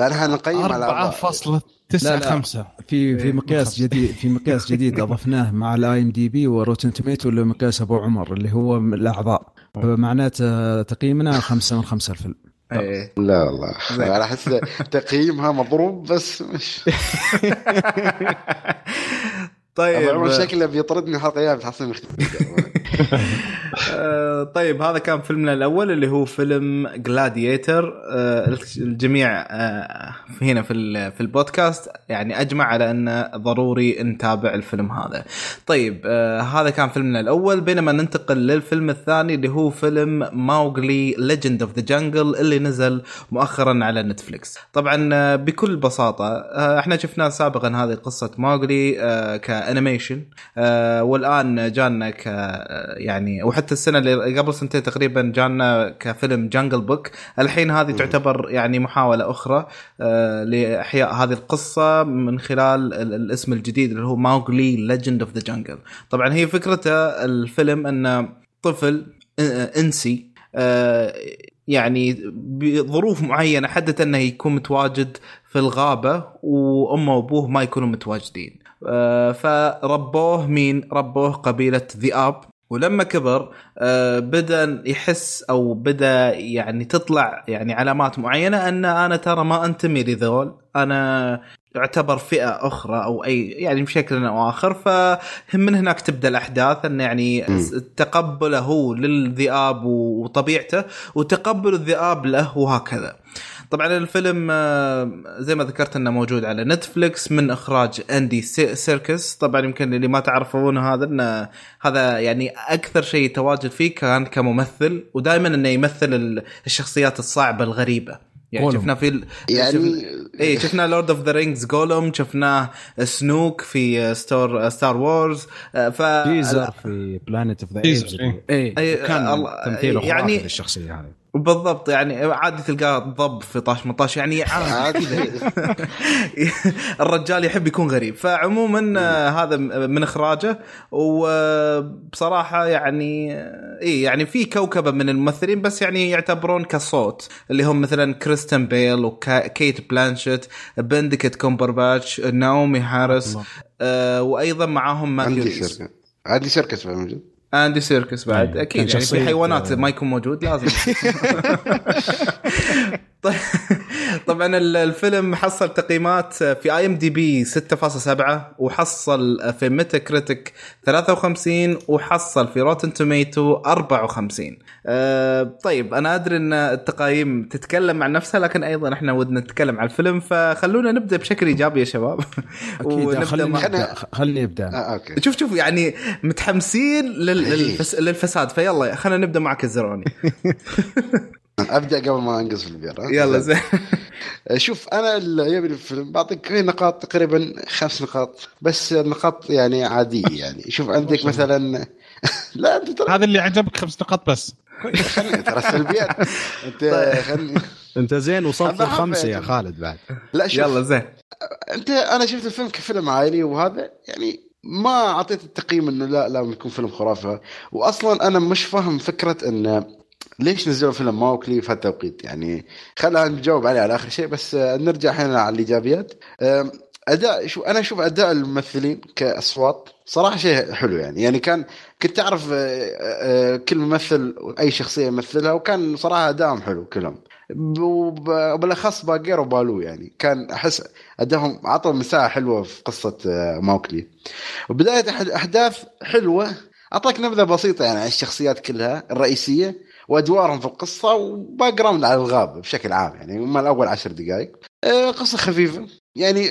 لا نحن نقيم على أعضاء. 4.95 لا، لا. في في إيه، مقياس. جديد في مقياس جديد أضفناه مع الاي ام دي بي وروتن توميتو لمقياس أبو عمر اللي هو من الأعضاء فمعناته تقييمنا خمسة من خمسة الفيلم إيه. لا والله. أنا أحس تقييمها مضروب بس مش *laughs* طيب عمر شكله بيطردني الحلقة الجايه بتحصل *laughs* آه، طيب هذا كان فيلمنا الأول اللي هو فيلم جلاديتر الجميع آه، هنا في في البودكاست يعني أجمع على أن ضروري نتابع الفيلم هذا. طيب آه، هذا كان فيلمنا الأول بينما ننتقل للفيلم الثاني اللي هو فيلم ماوغلي Legend of the Jungle اللي نزل مؤخرا على نتفليكس. طبعا آه، بكل بساطة آه، إحنا شفنا سابقا هذه قصة ماوغلي آه، ك animation آه، والآن جانا ك آه، يعني وحتى السنة اللي قبل سنتين تقريبا جانا كفيلم Jungle Book الحين هذه تعتبر يعني محاولة أخرى آه، لإحياء هذه القصة من خلال ال- الاسم الجديد اللي هو ماوغلي Legend of the Jungle طبعا هي فكرته الفيلم إن طفل إنسي آه، يعني بظروف معينة حدت إنه يكون متواجد في الغابة وأمه وأبوه ما يكونوا متواجدين. فربوه مين؟ ربوه قبيلة ذئاب ولما كبر آه، بدأ يحس أو بدأ يعني تطلع يعني علامات معينة أن أنا ترى ما أنتمي لذول أنا يعتبر فئة أخرى أو أي يعني بشكل أو آخر فمن هناك تبدأ الأحداث انه يعني. تقبله هو للذئاب وطبيعته وتقبل الذئاب له وهكذا. طبعا الفيلم آه، زي ما ذكرت إنه موجود على نتفلكس من إخراج أندي سي- سيركس طبعا يمكن اللي ما تعرفون هذا إنه هذا يعني أكثر شيء تواجد فيه كان كممثل ودائما إنه يمثل ال- الشخصيات الصعبة الغريبة يعني جولوم. شفنا في ال- يعني اي شفنا Lord of the Rings جولوم شفناه سنوك في Star Star Wars ف في Planet of the. اي كان تمثيله يعني- خرافي للشخصية هذه بالضبط يعني عادي تلقاه ضب في طاش مطاش يعني عادي. *laughs* الرجال يحب يكون غريب. فعموما هذا من إخراجه. وبصراحة يعني اي يعني في كوكبة من الممثلين بس يعني يعتبرون كصوت. اللي هم مثلا كريستن بيل وكيت بلانشيت بندكت كومبرباتش ناومي هاريس آه وأيضا معاهم ماثيو عندي. شركة. عندي موجود آندي سيركس بعد. أكيد يعني في حيوانات ما يكون موجود لازم. *laughs* *laughs* *laughs* طيب- *laughs* طبعا ال- الفيلم حصل تقييمات في IMDb 6.7 وحصل في Metacritic 53 وحصل في Rotten Tomatoes 54 أه طيب أنا أدري إن التقاييم تتكلم عن نفسها لكن أيضا إحنا ودنا نتكلم عن الفيلم فخلونا نبدأ بشكل إيجابي يا شباب. *laughs* أكيد خليني ابدا خليني ابدا آه okay. شوف شوف يعني متحمسين لل... إيه. للفس... للفساد فيلا خلينا نبدأ معك الزروني. *laughs* أبدأ قبل ما أنقص في البير؟ يلا زين. *laughs* شوف أنا اللي يعجبني في الفيلم بعطيك نقاط تقريبا خمس نقاط بس نقاط يعني عادية يعني. شوف *laughs* عندك مثلا *laughs* لا أنت ترى هذا اللي عجبك خمس نقاط بس. خلني ترى سلبيات. أنت خلني أنت زين وصلت أنا لخمسه يا. خالد بعد. لا شوف. يلا زين. أنت أنا شفت الفيلم كفيلم عائلي وهذا يعني ما أعطيت التقييم إنه لا لازم يكون فيلم خرافي. واصلا أنا مش فاهم فكرة انه ليش نزلوا فيلم ماوكلي في هالتوقيت يعني خلينا نجاوب عليه على آخر شيء بس آه، نرجع هنا على الإيجابيات. أداء شو أنا أشوف أداء الممثلين كأصوات صراحة شيء حلو يعني. يعني كان كنت أعرف آه، آه، كل ممثل أي شخصية يمثلها وكان صراحة أدائهم حلو كلهم. وب- وبالأخص باقير وبالو يعني. كان أحس أدائهم عطوا مساحة حلوة في قصة ماوكلي وبداية أحداث حلوة. أعطاك نبذة بسيطة يعني عن الشخصيات كلها الرئيسية. وادوارهم في القصة وباك على الغابه بشكل عام يعني هم الأول عشر دقائق آه، قصة خفيفة. يعني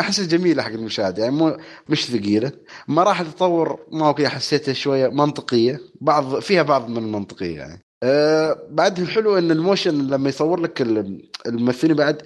احسها جميلة حق المشاهد يعني مو مش ثقيلة. مراحل التطور ماوكلي حسيتها شوية منطقية. بعض فيها بعض من المنطقية يعني. أه بعد الحلو إن الموشن لما يصور لك ال- الممثلين بعد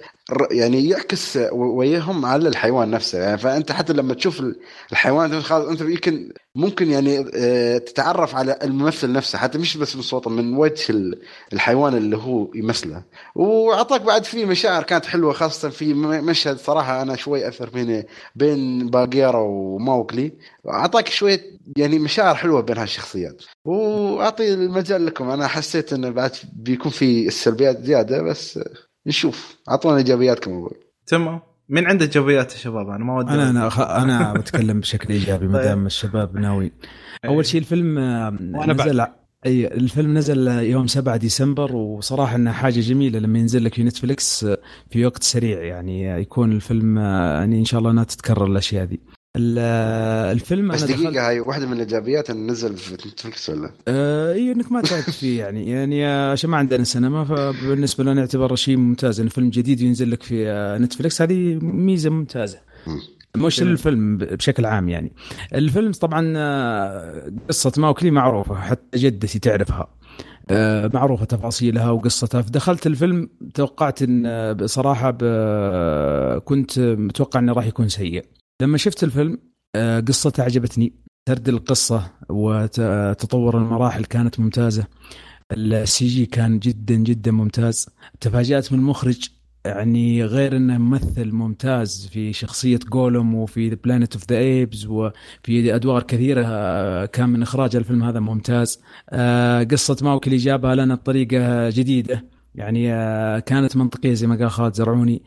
يعني يعكس وياهم على الحيوان نفسه. يعني فأنت حتى لما تشوف ال- الحيوان أنت يمكن ممكن يعني آه، تتعرف على الممثل نفسه حتى مش بس من صوته من وجه ال- الحيوان اللي هو يمثله. وأعطاك بعد في مشاعر كانت حلوة خاصة في مشهد صراحة أنا شوي أثر فيني بين باغيرا وماوكلي. أعطاك شوية يعني مشاعر حلوة بين هالشخصيات. وأعطي المجال لكم. أنا حسيت انه بعد بيكون في السلبيات زيادة بس نشوف. اعطونا إيجابياتكم اول تمام مين عنده إيجابيات يا شباب؟ أنا ما ودي أنا أنا خ- أنا *laughs* بتكلم بشكل إيجابي ما دام الشباب ناويين أول شيء الفيلم آه، وأنا بعد. نزل أي الفيلم نزل يوم 7 ديسمبر وصراحة إنها حاجة جميلة لما ينزل لك في نتفلكس آه، في وقت سريع. يعني يكون الفيلم آه، يعني إن شاء الله انها تتكرر الأشياء آه، الفيلم بس أنا دخلت دقيقه هاي واحدة من الإيجابيات إنه نزل في نتفلكس ولا؟ آه، اي إنك ما تعبت فيه يعني. يعني آه، عشان ما عندنا سينما فبالنسبة لنا يعتبر شيء ممتاز. إن فيلم جديد ينزل لك في آه، نتفلكس هذه ميزة ممتازة. مم. مش الفيلم بشكل عام يعني. الفيلم طبعا آه، قصة ماوكلي معروفة حتى جدتي تعرفها. آه، معروفة تفاصيلها وقصتها. فدخلت الفيلم توقعت إن آه، بصراحة ب- كنت متوقع إنه راح يكون سيء. لما شفت الفيلم آه، قصته عجبتني. سرد القصة وتطور المراحل كانت ممتازة. السي جي كان جدا جدا ممتاز. تفاجأت من المخرج يعني غير إنه ممثل ممتاز في شخصية جولوم وفي The Planet of the Apes وفي أدوار كثيرة آه، كان من إخراج الفيلم هذا ممتاز. آه، قصة ماوغلي جابها لنا بطريقة جديدة. يعني كانت منطقية زي ما قال خالد زرعوني.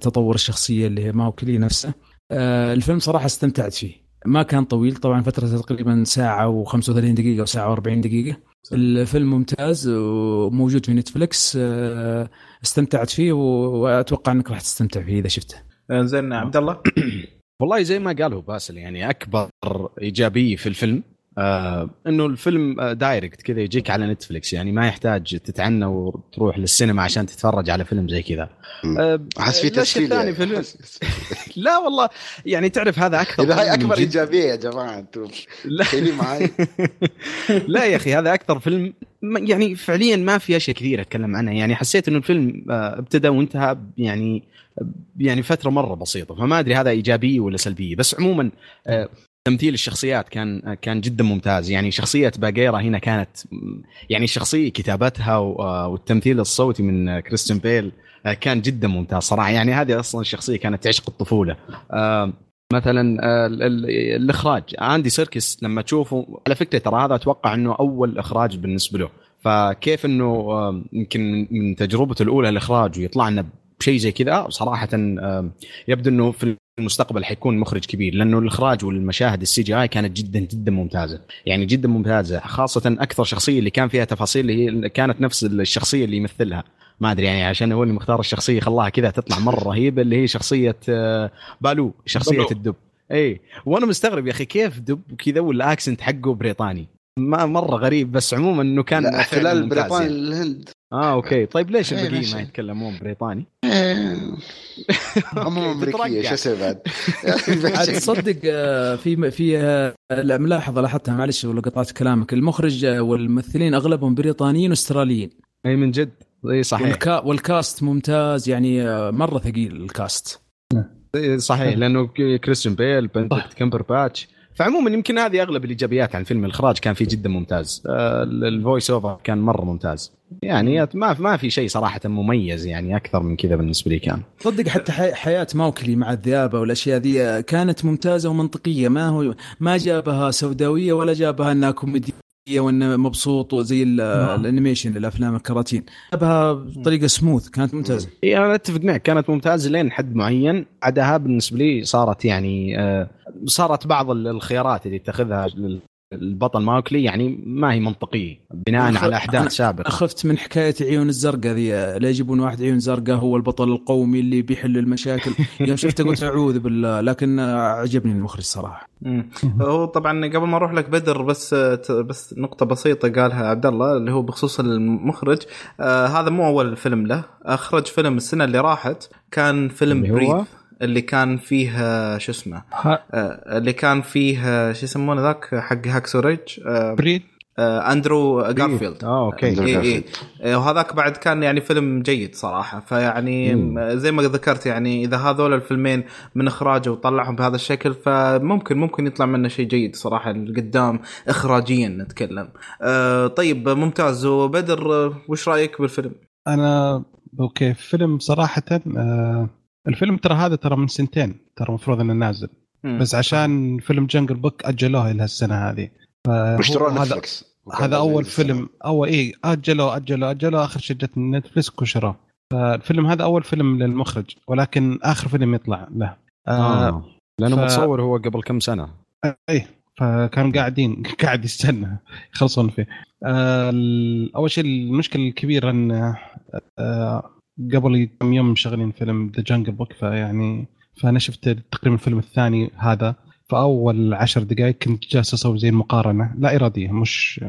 تطور الشخصية اللي هي ماوغلي نفسه. الفيلم صراحة استمتعت فيه. ما كان طويل طبعا فترته تقريبا ساعة و35 دقيقة أو ساعة و40 دقيقة. الفيلم ممتاز وموجود في نتفلكس آه، استمتعت فيه وأتوقع إنك راح تستمتع فيه إذا شفته. آه، زين عبد الله والله زي ما قاله باسل يعني أكبر إيجابية في الفيلم. آه إنه الفيلم آه direct كذا يجيك على نتفلكس يعني ما يحتاج تتعنى وتروح للسينما عشان تتفرج على فيلم زي كذا. آه أحس في تسهيل يعني. في *laughs* لا والله يعني تعرف هذا أكثر إذا هاي أكبر إيجابية يا جماعة أنتم لا. معي *laughs* لا يا أخي هذا أكثر فيلم يعني فعليا ما في أشياء كثيرة أتكلم عنها. يعني حسيت إنه الفيلم آه، ابتدى وانتهى يعني يعني فترة مرة بسيطة فما أدري هذا إيجابية ولا سلبية. بس عموما آه، تمثيل الشخصيات كان كان جدا ممتاز. يعني شخصية باجيرا هنا كانت يعني الشخصيه كتابتها آه، والتمثيل الصوتي من كريستيان بيل آه، كان جدا ممتاز صراحة. يعني هذه أصلا الشخصيه كانت تعشق الطفولة. آه، مثلا ال- ال- الإخراج. آندي سيركس لما تشوفه على فكرة ترى هذا أتوقع إنه أول إخراج بالنسبة له. فكيف إنه يمكن من- تجربته الأولى الإخراج ويطلع لنا بشيء زي كذا؟ صراحة يبدو إنه في المستقبل حيكون مخرج كبير لأنه الإخراج والمشاهد ال CGI كانت جدا جدا ممتازة. يعني جدا ممتازة خاصة أكثر شخصية اللي كان فيها تفاصيل اللي هي كانت نفس الشخصية اللي يمثلها. ما أدري يعني عشان هو اللي مختار الشخصية خلاها كذا تطلع مرة رهيبة اللي هي شخصية آه، بالو شخصية. الدب. اي وأنا مستغرب يا أخي كيف دب وكذا وال accent حقه بريطاني. ما مرة غريب بس عموما إنه كان احتلال يعني. للهند آه okay طيب ليش إيه، البقية ماشي. ما يتكلمون بريطاني؟ هم *laughs* أمريكية. شو أسوي بعد؟ *laughs* عاد *laughs* تصدق آه، في في آه، لا، ملاحظة لاحظتها معلش ولا قطعت كلامك المخرج آه، والممثلين أغلبهم بريطانيين وأستراليين أي من جد إي صحيح والكا وال cast ممتاز يعني مرة ثقيل ال cast صحيح لأنه كريستيان بيل بندكت كمبر باتش فعموما يمكن هذه أغلب الإيجابيات عن فيلم الإخراج كان فيه جدا ممتاز. آه، ال- ال voice over كان مرة ممتاز. يعني ما ما في شيء صراحة مميز يعني أكثر من كذا بالنسبة لي كان. تصدق حتى حي- حياة ماوكلي مع الذئابه والأشياء ذي كانت ممتازة ومنطقية. ما هو ما جابها سوداوية ولا جابها أنها كوميدية. وإنه مبسوط وزي ال- ال animation الافلام الكراتين. جابها بطريقة سموث كانت ممتازة. اي أنا أتفق معك كانت ممتازة لين حد معين. عدها بالنسبة لي صارت يعني آه، صارت بعض ال- الخيارات اللي اتخذها البطل ماوكلي يعني ما هي منطقية بناء على أحداث سابقة. خفت من حكاية عيون الزرقاء ذي لا يجيبون واحد عيون زرقاء هو البطل القومي اللي بيحل المشاكل. *laughs* يوم شفته قلت أعوذ بالله لكن عجبني المخرج صراحة. هو طبعا قبل ما أروح لك بدر بس بس نقطة بسيطة قالها عبد الله اللي هو بخصوص المخرج. آه هذا مو أول فيلم له أخرج فيلم السنة اللي راحت كان فيلم؟ Breathe. اللي كان فيه شو اسمه آه اللي كان فيه شو يسمونه ذاك حق Hacksaw Ridge آه Breathe آه أندرو جارفيلد آه أوكي إي جارفيلد. إيه، وهذاك بعد كان يعني فيلم جيد صراحة فيعني مم. زي ما ذكرت يعني إذا هذول الفيلمين من اخراجه وطلعهم بهذا الشكل فممكن ممكن يطلع منه شيء جيد صراحة قدام اخراجيا نتكلم. آه طيب ممتاز وبدر وش رأيك بالفيلم؟ أنا أوكي فيلم صراحة آه الفيلم ترى هذا ترى من سنتين ترى المفروض إنه نازل. مم. بس عشان فيلم Jungle Book اجلوه إلى السنة هذه. واشتروه هذا نتفلكس هذا أول فيلم. أول اي اجلوا اجلوا اجلوا آخر شيء جت نتفلكس وشروه فالفيلم هذا أول فيلم للمخرج ولكن آخر فيلم يطلع له. آه. آه. لأنه ف- متصور هو قبل كم سنة. اي فكانوا قاعدين *laughs* قاعد يستنى يخلصون فيه. آه أول شيء المشكلة الكبيرة إن آه قبل كم يوم مشغلين فيلم The Jungle Book فيعني فأنا شفت تقريبا الفيلم الثاني هذا فأول عشر دقائق كنت جالس أسوي زي المقارنه لا إرادية مش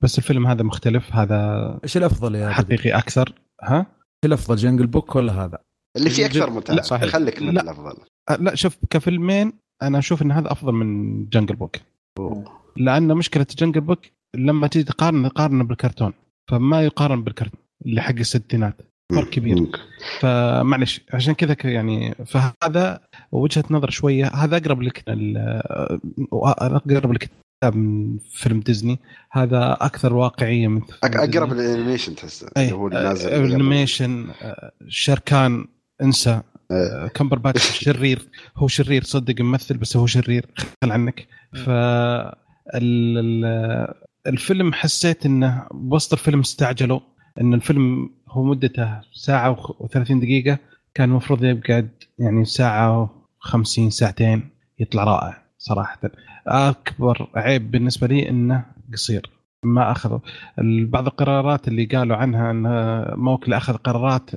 بس الفيلم هذا مختلف هذا إيش الأفضل يا؟ حقيقي أكثر. ها؟ إيش الأفضل Jungle Book ولا هذا؟ اللي فيه أكثر لا، متعه صحيح. خليك من لا. الأفضل. آه، لا شوف كفيلمين أنا أشوف إن هذا أفضل من Jungle Book لأن مشكلة Jungle Book لما تيجي تقارن تقارن بالكرتون. فما يقارن بالكرتون اللي حق الستينات. فرق كبير. فمعلش عشان كذا يعني فهذا وجهة نظر شوية. هذا أقرب لك ال- أقرب الكتاب من فيلم ديزني. هذا أكثر واقعية من أقرب ديزني. ال animation تحسه اي اللي هو اللي نازل animation شركان انسى. إيه. آه، كمبر باتش *laughs* شرير. هو شرير صدق ممثل بس هو شرير. خل عنك. ف ال- ال- الفيلم حسيت إنه بوسط الفيلم استعجلوا. إن الفيلم هو مدته ساعة و30 دقيقة كان المفروض يقعد يعني ساعة و50 ساعتين يطلع رائع صراحة. أكبر عيب بالنسبة لي إنه قصير. ما اخذوا بعض القرارات اللي قالوا عنها إن موكل أخذ قرارات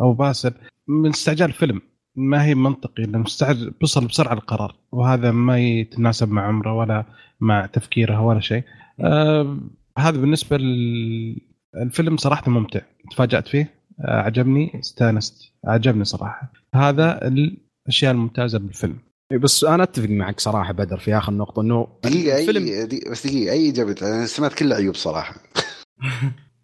أو باسل من استعجال الفيلم. ما هي منطقي لأنه مستعجل بيصل بسرعة القرار وهذا ما يتناسب مع عمره ولا مع تفكيره ولا شيء. آه هذا بالنسبة للفيلم صراحة ممتع. تفاجأت فيه عجبني استانست. عجبني صراحة. هذا الأشياء الممتازة بالفيلم. إي بس أنا أتفق معك صراحة بدر في آخر نقطة إنه دقيقة الفيلم اي بس دقيقة أي جبت أنا سمعت كل عيوب صراحة.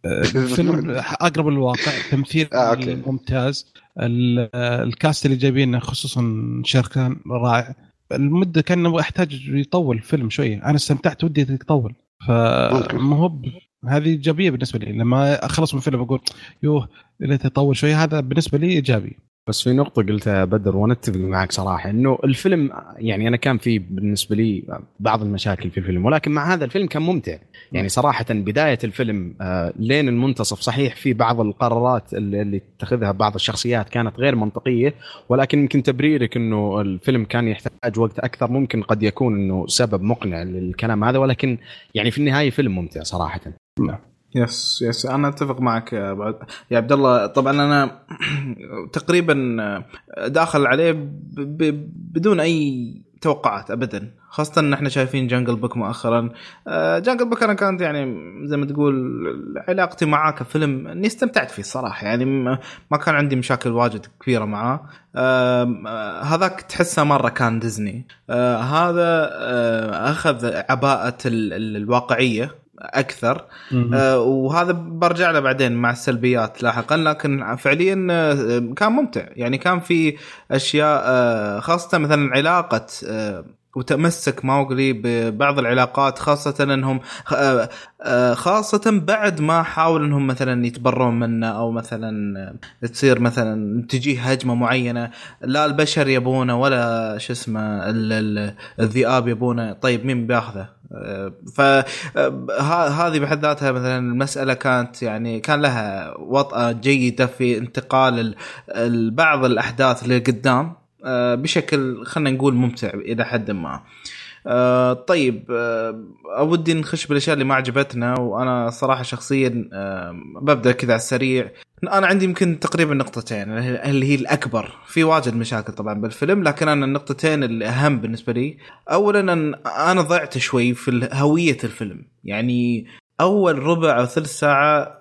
آه، *laughs* فيلم أقرب للواقع تمثيل آه، أوكي. ممتاز. ال- ال cast اللي جايبينه خصوصا شركان رائع. المدة كان احتاج يطول الفيلم شوية. أنا استمتعت ودي يطول. فما هو هذه إيجابية بالنسبة لي. لما أخلص من الفيلم أقول يوه ليته يطول شوية هذا بالنسبة لي إيجابي. بس في نقطة قلتها بدر وأنا أتفق معك صراحة إنه الفيلم يعني أنا كان في بالنسبة لي بعض المشاكل في الفيلم ولكن مع هذا الفيلم كان ممتع. يعني صراحة بداية الفيلم آه، لين المنتصف صحيح في بعض القرارات اللي تتخذها بعض الشخصيات كانت غير منطقية ولكن يمكن تبريرك إنه الفيلم كان يحتاج وقت أكثر ممكن قد يكون إنه سبب مقنع للكلام هذا ولكن يعني في النهاية فيلم ممتع صراحة. يس يس أنا أتفق معك يا عبد الله. طبعا أنا *clears throat* تقريبا داخل عليه. بدون أي توقعات ابدا. خاصة إن إحنا شايفين Jungle Book مؤخرا. آه، Jungle Book أنا كانت يعني زي ما تقول علاقتي معاه كفيلم إني استمتعت فيه الصراحة. يعني ما كان عندي مشاكل واجد كبيرة معاه. آه، هذاك تحسه مرة كان ديزني آه، هذا آه، أخذ عباءة ال- ال- الواقعية. أكثر. آه، وهذا برجع له بعدين مع السلبيات لاحقا لكن فعليا آه، كان ممتع. يعني كان في أشياء آه، خاصة مثلا علاقة آه، وتمسك موغلي ببعض العلاقات خاصة إنهم آه، آه، خاصة بعد ما حاول إنهم مثلا يتبرون منه أو مثلا تصير مثلا تجيه هجمة معينة. لا البشر يبونه ولا شو اسمه ال- ال- الذئاب يبونه. طيب مين بياخذه؟ فهذه بحد ذاتها مثلا المسألة كانت يعني كان لها وطأة جيدة في انتقال ال- ال- بعض الأحداث لقدام. بشكل خلينا نقول ممتع إلى حد ما. آه، طيب آه، ودي نخش بالأشياء اللي ما عجبتنا وأنا صراحة شخصيا آه، ببدأ كذا على السريع. أنا عندي يمكن تقريبا نقطتين اللي هي الأكبر. في واجد مشاكل طبعا بالفيلم لكن أنا النقطتين الاهم بالنسبة لي. اولا أنا ضعت شوي في هوية الفيلم. يعني أول ربع أو ثلث ساعة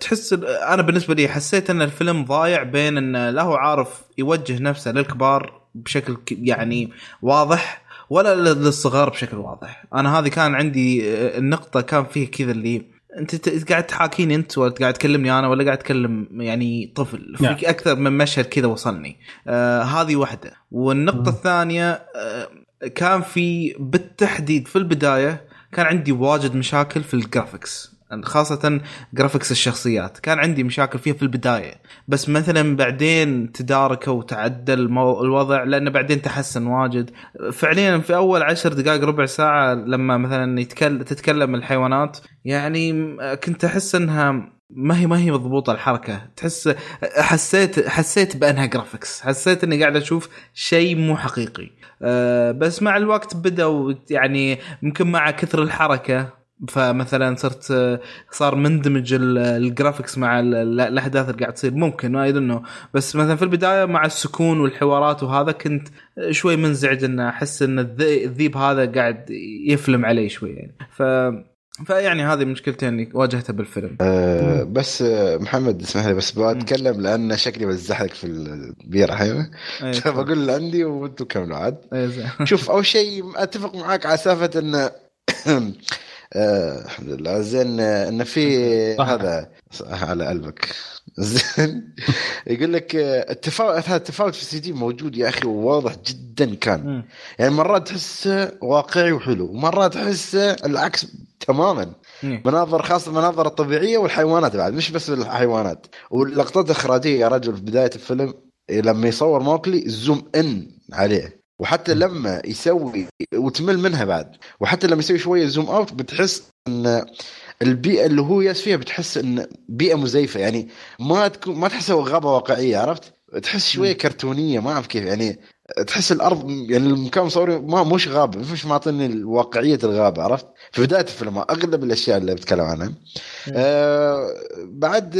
تحس أنا بالنسبة لي حسيت إن الفيلم ضايع بين انه لا هو عارف يوجه نفسه للكبار بشكل يعني واضح ولا للصغار بشكل واضح. أنا هذه كان عندي آه، النقطة كان فيه كذا اللي أنت قاعد تحاكيني أنت ولا قاعد تكلمني أنا ولا قاعد تكلم يعني طفل؟ نعم. في أكثر من مشهد كذا وصلني. آه هذه واحدة. والنقطة الثانية آه كان في بالتحديد في البداية كان عندي واجد مشاكل في ال graphics خاصة graphics الشخصيات. كان عندي مشاكل فيها في البداية. بس مثلا بعدين تداركوا وتعدل الوضع لأنه بعدين تحسن واجد. فعليا في أول عشر دقائق ربع ساعة لما مثلا يتكلم تتكلم الحيوانات يعني كنت أحس أنها ما هي ما هي مضبوطة الحركة. تحس حسيت حسيت بأنها graphics حسيت أني قاعد أشوف شيء مو حقيقي. أه بس مع الوقت بدأوا يعني يمكن مع كثر الحركة فمثلا صرت آه، صار مندمج ال- ال graphics مع ال- ال- الأحداث اللي قاعد تصير. ممكن ما انه بس مثلا في البداية مع السكون والحوارات وهذا كنت شوي منزعج ان أحس إن الذي- الذيب هذا قاعد يفلم علي شوي يعني. ف فيعني هذه مشكلتين اللي واجهتها بالفيلم. أه بس آه، محمد اسمح لي بس بتكلم لأن شكلي بزحلك في البيرة هنا أي، *laughs* بقول اللي عندي وأنتم كملوا عاد. شوف أول شيء أتفق معاك على سالفة إن آه، *laughs* الحمد لله. زين آه، إن في. هذا على قلبك. *laughs* زين. يقول لك آه، التفاوت هذا التفاوت في السي دي موجود يا أخي وواضح جدا كان. يعني مرات تحسه واقعي وحلو ومرات تحسه العكس تماما. مناظر خاصة المناظر الطبيعية والحيوانات بعد مش بس الحيوانات واللقطات الإخراجية يا رجل في بداية الفيلم لما يصور موكلي zoom in عليه. وحتى لما يسوي وتمل منها بعد وحتى لما يسوي شوية zoom out بتحس إن البيئة اللي هو يالس فيها بتحس إن بيئة مزيفة. يعني ما تكون ما تحسها غابة واقعية عرفت؟ تحس شوية كرتونية ما أعرف كيف. يعني تحس الأرض يعني المكان مصوري ما مش غابة مش معطيني واقعيه الغابة عرفت؟ في بداية الفيلم أغلب الأشياء اللي بتكلم عنها. آه بعد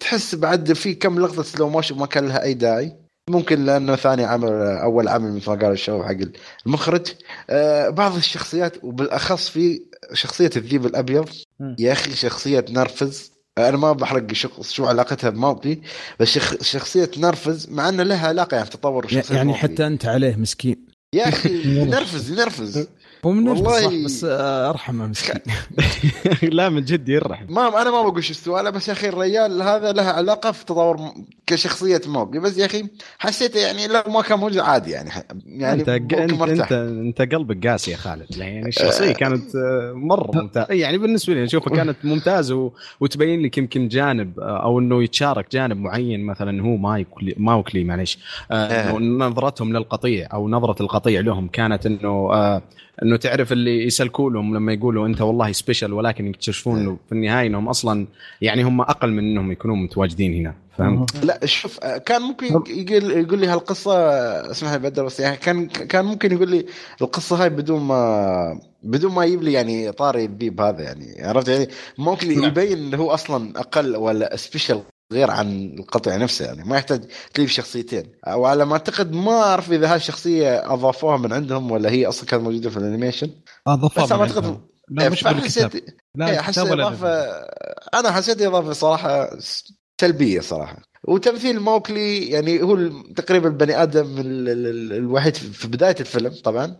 تحس بعد في كم لقطة سلو موشن ما كان لها أي داعي. ممكن لأنه ثاني عمل أول عمل مثل ما قال الشباب حق المخرج. آه بعض الشخصيات وبالأخص في شخصية الذيب الأبيض. يا أخي شخصية نرفز. أنا ما بحرق شخص شو علاقتها بموقلي بس شخ شخصية نرفز مع إنه لها علاقة يعني في تطور يعني. حتى أنت عليه مسكين. يا أخي *laughs* ينرفز ينرفز هو من والله- والله بس آه، ارحمه مسكين. *laughs* لا من جد يرحم. ما أنا ما بقول شو السؤال بس يا أخي الرجال هذا لها علاقة في تطور كشخصية موقلي بس يا أخي حسيته يعني لو ما كان موجود عادي يعني يعني أنت ممكن انت مرتاح. أنت, أنت قلبك قاسي يا خالد. يعني الشخصية كانت آه، مرة ممتازة. يعني بالنسبة لي اشوفها كانت ممتازة و... وتبين لك يمكن جانب آه، أو إنه يتشارك جانب معين مثلا هو مايكلي ماوكلي معليش. آه، آه. إنه نظرتهم للقطيع أو نظرة القطيع لهم كانت إنه آه، إنه تعرف اللي يسلكوا لهم لما يقولوا أنت والله سبيشل ولكن يكتشفون إنه في النهاية إنهم أصلا يعني هم أقل من إنهم يكونون متواجدين هنا فهمت؟ لا شوف آه، كان ممكن يقول يقول لي هالقصة اسمح لي بدر بس يعني كان كان ممكن يقول لي القصة هاي بدون ما بدون ما يجيب لي يعني طاري البيب هذا يعني عرفت يعني ممكن. يبين إنه هو أصلا أقل ولا سبيشل غير عن القطع نفسه يعني ما يحتاج تجيب شخصيتين. وعلى ما أعتقد ما أعرف إذا هاي الشخصية أضافوها من عندهم ولا هي أصلا كانت موجودة في الأنيميشن. اضافه بس أنا أعتقد لا مش بالكتاب. فحسيت لا إيه، احس اضافه أنا حسيت إضافة صراحة سلبية صراحة. وتمثيل موكلي يعني هو تقريبا البني آدم ال- ال- ال- الوحيد في بداية الفيلم طبعا.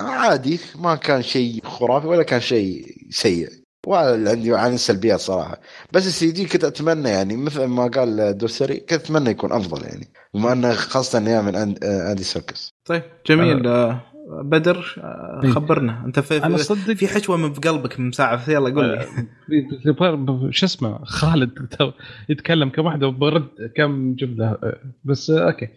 عادي ما كان شيء خرافي ولا كان شيء سيء. عندي عن السلبيات صراحة. بس ال CG كنت أتمنى يعني مثل ما قال دوسري كنت أتمنى يكون أفضل يعني. بما أنه خاصة انه من اندي سيركس. طيب جميل. آه، بدر آه، إيه. خبرنا. أنت في أنا في, صدق في حشوة من في قلبك من ساعة. يلا قول لي. ب- شو اسمه؟ خالد يتكلم كم واحدة وبرد كم جملة. آه، بس آه، أوكي.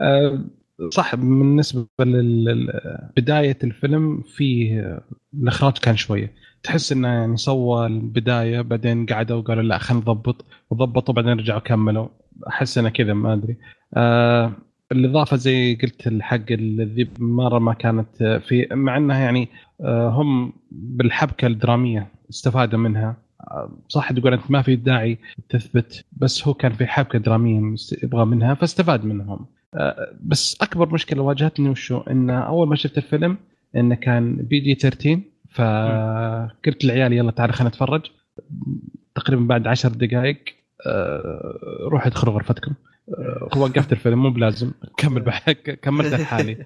آه، صح بالنسبة لبدايه الفيلم فيه آه، الإخراج كان شوية. تحس إنه يعني سوى البداية بعدين قعدوا وقالوا لا خلينا نضبط. وضبطوا بعدين رجعوا كملوا. أحس إنه كذا ما أدري. آه الإضافة زي قلت الحق الذيب مرة ما كانت في مع إنها يعني آه، هم بالحبكة الدرامية استفادوا منها. آه، صح تقول أنت ما في داعي تثبت بس هو كان في حبكة درامية يبغى منها فاستفاد منهم. آه، بس أكبر مشكلة واجهتني وشو؟ إن أول ما شفت الفيلم إنه كان بي جي 13 فقلت للعيال يلا تعال خلينا نتفرج. تقريبا بعد عشر دقائق آه، روحوا ادخلوا غرفتكم. آه، وقفت الفيلم مو بلازم. كمل كملت لحالي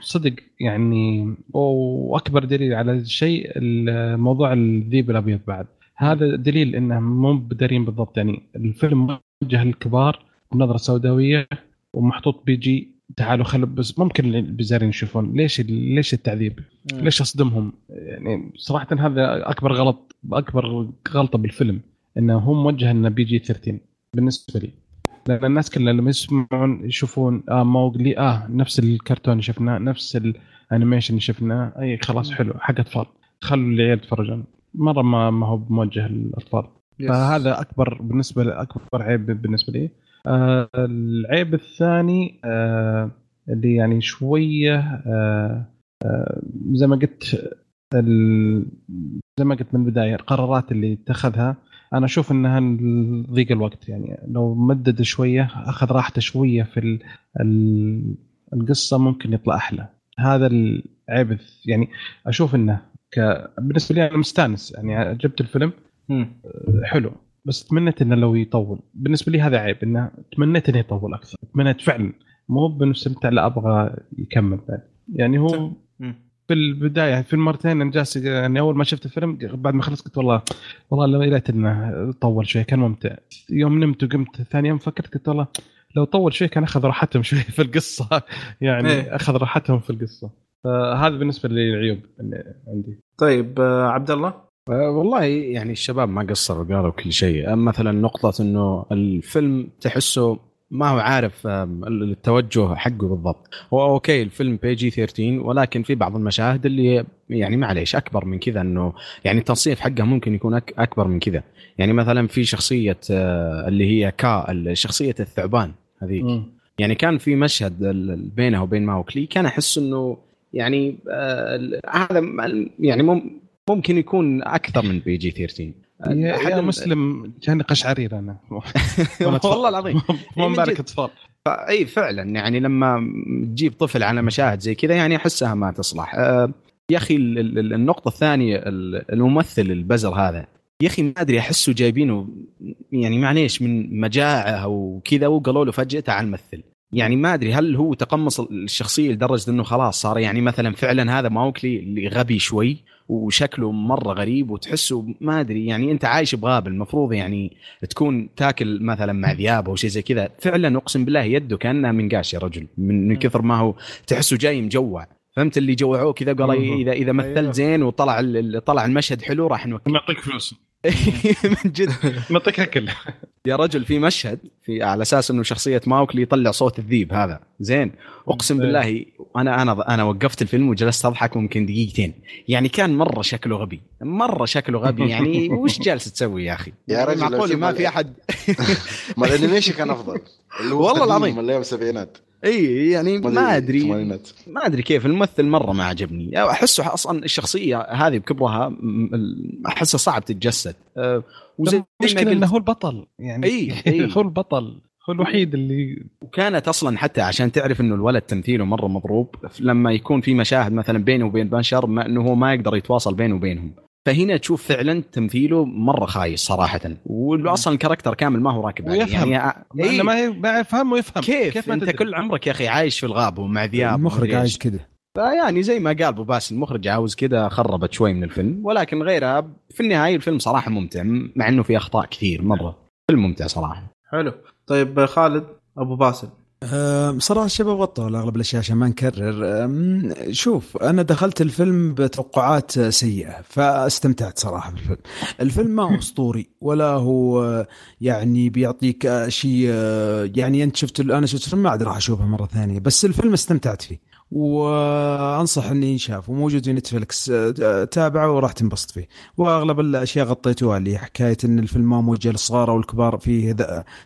صدق يعني وأكبر دليل على الشيء موضوع الذيب الأبيض بعد. هذا دليل انهم مو بدارين بالضبط. يعني الفيلم موجه للكبار بنظره سوداوية ومحطوط PG تعالوا خلوا بس ممكن البزارين يشوفون ليش ليش التعذيب؟ ليش أصدمهم؟ يعني صراحة هذا أكبر غلط أكبر غلطة بالفيلم إنه هو موجه إنه PG 13 بالنسبة لي لأن الناس كلها لما يسمعون يشوفون آه موغلي آه نفس الكرتون اللي شفناه نفس ال animation اللي شفناه أي خلاص حلو حق أطفال. خلوا العيال يتفرجون. مرة ما ما هو موجه للاطفال فهذا أكبر بالنسبة أكبر عيب بالنسبة لي. آه العيب الثاني آه اللي يعني شوية آه آه زي ما قلت زي ما قلت من البداية القرارات اللي اتخذها أنا أشوف إنها ضيق الوقت. يعني لو مدد شوية أخذ راحته شوية في القصة ممكن يطلع أحلى. هذا العيب يعني أشوف إنه ك... بالنسبة لي أنا مستانس. يعني جبت الفيلم حلو. بس تمنيت إنه لو يطول. بالنسبة لي هذا عيب إنه تمنيت إنه يطول أكثر. تمنيت فعلا. مو بنستمتع لا أبغى يكمل بعد. يعني هو في البداية في المرتين أنا جالس يعني أول ما شفت الفيلم بعد ما خلصت قلت والله والله لو ريت إنه طول شوي كان ممتع. يوم نمت وقمت ثاني يوم فكرت قلت والله لو طول شوي كان أخذ راحتهم شوي في القصة. *laughs* يعني إيه. أخذ راحتهم في القصة. فهذا بالنسبة للعيوب اللي عندي. طيب آه، عبد الله؟ والله يعني الشباب ما قصروا قالوا كل شيء. مثلا نقطة إنه الفيلم تحسه ما هو عارف التوجه حقه بالضبط. هو okay الفيلم PG 13 ولكن في بعض المشاهد اللي يعني معليش أكبر من كذا إنه يعني التصنيف حقه ممكن يكون أكبر من كذا. يعني مثلا في شخصية آه، اللي هي كا شخصية الثعبان هذيك. يعني كان في مشهد بينه وبين ماوكلي كان أحس إنه يعني آه هذا يعني ممكن يكون أكثر من بي جي 13 يا مسلم كان قشعرير أنا. *laughs* والله العظيم. مو مبارك أطفال. اي فعلا يعني لما تجيب طفل على مشاهد زي كذا يعني أحسها ما تصلح. آه، يا أخي النقطة الثانية الممثل البزر هذا يا أخي ما أدري أحسه جايبينه يعني معليش من مجاعة أو كذا وقالوا له فجاه تعال مثل يعني ما أدري هل هو تقمص الشخصية لدرجة إنه خلاص صار يعني مثلا فعلا هذا ماوكلي اللي غبي شوي وشكله مرة غريب وتحسه ما أدري يعني أنت عايش بغابة المفروض يعني تكون تاكل مثلا مع ذياب أو شيء زي كذا. فعلا أقسم بالله يده كأنها من قاش يا رجل من كثر ما هو تحسه جاي مجوع. فهمت اللي جوعوه كذا؟ قال اذا إذا مثلت أيوه. زين وطلع طلع المشهد حلو راح نوكل. نعطيك فلوس. من جد. *laughs* نعطيك أكل. يا رجل في مشهد في على أساس إنه شخصية ماوكلي يطلع صوت الذيب هذا. زين. أقسم بالله أنا أنا أنا وقفت الفيلم وجلست أضحك ممكن دقيقتين. يعني كان مرة شكله غبي. مرة شكله غبي. يعني *laughs* وش جالس تسوي يا أخي؟ يا رجل معقول ما في أحد؟ ما ال animation كان أفضل. والله العظيم. من الأيام السبعينات. إي يعني ما أدري ما أدري كيف الممثل مرة ما عجبني. أحسه أصلا الشخصية هذه بكبرها احسه صعب تتجسد. أه وزي المشكلة إنه هو البطل يعني إي. *laughs* هو البطل هو الوحيد اللي وكانت أصلا حتى عشان تعرف إنه الولد تمثيله مرة مضروب لما يكون في مشاهد مثلا بينه وبين بشر ما إنه هو ما يقدر يتواصل بينه وبينهم. فهنا تشوف فعلا تمثيله مرة خايس صراحة. واصلا الكاركتر كامل ما هو راكب ويفهم. يعني إيه؟ ما ما يفهم ويفهم. كيف, كيف أنت كل عمرك يا أخي عايش في الغابة ومع ذياب المخرج عايش كذا فيعني زي ما قال أبو باس المخرج عاوز كذا خربت شوي من الفيلم. ولكن غيرها في النهاية الفيلم صراحة ممتع مع إنه في أخطاء كثير مرة. فيلم ممتع صراحة. حلو. طيب خالد أبو باسل. بصراحه الشباب غطوا اغلب الأشياء عشان ما نكرر. شوف أنا دخلت الفيلم بتوقعات سيئة فاستمتعت صراحة بالفيلم. الفيلم ما هو *laughs* أسطوري ولا هو يعني بيعطيك شيء يعني أنت شفت أنا شفت الفيلم ما عاد راح أشوفه مرة ثانية بس الفيلم استمتعت فيه. وأنصح إني ينشاف وموجود في نتفلكس. تابعه وراح تنبسط فيه. وأغلب الأشياء غطيتوها اللي حكاية إن الفيلم ما موجه للصغار أو الكبار فيه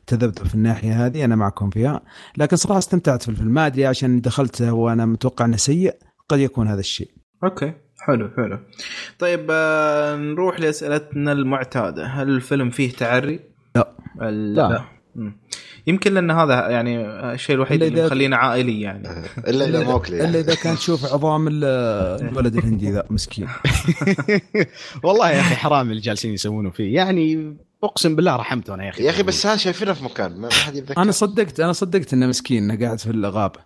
تذبذب في الناحية هذه أنا معكم فيها. لكن صراحة استمتعت في الفيلم. ما أدري عشان دخلت وأنا متوقع إنه سيء قد يكون هذا الشيء. Okay. حلو حلو. طيب آه نروح لأسئلتنا المعتادة. هل الفيلم فيه تعري؟ لا. لا, لا. يمكن لأن هذا يعني الشيء الوحيد اللي يخلينا عائلي يعني. إلا إذا موكلي يعني. إلا إذا كان تشوف عظام الولد الهندي ذا مسكين. *laughs* والله يا أخي حرام اللي جالسين يسوونه فيه. يعني أقسم بالله رحمته أنا يا أخي. يا أخي بس هذا شايفينه في مكان ما حد يتذكر. أنا صدقت أنا صدقت إنه مسكين إنه قاعد في الغابة.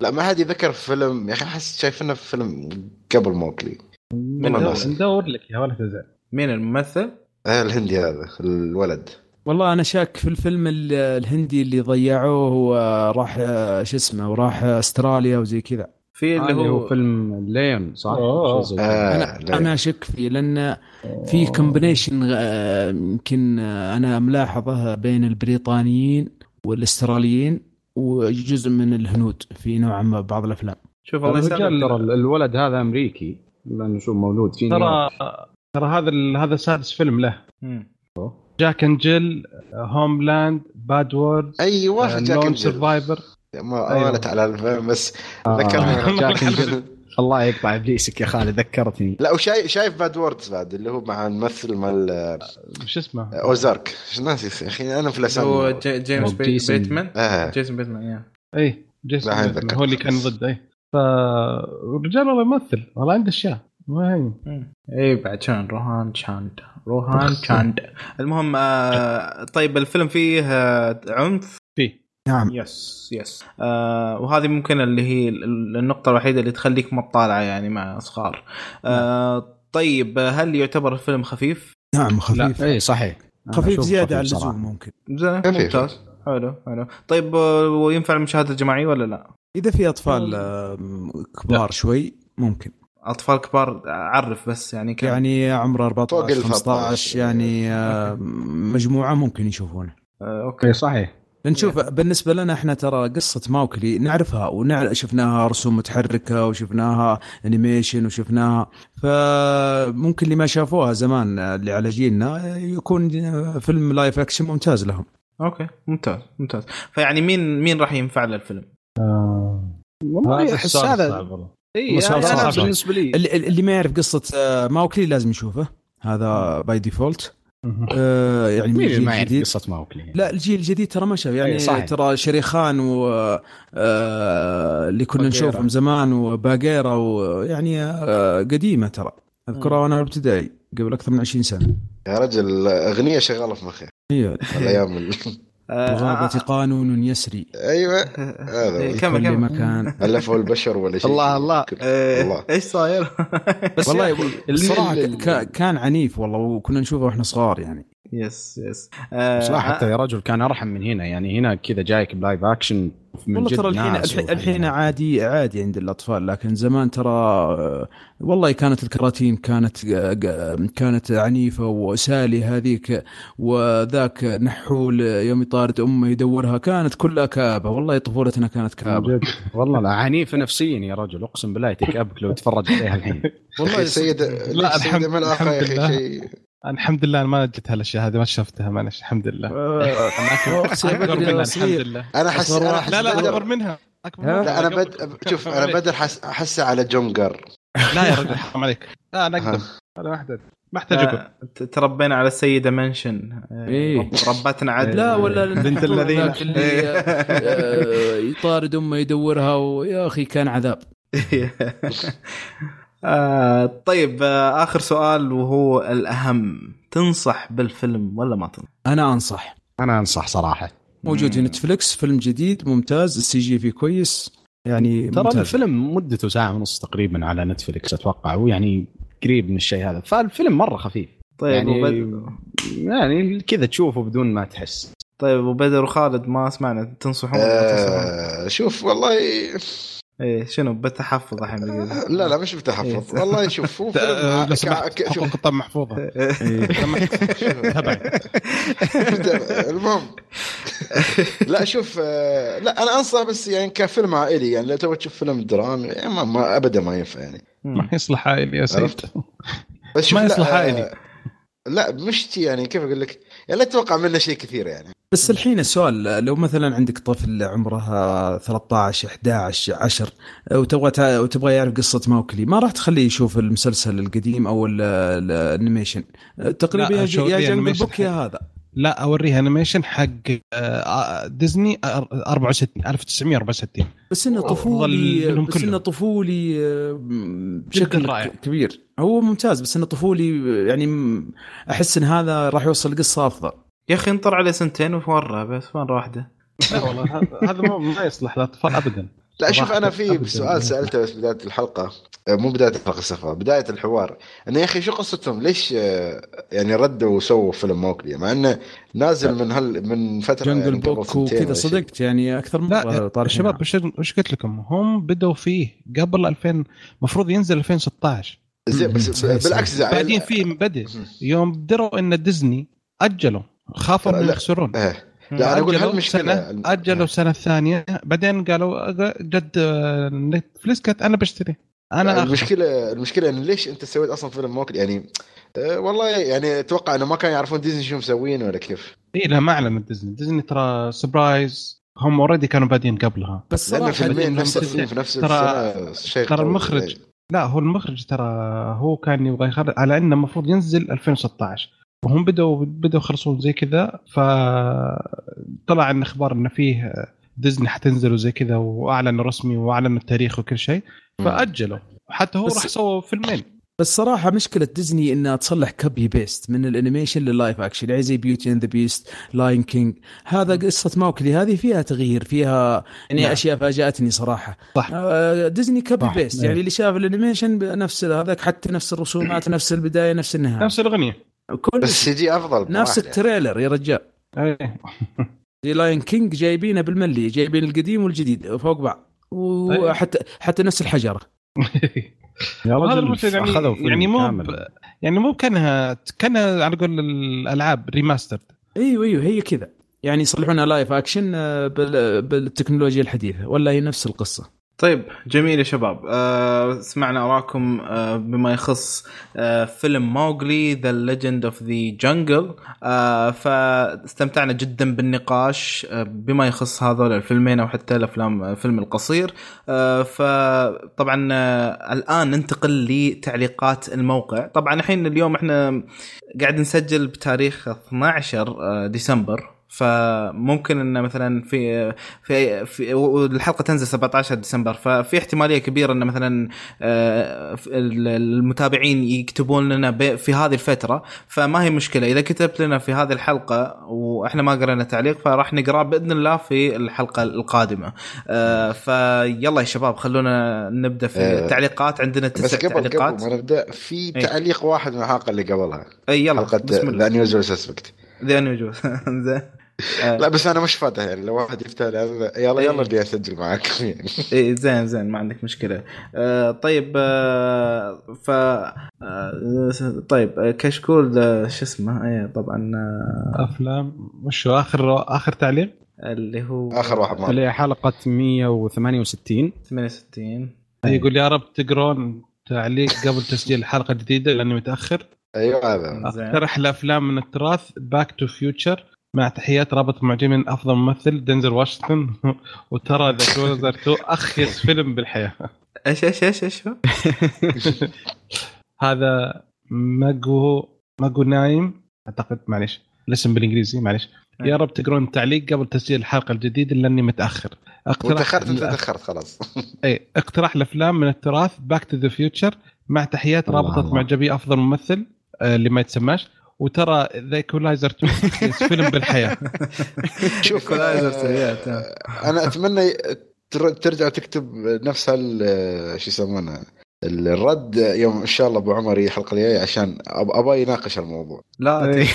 لا ما حد يذكر في فيلم يا أخي أحس شايفينه في فيلم قبل موكلي. ندور لك يا ولا تزعل مين الممثل؟ آه الهندي هذا الولد. والله أنا شاك في الفيلم ال- الهندي اللي ضيعوه وراح آه، شو اسمه وراح أستراليا وزي كذا. في اللي اللي هو هو فيلم Lion صح؟ آه أنا لا. أنا أشك فيه لأن في combination يمكن آه، أنا ملاحظة بين البريطانيين والأستراليين وجزء من الهنود في نوعا ما بعض الأفلام. شوف الله الرجال ترى الولد هذا أمريكي لأنه شو مولود في ترى ترى هذا ال- هذا سادس فيلم له. جاك اند جيل هوملاند باد وورد أيوه جاك جيل. سرفايفر ما أيوة. امانت على الفيلم بس آه، ذكرني جاك أند جيل. الله يقطع إبليسك يا خالد ذكرتني لا وشايف شايف باد ووردز بعد اللي هو مع الممثل مال شو اسمه؟ اوزارك إيش ناسي يا أخي أنا في الأسامي جيمس هو جيسون. بيتمان آه. جيسون بيتمان يا اي جيسون بيتمان،. هو اللي كان ضد اي فالرجال والله يمثل والله عنده أشياء ما هي مم. اي بعد شان روهان شاند روهان *laughs* شاند المهم آه طيب الفيلم فيه آه عنف؟ فيه. نعم. yes yes. آه وهذه ممكن اللي هي ال- النقطة الوحيدة اللي تخليك ما تطالعه يعني مع صغار. آه طيب هل يعتبر الفيلم خفيف؟ نعم خفيف. اي صحيح. خفيف زيادة عن صراحة. اللزوم ممكن. زين. ممتاز. حلو حلو. طيب آه، وينفع المشاهدة الجماعية ولا لا؟ إذا في أطفال كبار شوي ممكن. أطفال كبار عرف بس يعني كم. يعني عمره 14 فوق ال 15 يعني آه، مجموعة ممكن يشوفونه. آه okay. اي صحيح. لأن شوف بالنسبة لنا إحنا ترى قصة ماوكلي نعرفها وشفناها رسوم متحركة وشفناها animation وشفناها. فممكن اللي ما شافوها زمان اللي على جيلنا يكون فيلم live action ممتاز لهم. Okay ممتاز ممتاز. فيعني مين مين راح ينفع له الفيلم؟ والله أحس هذا. اي. بالنسبة لي. اللي, اللي ما يعرف قصة آه، ماوكلي لازم يشوفه. هذا by default آه، يعني مين الجيل ما يعرف الجديد. قصة ماوكلي؟ لا الجيل الجديد ترى ما شاف. يعني أي صحيح. ترى شريخان و آه، اللي كنا. نشوفهم زمان وباقيرة ويعني آه، قديمة ترى. اذكرها وأنا أبتدائي قبل أكثر من 20 سنة. يا رجل أغنية شغالة في مخي. هي. الأيام *laughs* ال- الغابة قانون يسري. أيوه. هذا إيه،. كمل كل كمل مكان. الفوا البشر ولا شيء. الله الله. إيه، إيش صاير؟ *laughs* بس والله الصراحه ال- كا- كان عنيف والله وكنا نشوفه وإحنا صغار يعني. Yes yes. آه، صراحة حتى آه، يا رجل كان أرحم من هنا. يعني هنا كذا جايك ب live action والله ترى الحين الحين, عادي عادي عند الأطفال لكن زمان ترى آه، والله كانت الكراتين كانت آه، آه، كانت عنيفة وسالي هذيك وذاك نحول يوم يطارد أمه يدورها كانت كلها كآبة والله طفولتنا كانت كآبة. والله لا عنيف نفسيا يا رجل أقسم بالله يتكابك لو تتفرج عليها الحين. والله *laughs* السيد لا، الحمد- الحمد أخي لله. شيء الحمد لله أنا ما جت هالأشياء هذه ما شفتها معلش الحمد لله. أختي أكبر بدري منها. الحمد لله. أنا احس أصغر أنا. احس لا لا أكبر منها. أكبر. لا أنا بد شوف أنا. بدر حس احسه على جونجر. لا يا رجل حرام عليك. لا أنا اقدم أنا ما أحتاج. ما أحتاج أقول. آه، ت- تربينا على السيده منشن. آه، إيه. رب- ربتنا عدل. لا ولا *laughs* بنت الذين. ذاك اللي آه، يطارد أمه يدورها ويا أخي كان عذاب. *laughs* آه طيب آه آخر سؤال وهو الأهم. تنصح بالفيلم ولا ما تنصح؟ أنا أنصح. أنا أنصح صراحة. موجود في نتفلكس فيلم جديد ممتاز. ال CG فيه كويس. يعني ترى. الفيلم مدته ساعة ونص تقريبا على نتفلكس أتوقع. ويعني قريب من الشيء هذا. فالفيلم مرة خفيف. طيب يعني وبدر يعني كذا تشوفه بدون ما تحس. طيب وبدر وخالد ما سمعنا تنصحون ولا ما تنصحون؟ آه شوف والله إيه شنو؟ بتحفظ الحين. *laughs* لا لا مش بتحفظ. والله شوف هو لو سمحت حقوق الطبع محفوظة. إيه. *laughs* *laughs* المهم. لا شوف لا أنا أنصح بس يعني كفيلم عائلي يعني لو تبغى تشوف فيلم درامي يعني ما, ما ابدا ما ينفع يعني. ما يصلح عائلي يا سيد؟ بس ما لا، يصلح عائلي. لا مش تي يعني كيف أقول لك؟ يعني لا تتوقع منه شيء كثير يعني. بس الحين السؤال لو مثلا عندك طفل عمره 13 11 10 وتبغى تع- وتبغى يعرف قصة موكلي ما راح تخليه يشوف المسلسل القديم أو ال- ال- ال animation تقريبا لا، يا جنب البوك يا هذا. لا أوريها انيميشن حق آه، ديزني آه، 64 1964 بس إنه طفولي بس إنه. طفولي آه، بشكل رائع. كبير. هو ممتاز بس إنه طفولي يعني م- أحس إن هذا راح يوصل قصه أفضل. يا أخي انطر عليه سنتين وورى بس مره واحدة لا والله هذا- هذا مو- ما يصلح للاطفال ابدا. لا شوف أنا في. سؤال سألته بس بداية الحلقة. آه، مو بداية الحلقة سفا بداية الحوار. انه يا أخي شو قصتهم؟ ليش آه، يعني ردوا وسووا فيلم موكلي؟ مع إنه نازل من هل من فترة جنجل يعني قبل بوك وكذا. صدقت يعني أكثر من لا مره طالع شباب وش وش قلت لكم؟ هم بدوا فيه قبل 2000 المفروض ينزل 2016 زين بس بالعكس زعل بعدين فيه بدء. يوم دروا إن ديزني اجلوا خافوا لا. يخسرون إيه. لا أنا أقول أجلوا هالمشكله سنة أجلوا السنة الثانية بعدين قالوا جد نتفلكس قالت أنا بشتري أنا آخذ. المشكلة المشكلة انه ليش أنت سويت أصلا فيلم موقلي يعني آه، والله يعني أتوقع إنه ما كانوا يعرفون ديزني شو مسوين ولا كيف إي لا ما اعلنت ديزني ديزني ترى surprise هم already كانوا بادين قبلها بس لأنه صراحة فيلمين لما نفس الفيلم في نفس ترى- السنة شيء ترى. المخرج لا هو المخرج ترى هو كان يبغى يخرج على إنه المفروض ينزل 2016 وهم بدوا بدوا يخلصون زي كذا فطلع ان أخبار انه فيه ديزني حتنزل وزي كذا واعلنوا رسمي واعلنوا التاريخ وكل شيء فأجلوا حتى هو راح سووا فيلمين بس صراحة مشكلة ديزني إنها تصلح copy paste من ال animation لل live action يعني زي بيوتي اند ذا بيست لاين كينج هذا قصة موقلي هذه فيها تغيير فيها يعني نعم. أشياء فاجأتني صراحة صح. آه، ديزني copy صح. paste نعم. يعني اللي شاف ال animation نفس هذاك حتى نفس الرسومات نفس البداية نفس النهاية نفس الأغنية كل بس CG أفضل نفس يعني. ال trailer يا رجال. زي لاين كينج جايبينه بالملي جايبين القديم والجديد فوق بعض. وحتى حتى نفس الحجره *laughs* يا رجل يعني يعني مو. ب- يعني مو كانها كأنها على قول الألعاب remastered أيوه أيوه هي كذا. يعني يصلحونها live action آه، بال- بالتكنولوجيا الحديثة. ولا هي نفس القصة. طيب جميل يا شباب. آه سمعنا اراءكم آه بما يخص آه فيلم موغلي ذا ليجند اوف ذا جنجل فاستمتعنا جدا بالنقاش آه بما يخص هذول الفيلمين أو حتى الأفلام الفيلم القصير. آه فطبعا آه الآن ننتقل لتعليقات الموقع. طبعا الحين اليوم إحنا قاعد نسجل بتاريخ 12 آه، ديسمبر. فممكن إن مثلا في في, في الحلقة تنزل 17 ديسمبر ففي احتمالية كبيرة إن مثلا آه، المتابعين يكتبون لنا في هذه الفترة فما هي مشكلة. إذا كتبت لنا في هذه الحلقة وإحنا ما قرينا تعليق فراح نقراه بإذن الله في الحلقة القادمة. آه، فيلا يا شباب خلونا نبدأ في آه، التعليقات عندنا بس تسع قبل تعليقات. قبل ما نبدأ في إيه. تعليق واحد من الحلقة اللي قبلها. إي يلا حلقة بسم الله. ذا نيوزول سسبكت ذا نيوجو زين. آه، لا بس أنا مش فاتح يعني لو واحد يفتح لي، يلا يلا بدي أسجل معاكم *laughs* يعني. إيه زين زين ما عندك مشكلة. آه طيب آه ف آه طيب آه، كشكول آه، شو اسمه؟ إيه طبعا آه أفلام. وشو آخر آخر تعليق؟ اللي هو آخر واحد معنا اللي هي حلقة 168 68 يقول يا رب تقرون تعليق قبل تسجيل الحلقة الجديده لأني متأخر. أيوه هذا. زين. اقترح الأفلام من التراث Back to Future مع تحيات رابطة معجبين أفضل ممثل دنزل واشنطن. *laughs* وترى The Equalizer 2 أخيس فيلم بالحياة. إيش إيش إيش إيش؟ *laughs* هذا ماجو ماجو name. أعتقد معليش الاسم بالإنجليزي معليش. يا رب تقرون التعليق قبل تسجيل الحلقة الجديدة لأني متأخر. وتأخرت أنت تأخرت خلاص. *laughs* اي اقتراح الأفلام من التراث Back to the Future مع تحيات رابطة. معجبي أفضل ممثل آه، اللي ما يتسماش. وترى The Equalizer 2 أخيس فيلم بالحياة *laughs* شوف آه، آه. أنا أتمنى تر- ترجع تكتب نفس هال شو يسمونه الرد يوم إن شاء الله أبو عمر يجي الحلقة الجاية عشان أب- أبغى يناقش الموضوع لا إيه.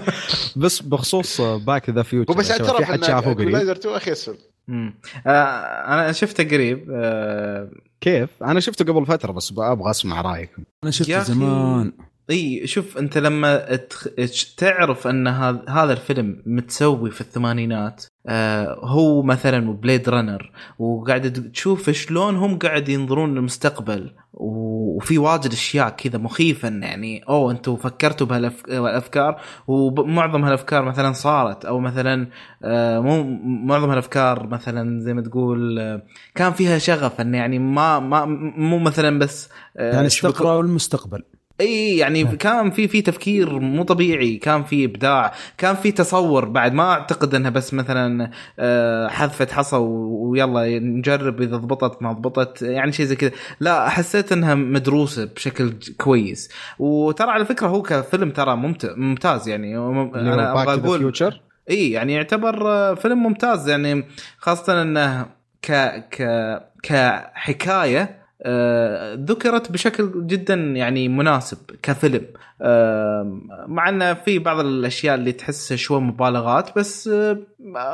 *laughs* بس بخصوص باك ذا فيوتشر هو بس اعترف في حد ان شافه قريب ايكولايزر 2 أخي اسفل مم. آه أنا شفته قريب آه كيف؟ أنا شفته قبل فترة بس أبغى أسمع رايكم أنا شفته. زمان إي شوف أنت لما. تعرف أن هذا الفيلم متسوي في الثمانينات آه هو مثلا Blade Runner وقاعد تشوف شلون هم قاعد ينظرون للمستقبل وفي واجد أشياء كذا مخيفة يعني أوه أنتم فكرتوا بهالأفكار ومعظم هالأفكار مثلا صارت أو مثلا آه مو معظم هالأفكار مثلا زي ما تقول آه كان فيها شغف إن يعني ما ما مو مثلا بس يعني استقرأوا المستقبل إي يعني كان في في تفكير مو طبيعي كان في إبداع كان في تصور بعد. ما أعتقد إنها بس مثلا آه، حذفه حصى ويلا نجرب إذا ضبطت ما ضبطت يعني شيء زي كذا. لا حسيت إنها مدروسة بشكل كويس. وترى على فكرة هو كفيلم ترى ممت- ممتاز يعني. أنا أبغى أقول إي يعني يعتبر آه، فيلم ممتاز. يعني خاصة إنه ك ك كحكاية ذكرت بشكل جدا يعني مناسب كفيلم آه، مع انه في بعض الأشياء اللي تحسها شوي مبالغات بس آه،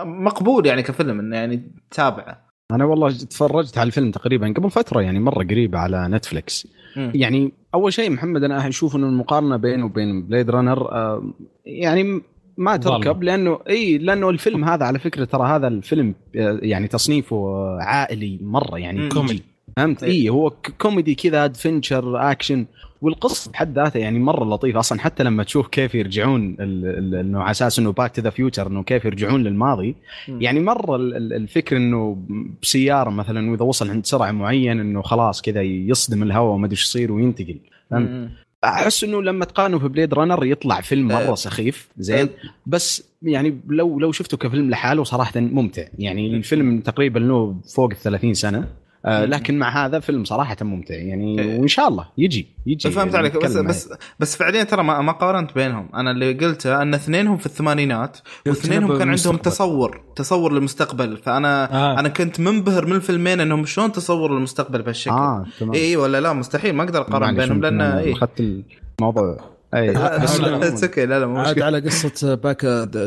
مقبول يعني كفيلم إنه يعني تابعه أنا والله تفرجت على الفيلم تقريبا قبل فترة يعني مرة قريبه على نتفلكس مم. يعني أول شيء محمد أنا أشوف إنه المقارنة بينه وبين Blade Runner آه، يعني ما تركب. لأنه إي لأنه الفيلم هذا على فكرة ترى هذا الفيلم آه، يعني تصنيفه عائلي مرة يعني. كوميدي. فهمت؟ اي هو ك- كوميدي كذا adventure action والقصة بحد ذاتها يعني مرة لطيفة. أصلا حتى لما تشوف كيف يرجعون إنه على أساس انه Back to the Future إنه كيف يرجعون للماضي. يعني مرة ال- ال- الفكر إنه بسيارة مثلا وإذا وصل عند سرعة معين إنه خلاص كذا يصدم الهواء وما أدري إيش يصير وينتقل. فهمت. أحس إنه لما تقارنه في Blade Runner يطلع فيلم مرة أه. سخيف. زين. بس يعني لو لو شفته كفيلم لحاله صراحة ممتع. يعني الفيلم تقريبا له فوق ال 30 سنة. لكن مع هذا فيلم صراحة ممتع. يعني إيه. وإن شاء الله يجي يجي. فهمت يعني عليك. بس بس بس فعليا ترى ما, ما قارنت بينهم. أنا اللي قلته أن اثنينهم في الثمانينات واثنينهم كان عندهم. تصور تصور للمستقبل. فأنا آه. أنا كنت منبهر من الفيلمين أنهم شلون تصور للمستقبل بهالشكل. آه تمام. اي ولا لا مستحيل. ما أقدر أقارن بينهم لأن اخذت الموضوع. أي. بس لا، *laughs* it's okay لا لا مو عاد مشكلة. على قصة Back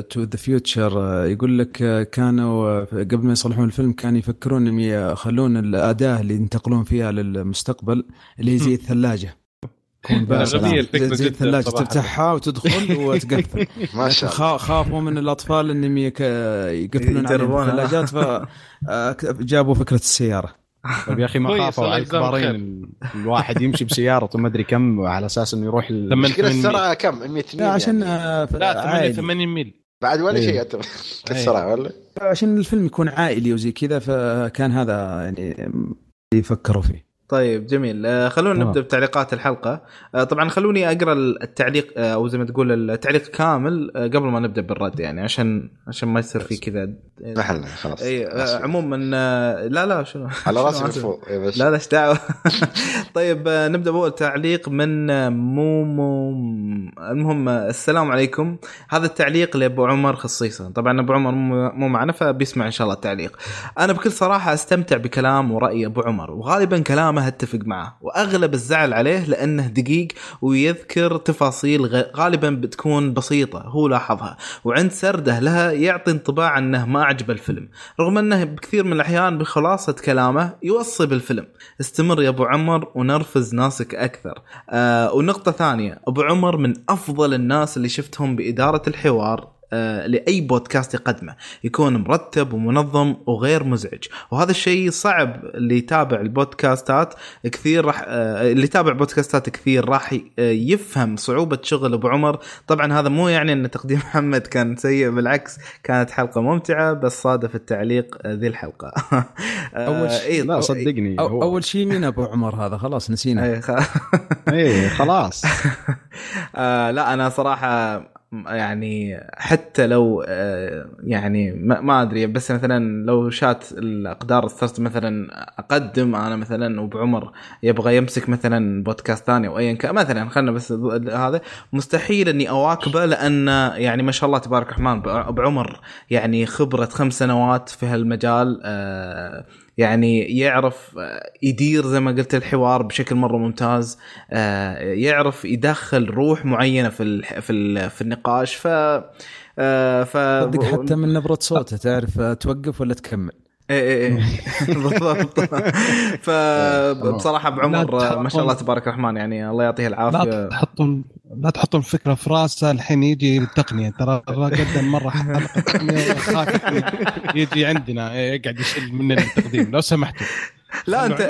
to the Future يقول لك آه، كانوا آه، قبل ما يصلحون الفيلم كانوا يفكرون إنهم يخلون الأداة اللي ينتقلون فيها للمستقبل اللي هي زي الثلاجة. زي الثلاجة. تفتحها وتدخل *laughs* وتقفل. ما شاء الله خا- خافوا من الأطفال إنهم يك- يقفلون يجربونها. الثلاجات فجابوا فكرة السيارة. *laughs* طيب يا أخي ما خافوا على الكبارين الواحد يمشي بسيارته ما أدري كم على أساس إنه يروح ال... ثمن- مشكلة 800. السرعة كم 100 ميل لا عشان يعني. آه، لا عائلي. 88 ميل بعد ولا إيه. شيء يعتبر السرعة ولا عشان الفيلم يكون عائلي وزي كذا فكان هذا يعني اللي يفكروا فيه طيب جميل. آه، خلونا. نبدأ بتعليقات الحلقة. آه، طبعا خلوني أقرأ التعليق آه، أو زي ما تقول التعليق كامل قبل ما نبدأ بالرد يعني عشان عشان ما يصير في كذا محلنا خلاص. إي. عموما لا لا شنو؟ على راسي من. فوق لا لا إيش دعوة؟ *laughs* طيب نبدأ بأول تعليق من مومو المهم السلام عليكم. هذا التعليق لأبو عمر خصيصا. طبعا أبو عمر مو معنا فبيسمع إن شاء الله التعليق. أنا بكل صراحة أستمتع بكلام ورأي أبو عمر وغالبا كلامه اتفق معه. وأغلب الزعل عليه لأنه دقيق ويذكر تفاصيل غالبا بتكون بسيطة هو لاحظها. وعند سرده لها يعطي انطباع أنه ما عجبه الفيلم. رغم أنه بكثير من الأحيان بخلاصة كلامه يوصي بالفيلم. استمر يا أبو عمر ونرفز ناسك أكثر. آه ونقطة ثانية. أبو عمر من أفضل الناس اللي شفتهم بإدارة الحوار. لأي بودكاست يقدمه. يكون مرتب ومنظم وغير مزعج. وهذا الشيء صعب اللي يتابع البودكاستات. كثير راح آه، اللي يتابع بودكاستات كثير راح آه، يفهم صعوبة شغل أبو عمر. طبعا هذا مو يعني إن تقديم *laughs* محمد كان سيء بالعكس كانت حلقة ممتعة بس صادف التعليق آه، ذي الحلقة. *laughs* أول شيء- إيه، لا صدقني. أو هو- أول شيء مين أبو عمر هذا؟ خلاص نسينا. إيه، إيه خلاص. *laughs* آه لا أنا صراحة يعني حتى لو آه يعني ما, أدري بس مثلا لو شات الأقدار صرت مثلا أقدم أنا مثلا وابو عمر يبغى يمسك مثلا بودكاست ثاني أو ايا كان مثلا خلنا بس هذا مستحيل إني أواكبه لأن يعني ما شاء الله تبارك الرحمن ابو عمر يعني خبرة خمس سنوات في هالمجال آه يعني يعرف آه، يدير زي ما قلت الحوار بشكل مرة ممتاز آه، يعرف يدخل روح معينة في في في النقاش ف آه، ف صدق حتى من نبرة صوته تعرف توقف ولا تكمل؟ إيه إيه إيه. *laughs* بالضبط. *laughs* فبصراحة بعمر لا ما شاء الله تبارك الرحمن يعني الله يعطيه لا العافيه تحطون لا تحطون فكرة في رأسه الحين يجي التقنية. ترى قدم مرة حلقة تقنية يجي عندنا يقعد يشيل مننا التقديم. لو سمحتوا. لا انت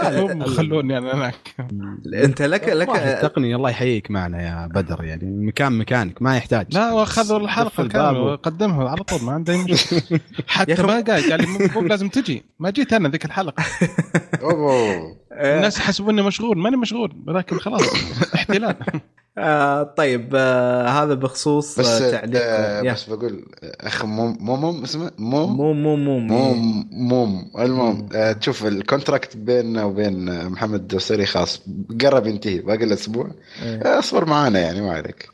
خلوني أنا هناك. أنت لك لك التقنيه الله يحييك معنا يا بدر يعني المكان مكانك ما يحتاج. لا وأخذوا الحلقة كامله وقدمها على طول ما عنده أي مشكلة. *laughs* حتى ما قال قال لي مو لازم تجي. ما جيت أنا ذيك الحلقة. *laughs* الناس يحسبوني مشغول ماني مشغول ولكن خلاص *laughs* احتلال. آه طيب آه هذا بخصوص بس آه تعليق. آه يا. بس بقول اخ موم موم اسمه موم مو مو مو موم موم المهم آه تشوف الكونتراكت بيننا وبين آه، محمد الدوسري خلاص قرب ينتهي باقي الأسبوع. إيه. آه، اصبر معانا يعني ما عليك.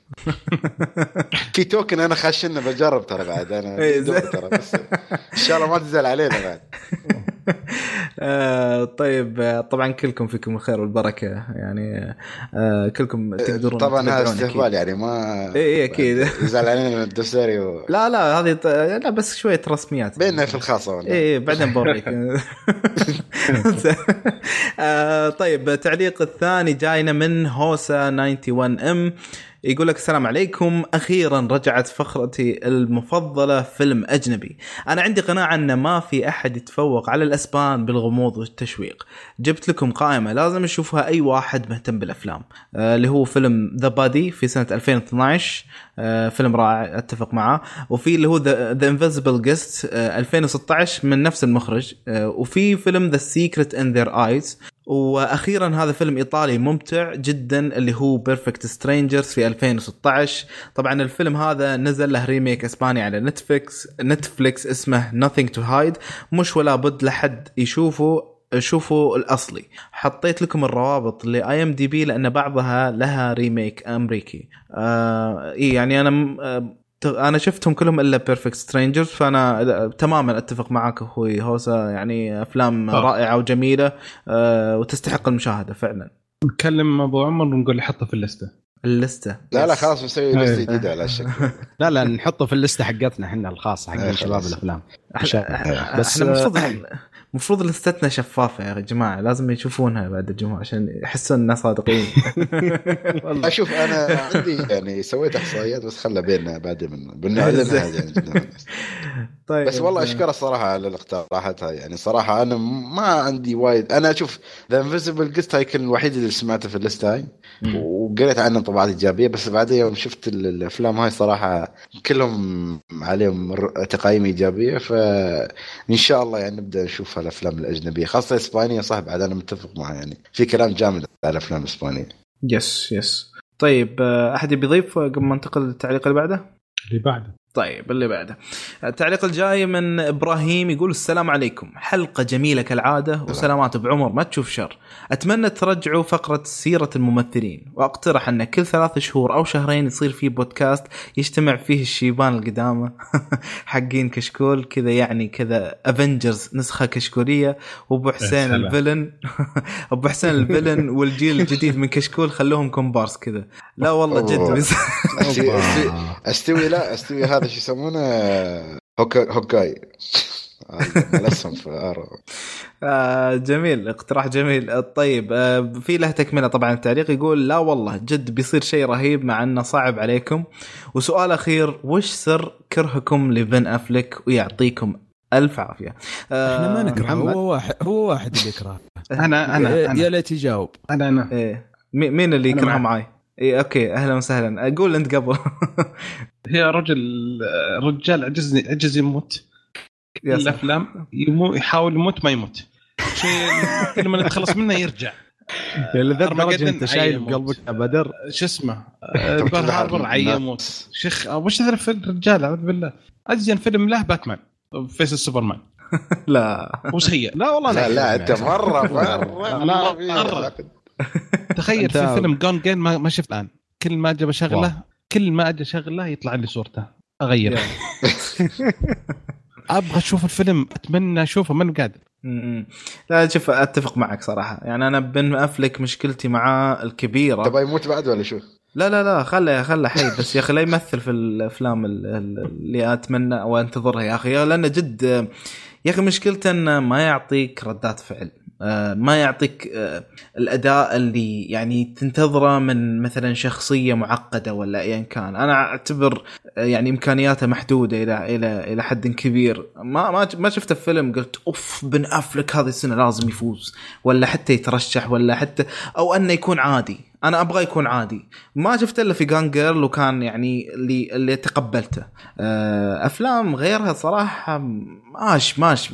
*laughs* في توكن أنا خاشنا بجرب ترى بعد. أنا إيه، ترى بس إن شاء الله ما تزعل علينا بعد. *laughs* *laughs* آه طيب آه، طبعا كلكم فيكم الخير والبركة يعني آه كلكم تقدرون طبعا هذا. استهبال يعني ما إيه، أكيد. يزعل علينا الدوسري و... لا لا هذه ط- لا بس شوية رسميات بيننا في الخاصة والله إيه إيه، بعدين بوريك *laughs* آه، طيب التعليق الثاني جاينا من هوسا 91 إم يقول لك السلام عليكم. أخيرا رجعت فقرتي المفضلة فيلم أجنبي. أنا عندي قناعة أن ما في أحد يتفوق على الأسبان بالغموض والتشويق. جبت لكم قائمة لازم يشوفها أي واحد مهتم بالأفلام آه، اللي هو فيلم The Body في سنة 2012 آه، فيلم رائع أتفق معاه. وفي اللي هو The Invisible Guest 2016 من نفس المخرج. آه، وفي فيلم The Secret in Their Eyes وأخيرا هذا فيلم إيطالي ممتع جدا اللي هو Perfect Strangers في 2016 طبعا الفيلم هذا نزل له remake إسباني على Netflix Netflix اسمه Nothing to Hide. مش ولا بد لحد يشوفه. شوفوا الأصلي حطيت لكم الروابط ل IMDb لأن بعضها لها remake أمريكي آه إي يعني أنا م- آه أنا شفتهم كلهم إلا Perfect Strangers فأنا تماما أتفق معك أخوي هوسا يعني أفلام آه. رائعة وجميلة آه وتستحق المشاهدة فعلا نكلم أبو عمر ونقول له حطه في اللستة اللستة لا لا. خلاص بنسوي إيه. لستة جديدة على الشكل *laughs* لا لا نحطه في اللستة حقتنا إحنا الخاصة إيه، حقين شباب. الأفلام بس بس إحنا المفروض المفروض لستنا شفافة يا جماعة لازم يشوفونها بعد الجمعة عشان يحسون إننا صادقين. *laughs* والله. أشوف أنا عندي يعني سويت إحصائيات بس خلى بيننا بعدين بنعلنها *laughs* يعني. طيب. بس والله أشكره الصراحة على الاقتراحات هاي يعني. صراحة أنا ما عندي وايد أنا أشوف The Invisible Guest هاي كان الوحيد اللي سمعته في ال list هاي. وقريت عنه انطباعات إيجابية بس بعدين يوم شفت ال- الأفلام هاي صراحة كلهم عليهم ر- تقايم إيجابية فان شاء الله يعني نبدأ نشوف الافلام الأجنبية. خاصة الاسبانيه صح بعد أنا متفق معها يعني. في كلام جامد على الأفلام الإسبانية. yes yes طيب آه، أحد يبي يضيف قبل ما ننتقل للتعليق اللي بعده؟ اللي بعده. طيب اللي بعده. التعليق الجاي من إبراهيم يقول السلام عليكم. حلقة جميلة كالعادة وسلامات بعمر ما تشوف شر. أتمنى ترجعوا فقرة سيرة الممثلين. وأقترح أن كل ثلاث شهور أو شهرين يصير في بودكاست يجتمع فيه الشيبان القدامى *laughs* حقين كشكول كذا يعني كذا Avengers نسخة كشكولية. وأبو حسين سلام. ال villain *laughs* أبو حسين ال villain والجيل الجديد من كشكول خلوهم كومبارس كذا. لا والله جد *laughs* أستوي, لا أستوي. هذا شو يسمونه؟ Hawk Hawkeye. *laughs* هذا الاسهم في Arrow آه جميل. اقتراح جميل. طيب آه في له تكملة طبعا التعليق يقول لا والله جد بيصير شيء رهيب مع إنه صعب عليكم. وسؤال أخير وش سر كرهكم لبن أفلك ويعطيكم ألف عافية؟ آه إحنا ما نكره محمد. هو واحد هو واحد اللي يكره *laughs* أنا أنا يا أنا. ليت يجاوب. أنا, أنا. إيه. مي- مين اللي معك. معاي؟ إيه أوكي. أهلا وسهلا. أقول أنت قبل. *laughs* هي رجل رجال عجز عجز يموت. الأفلام يمو يحاول يموت ما يموت. شيء *laughs* كل ما نتخلص منه يرجع. لذا أرمجدن الدرجة أنت شايل. بقلبك يا بدر؟ شو اسمه؟ *laughs* بيرل هاربر عيموت شيخ وش هذا الفيلم؟ رجال أعوذ بالله. ازين فيلم له باتمان. فيس السوبرمان *laughs* لا. وسيء لا والله لا. لا أنت يعني. مرة مرة. لا، مرة مرة. تخيل في فيلم جون جين ما, ما شفت الآن. كل ما أجي بشغله كل ما أجي أشغله يطلع لي صورته. أغير. *laughs* أبغى أشوف الفيلم أتمنى أشوفه ماني قادر. لا شوف أتفق معك صراحة. يعني أنا بن أفلك مشكلتي معاه الكبيرة. تبغى يموت بعد ولا شو؟ لا لا لا خله خله حي بس يا أخي لا يمثل في الأفلام ال- ال- اللي أتمنى وأنتظرها يا أخي. لأنه جد يا أخي مشكلته إنه ما يعطيك ردات فعل. ما يعطيك آه، الأداء اللي يعني تنتظره من مثلا شخصية معقدة ولا ايا كان. أنا أعتبر آه، يعني إمكانياته محدودة إلى إلى إلى حد كبير. ما ما ما شفته في فيلم قلت أوف بن أفلك هذه السنة لازم يفوز ولا حتى يترشح ولا حتى أو أنه يكون عادي. أنا أبغى يكون عادي. ما شفت إلا في جان جيرل وكان يعني اللي اللي تقبلته. آه، أفلام غيرها صراحة ماش ماش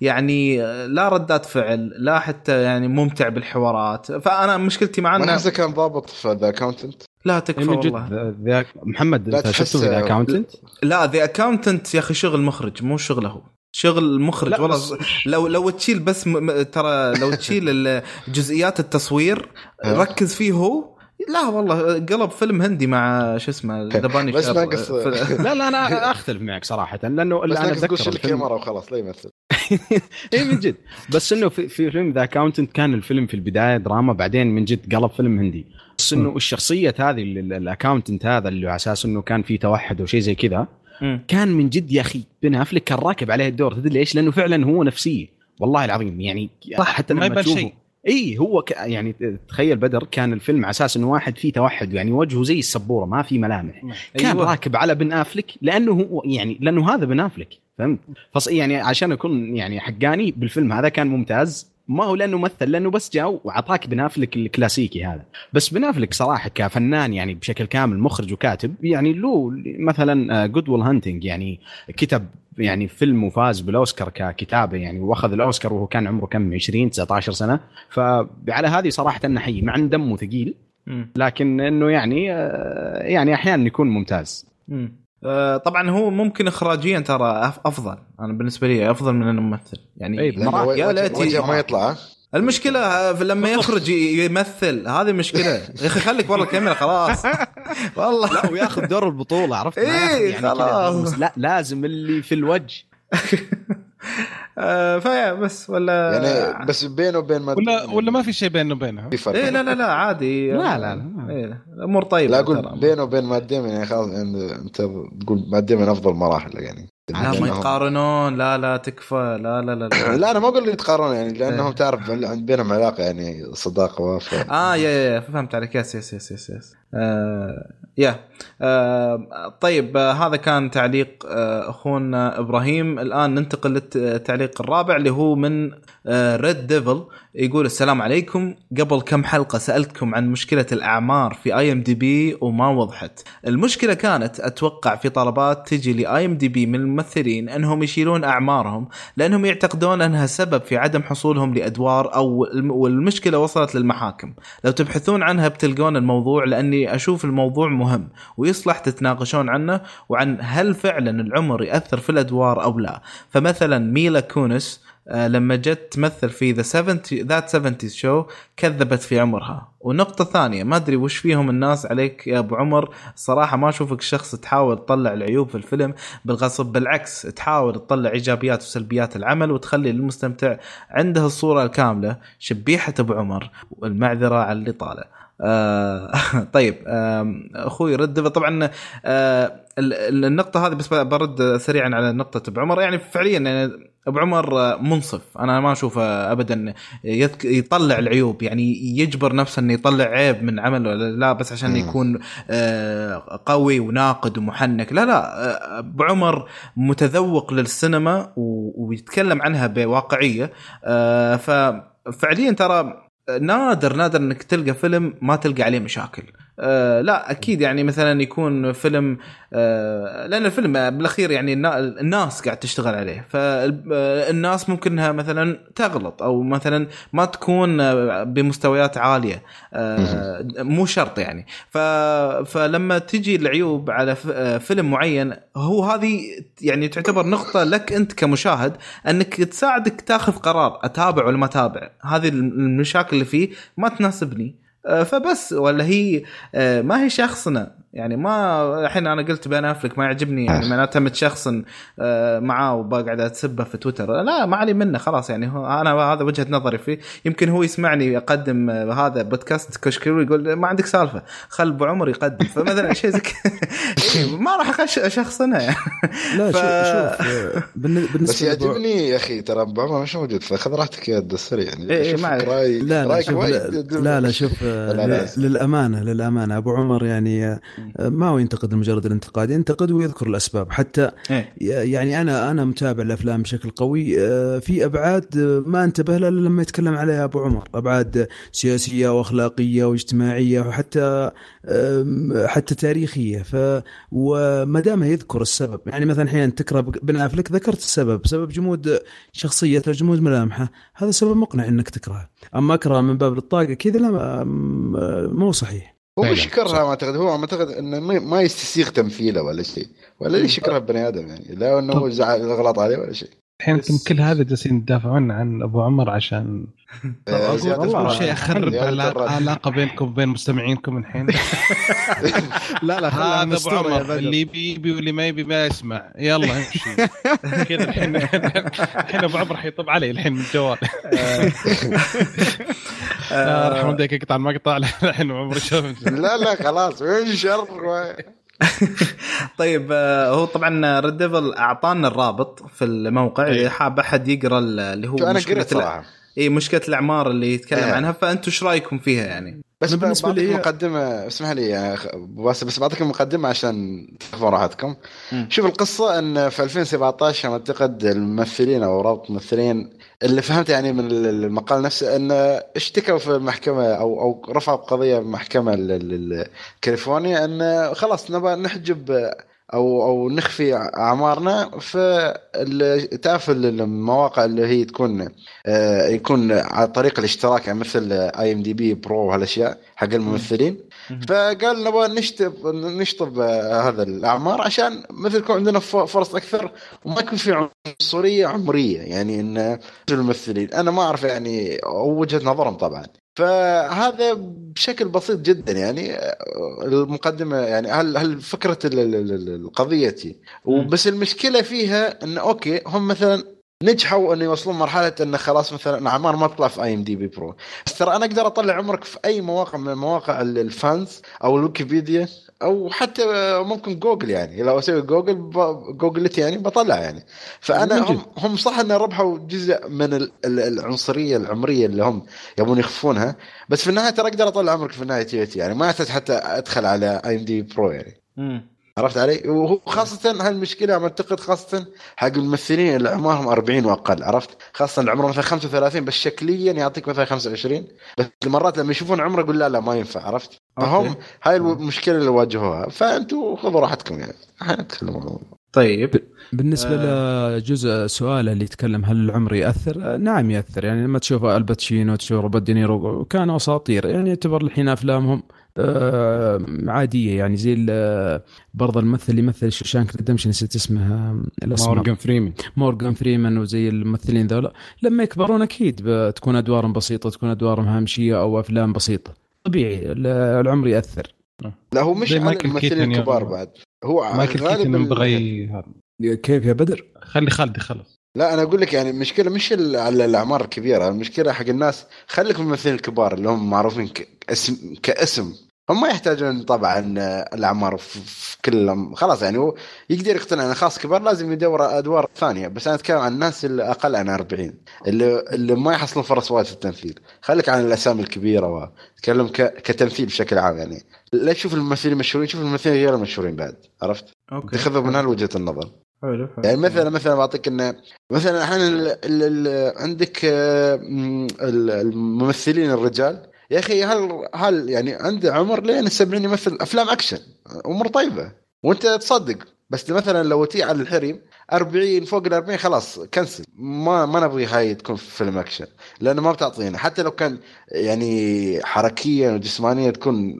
يعني لا ردات فعل لا حتى يعني ممتع بالحوارات. فأنا مشكلتي مع ما انه نحسه كان ضابط في ذا اكاونتنت لا تكفى والله. ذا- محمد لا انت شفته ذا اكاونتنت؟ لا ذا اكاونتنت يا أخي شغل مخرج مو شغله هو. شغل المخرج لا، والله لو لو تشيل بس م... م- ترى لو تشيل جزئيات التصوير ركز فيه هو. لا والله قلب فيلم هندي مع شو اسمه دباني بس. ناقص- *laughs* لا لا أنا أختلف معك صراحة لأنه بس اللي أنا اتذكر الكاميرا وخلاص لا يمثل. *laughs* اي من جد. بس إنه في, في فيلم The Accountant كان الفيلم في البداية دراما بعدين من جد قلب فيلم هندي. بس إنه الشخصية هذه ال accountant هذا اللي على أساس إنه كان في توحد وشيء زي كذا مم. كان من جد يا أخي بن أفلك كان راكب عليه الدور تدري ليش؟ لأنه فعلا هو نفسية والله العظيم يعني صح، حتى ما لما يبان تشوفه شيء. إي هو ك... يعني تخيل بدر كان الفيلم على أساس إنه واحد فيه توحد يعني وجهه زي السبورة ما في ملامح كان أيوة. راكب على بن أفلك لأنه هو يعني لأنه هذا بن أفلك فهمت؟ فص يعني عشان أكون يعني حقاني بالفيلم هذا كان ممتاز ما هو لأنه مثل لأنه بس جاء واعطاك بن افلك الكلاسيكي هذا بس بن افلك صراحة كفنان يعني بشكل كامل مخرج وكاتب يعني له مثلا Good Will Hunting يعني كتب يعني فيلم وفاز بالأوسكار ككتابة يعني وأخذ الأوسكار وهو كان عمره كم 20 19 سنة فعلى هذه صراحة نحيي مع إن دمه ثقيل. لكن إنه يعني آه، يعني أحيانا يكون ممتاز مم. طبعا هو ممكن اخراجيا ترى أفضل. أنا بالنسبة لي أفضل من انه ممثل يعني وجه- يا ليتي- ما يطلع؟ المشكلة آه، في لما *laughs* يخرج يمثل هذه مشكلة. يا أخي خليك ورا الكاميرا خلاص. *laughs* والله. لا وياخذ دور البطولة عرفت؟ إيه، يعني خلاص. لا لازم اللي في الوجه. *laughs* آه، فيا بس ولا يعني بس بينه وبين ما ولا ولا ما في شيء بينه وبينها في فرق إيه لا لا لا عادي لا، لا، لا. إيه الأمور طيبة لا. أقول بينه وبين مات ديمون يعني خلاص يعني أنت تقول مات ديمون أفضل مراحل يعني لا ما يتقارنون لا لا تكفى لا لا لا, لا. لا أنا ما أقول يتقارنون يعني لأنهم إيه. تعرف عند بينهم علاقة يعني صداقة وفاء آه yeah yeah yeah فهمت عليك yes yes yes yes, yes. آه yeah آه طيب آه هذا كان تعليق آه أخونا إبراهيم الآن ننتقل للتعليق الرابع اللي هو من آه Red Devil يقول السلام عليكم. قبل كم حلقة سألتكم عن مشكلة الأعمار في IMDb وما وضحت. المشكلة كانت أتوقع في طلبات تجي ل IMDb من الممثلين أنهم يشيلون أعمارهم لأنهم يعتقدون أنها سبب في عدم حصولهم لأدوار أو الم- والمشكلة وصلت للمحاكم. لو تبحثون عنها بتلقون الموضوع لأني أشوف الموضوع مهم ويصلح تتناقشون عنه وعن هل فعلا العمر ياثر في الأدوار أو لا. فمثلا ميلا كونس لما جت تمثل في ذا 70 That '70s Show كذبت في عمرها. والنقطة الثانية ما أدري وش فيهم الناس عليك يا أبو عمر. صراحة ما أشوفك شخص تحاول تطلع العيوب في الفيلم. بالغصب بالعكس تحاول تطلع إيجابيات وسلبيات العمل وتخلي المستمتع عنده الصورة الكاملة. شبيحة أبو عمر والمعذرة على اللي طالع. آه *laughs* طيب آم، أخوي رد طبعا آه ال- ال- النقطة هذه بس برد سريعا على نقطة أبو عمر. يعني فعليا يعني أبو عمر آه، منصف أنا ما أشوفه ابدا يذك... يطلع العيوب يعني يجبر نفسه إنه يطلع عيب من عمله لا بس عشان مم. يكون آه، قوي وناقد ومحنك لا لا آه، أبو عمر متذوق للسينما. ويتكلم عنها بواقعية ففعليا ترى نادر نادر إنك تلقى فيلم ما تلقى عليه مشاكل آه لا أكيد يعني مثلا يكون فيلم آه لأن الفيلم بالأخير يعني النا- الناس قاعد تشتغل عليه. فالناس ممكنها مثلا تغلط أو مثلا ما تكون آه، بمستويات عالية. آه مو شرط يعني. فلما تجي العيوب على آه، فيلم معين هو هذه يعني تعتبر نقطة لك أنت كمشاهد أنك تساعدك تاخذ قرار أتابع ولا ما أتابع. هذه المشاكل اللي فيه ما تناسبني. آه، فبس ولا هي آه، ما هي شخصنا. يعني ما الحين أنا قلت بين افلك ما يعجبني يعني معناته متشخصن آه، معاه وبقعد أتسبه في تويتر. لا ما علي منه خلاص يعني هو أنا هذا وجهة نظري فيه. يمكن هو يسمعني اقدم آه، هذا بودكاست كشكري ويقول ما عندك سالفة. خل أبو عمر يقدم. فمثلا شيء زي كذا. *laughs* إيه، ما راح اشخصنها يعني لا *laughs* ف- شوف شوف آه، بالن- *laughs* بس بالنسبة لأبو- يعجبني يا أخي ترى أبو عمر مش موجود فخذ راحتك يا الدستري يعني إيه، شوف ما عليك. راي لا لا رايك شوف وايد لا, لا شوف آه، لا، لا. ل- للأمانة للأمانة أبو عمر يعني آه، ما هو ينتقد لمجرد الانتقاد ينتقد ويذكر الأسباب. حتى إيه. يعني أنا أنا متابع الأفلام بشكل قوي. آه، في أبعاد آه، ما انتبه لها لما يتكلم عليها أبو عمر. أبعاد سياسية وأخلاقية واجتماعية وحتى حتى تاريخية. ف وما دام يذكر السبب. يعني مثلا الحين تكره بن أفلك ذكرت السبب. سبب جمود شخصيته جمود ملامحة. هذا سبب مقنع إنك تكرهه. أما أكره من باب الطاقة كذا لا ما هو صحيح. هو مش يكرهها صح. ما أعتقد. هو أعتقد إنه ما ما يستسيغ تمثيله ولا شيء ولا ليش يكره البني آدم يعني لا إنه هو زعل غلط عليه ولا شيء. الحين أنتم كل هذا جالسين تدافعون عن أبو عمر عشان آه، أقول. شيء أخرب. العلاقه بينكم وبين مستمعينكم الحين. *laughs* لا لا هذا أبو عمر. اللي يبي يبي واللي ما يبي ما يسمع. يلا امشي. كذا الحين الحين أبو عمر حيطب علي الحين من الجوال. *laughs* لا رحم والديك أقطع المقطع. *laughs* الحين أبو عمر شوف لا لا خلاص. وين شر؟ *laughs* طيب آه، هو طبعا Red Devil أعطانا الرابط في الموقع إيه. اذا حاب أحد يقرأ اللي هو أنا قريت صراحة اي مشكلة الأعمار اللي يتكلم إيه. عنها فانتم إيش رأيكم فيها يعني؟ بس بعطيك لي- مقدمة اسمح لي يا بس بس بعطيك مقدمة عشان تاخذون راحتكم. شوف القصة إن في 2017 أنا أعتقد الممثلين أو رابط الممثلين اللي فهمت يعني من المقال نفسه انه اشتكوا في المحكمة أو أو رفعوا قضية بمحكمه ال- ال- ال- كاليفورنيا انه خلاص نبغى نحجب أو أو نخفي أعمارنا في ال- تعرف ال- المواقع اللي هي تكون آه، يكون على طريق الاشتراك يعني مثل IMDb Pro وهالأشياء حق الممثلين مم. فقال نبغى نشطب نشطب آه، هذا الأعمار عشان مثل يكون عندنا فرص أكثر وما يكون في عنصرية عمرية. يعني إن الممثلين أنا ما أعرف يعني وجهة نظرهم طبعا. فهذا بشكل بسيط جدا يعني آه، المقدمة يعني هل هل فكرة ال- ال- ال- القضية. وبس المشكلة فيها انه أوكي هم مثلا نجحوا إنه يوصلون مرحلة انه خلاص مثلا اعمار ما تطلع في IMDb Pro بس ترى أنا أقدر أطلع عمرك في أي مواقع من مواقع ال- ال fans أو الويكيبيديا أو حتى ممكن جوجل يعني. لو أسوي جوجل Google it يعني بطلع يعني. فأنا. هم هم صح إنه ربحوا جزء من ال- ال- العنصرية العمرية اللي هم يبون يخفونها. بس في النهاية ترى أقدر أطلع عمرك في النهاية يعني. ما يحتاج حتى أدخل على IMDb Pro يعني. عرفت علي؟ وهو خاصة هالمشكلة أعتقد خاصة حق الممثلين اللي عمرهم 40 وأقل عرفت؟ خاصة اللي عمرهم مثلا 35 بس شكليا يعطيك مثلا 25 بس مرات لما يشوفون عمره يقول لا لا ما ينفع عرفت؟ فهم. هاي المشكلة اللي واجهوها فأنتوا خذوا راحتكم يعني عن الموضوع. طيب بالنسبة لجزء سؤاله اللي يتكلم هل العمر يأثر؟ آه، نعم يأثر يعني لما تشوف آل باتشينو تشوف روبرت دينيرو كانوا أساطير يعني يعتبر الحين أفلامهم آه، عادية يعني زي ال- برضه الممثل اللي يمثل Shawshank Redemption نسيت اسمه آه، الاسمر مورجان فريمان. مورغان فريمان وزي الممثلين ذولا. لما يكبرون أكيد بتكون أدوارهم بسيطة تكون أدوارهم هامشية أو أفلام بسيطة. طبيعي ال- العمر يأثر. لا هو مش مايكل الممثلين الكبار. بعد. هو مايكل غالب كيتن ال- بغى هذا. كيف يا بدر؟ خلي خالد يخلص لا أنا أقول لك يعني المشكلة مش ال- على الأعمار الكبيرة المشكلة حق الناس. خليك من الممثلين الكبار اللي هم معروفين كاسم كاسم. هم ما يحتاجون طبعا آه، الأعمار في كل خلاص يعني هو يقدر يقتنع ان خاص كبار لازم يدور أدوار ثانية. بس أنا أتكلم عن الناس اللي أقل عن 40 اللي اللي ما يحصلون فرص وايد في التمثيل خليك عن الأسامي الكبيرة وتكلم. كتمثيل بشكل عام يعني. لا تشوف الممثلين المشهورين شوف الممثلين غير المشهورين بعد عرفت؟ أوكي. تاخذه من هالوجهه النظر. حلو حلو. يعني مثلا مثلا بعطيك إنه مثلا أحيانا عندك آه، الممثلين الرجال. يا أخي هل هل يعني عنده عمر لين السبعين يمثل أفلام أكشن؟ أمور طيبة. وأنت تصدق بس مثلا لو تي على الحريم 40 فوق ال 40 خلاص cancel ما ما نبغي هاي تكون في فيلم أكشن لأنه ما بتعطينا. حتى لو كان يعني حركيا وجسمانيا تكون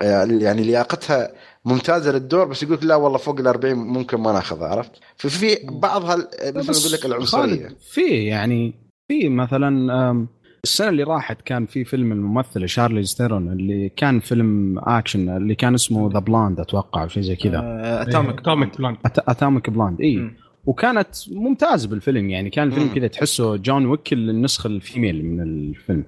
يعني لياقتها ممتازة للدور بس يقول لا والله فوق ال 40 ممكن ما ناخذها عرفت؟ ففي بعض هال مثل أقول لك العنصريه في يعني في مثلا السنة اللي راحت كان في فيلم الممثلة شارليز ثيرون اللي كان فيلم اكشن اللي كان اسمه The Blonde أتوقع أو شيء زي كذا. Atomic. Atomic Blonde Atomic Blonde اي وكانت ممتاز بالفيلم يعني كان الفيلم. كذا تحسه John Wick النسخة ال female من الفيلم.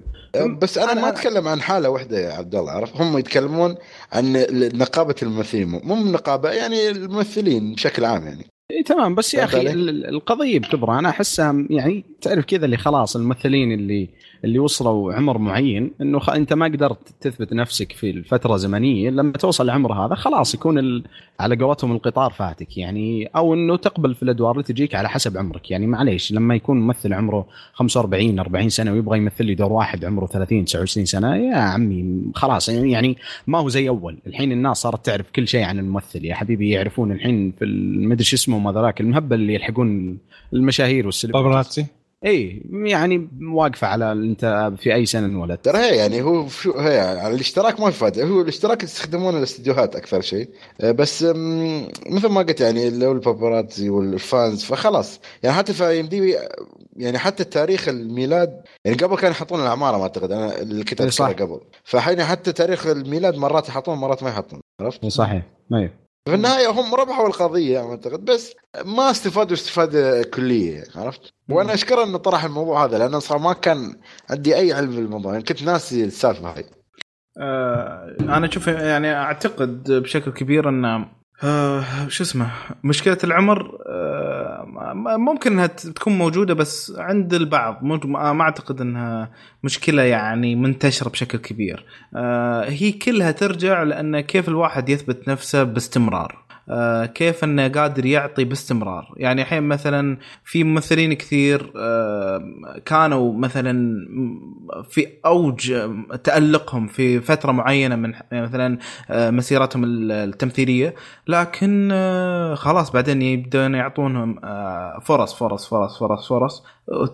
بس أنا أنا- ما أتكلم عن حالة واحدة يا عبد الله عرفت؟ هم يتكلمون عن نقابة الممثلين مو من نقابة يعني الممثلين بشكل عام يعني. اي تمام. بس يا أخي القضية بكبرها أنا أحسها يعني تعرف كذا اللي خلاص الممثلين اللي اللي وصلوا عمر معين إنه خ... أنت ما قدرت تثبت نفسك في الفترة زمنية لما توصل العمر هذا خلاص يكون ال... على قولتهم القطار فاتك يعني أو إنه تقبل في الأدوار اللي تجيك على حسب عمرك. يعني معليش لما يكون ممثل عمره 45 40 سنة ويبغى يمثل لي دور واحد عمره 30 29 سنة يا عمي خلاص يعني ما هو زي أول. الحين الناس صارت تعرف كل شيء عن الممثل. يا حبيبي يعرفون الحين في المدري شو اسمه ذاك المهبل اللي يلحقون المشاهير وال celebrities paparazzi. اي يعني واقفة على أنت في أي سنة انولدت. ترى هي يعني هو شو هي يعني الاشتراك ما في فائده هو الاشتراك يستخدمونه الاستديوهات أكثر شيء. آه، بس مثل ما قلت يعني هو الباباراتزي والفانز فخلاص. يعني حتى في إم دي يعني حتى تاريخ الميلاد يعني قبل كانوا يحطون الأعمار ما أعتقد. أنا اللي كنت إي صح. اذكره قبل. فحين حتى تاريخ الميلاد مرات يحطون مرات ما يحطون. عرفت؟ إي صحيح. أيوه في النهاية هم ربحوا القضية ما أعتقد. بس ما استفادوا استفاده كلية عرفت؟ وأنا اشكر إنه طرح الموضوع هذا لأنه صار ما كان عندي أي علم بالموضوع. يعني كنت ناسي السالفة هاي. آه أنا أشوف يعني أعتقد بشكل كبير إن آه شو اسمه مشكلة العمر آه ممكن إنها تكون موجودة بس عند البعض. مو- ما أعتقد إنها مشكلة يعني منتشرة بشكل كبير. آه هي كلها ترجع لأن كيف الواحد يثبت نفسه باستمرار. آه كيف إنه قادر يعطي باستمرار. يعني الحين مثلا في ممثلين كثير آه كانوا مثلا في أوج تألقهم في فترة معينة من مثلا آه، مسيرتهم ال- التمثيلية. لكن آه، خلاص بعدين يبدون يعطونهم آه، فرص فرص فرص فرص فرص.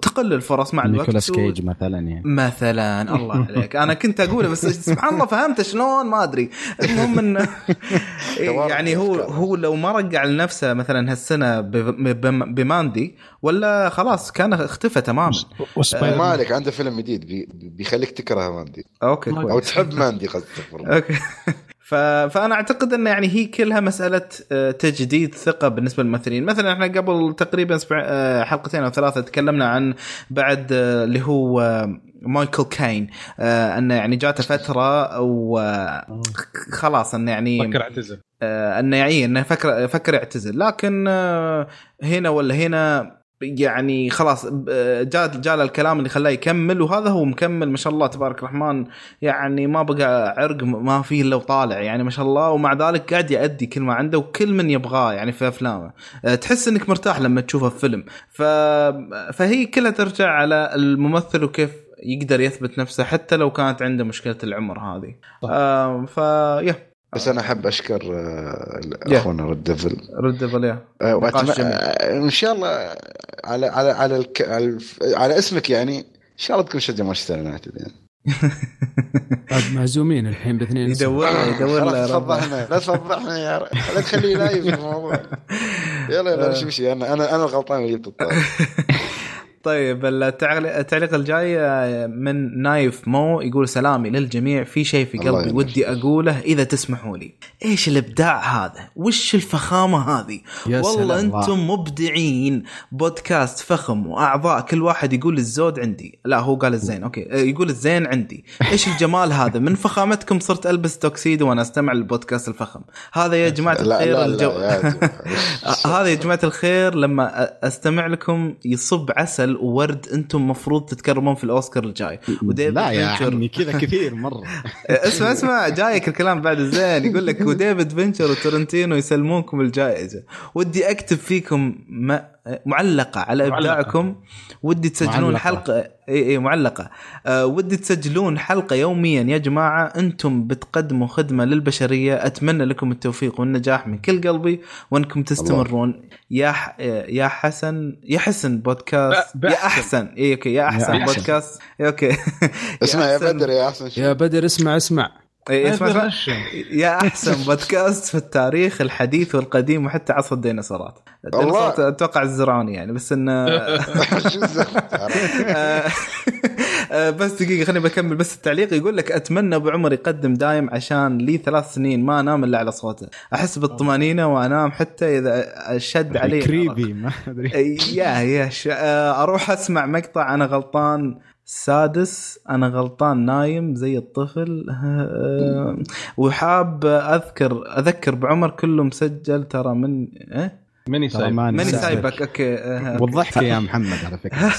تقل الفرص مع الوقت نيكولاس و- كيج مثلا يعني مثلا الله *laughs* عليك أنا كنت اقوله بس سبحان الله فهمت شلون ما أدري المهم انه *laughs* يعني هو. هو لو ما رجع لنفسه مثلا هالسنة بماندي ولا خلاص كان اختفى تماما وسبايدر مان. مالك عنده فيلم جديد بي- بيخليك تكره ماندي أوكي أو تحب ماندي الله. أوكي. *laughs* فأنا أعتقد ان يعني هي كلها مسألة آه، تجديد ثقة بالنسبة للممثلين. مثلا إحنا قبل تقريبا آه، حلقتين أو ثلاثة تكلمنا عن بعد آه، اللي هو مايكل كاين آه، إنه يعني جاته فترة وخلاص إنه يعني فكر اعتزل. آه، إنه يعني إنه فكر فكر يعتزل. لكن آه، هنا ولا هنا يعني خلاص جاء جاء الكلام اللي خلاه يكمل وهذا هو مكمل ما شاء الله تبارك الرحمن. يعني ما بقى عرق ما فيه إلا وطالع يعني ما شاء الله. ومع ذلك قاعد يأدي كل ما عنده وكل من يبغاه يعني في أفلامه. آه، تحس إنك مرتاح لما تشوفه في فيلم ف... فهي كلها ترجع على الممثل وكيف يقدر يثبت نفسه حتى لو كانت عنده مشكلة العمر هذه. صح. آه ف يا. بس أنا أحب أشكر آه، يا. أخونا رد ديفل آه، نقاش وأتم- جميل. آه، إن شاء الله على على على الك... على. على اسمك يعني إن شاء الله تكون شجع مانشستر يونايتد يعني *laughs* بعد معزومين الحين باثنين يدور يدور ربع. تفضحنا لا تفضحنا يا لا تخليه live في الموضوع *laughs* يلا يلا نمشي مشي أنا أنا أنا الغلطان اللي جبت الطاولة *laughs* طيب التعليق الجاي من نايف مو يقول سلامي للجميع في شيء في قلبي. ودي أقوله إذا تسمحوا لي. إيش الإبداع هذا؟ وش الفخامة هذه؟ والله. أنتم مبدعين. بودكاست فخم وأعضاء كل واحد يقول الزود عندي. لا هو قال الزين أوكي. آه، يقول الزين عندي. إيش الجمال هذا؟ من فخامتكم صرت ألبس توكسيدو وأنا أستمع للبودكاست الفخم. هذا يا جماعة لا الخير لا الجو لا يا جماعة. *laughs* آه، هذا يا جماعة الخير لما أستمع لكم يصب عسل وورد أنتم مفروض تتكرمون في الأوسكار الجاي. وديفيد لا يا فينشر- عمي كذا كثير مرة. *laughs* اسمع اسمع جايك الكلام بعد الزين. يقول لك وديفيد فينشر وتارانتينو يسلمونكم الجائزة. ودي أكتب فيكم م- معلقة على معلقة. إبداعكم. ودي تسجلون معلقة. حلقة إي إي معلقة. أه ودي تسجلون حلقة يوميا يا جماعة. أنتم بتقدموا خدمة للبشرية. أتمنى لكم التوفيق والنجاح من كل قلبي وأنكم تستمرون. يا ح... يا حسن يا حسن بودكاست. ب- يا. أحسن. إي أوكي يا أحسن أحسن. بودكاست. أوكي. *laughs* اسمع يا بدر يا أحسن. شيء يا بدر اسمع اسمع. اسمع اسمع. غشم. يا أحسن *laughs* بودكاست في التاريخ الحديث والقديم وحتى عصر الديناصورات. الديناصورات أتوقع الزرعوني يعني بس انه؟ *laughs* آه، بس دقيقة خليني بكمل. بس التعليق يقول لك أتمنى أبو عمر يقدم دايم عشان لي ثلاث سنين ما أنام إلا على صوته. أحس بالطمأنينة وأنام حتى إذا شد علي كريبي ما أدري. يا يا ش... آه، أروح أسمع مقطع أنا غلطان. سادس أنا غلطان نايم زي الطفل *laughs* وحاب أذكر أذكر بعمر كله مسجل ترى من إيه؟ ماني ترى سايب ماني سايبك. سايبك أوكي *laughs* والضحك يا محمد على فكرة.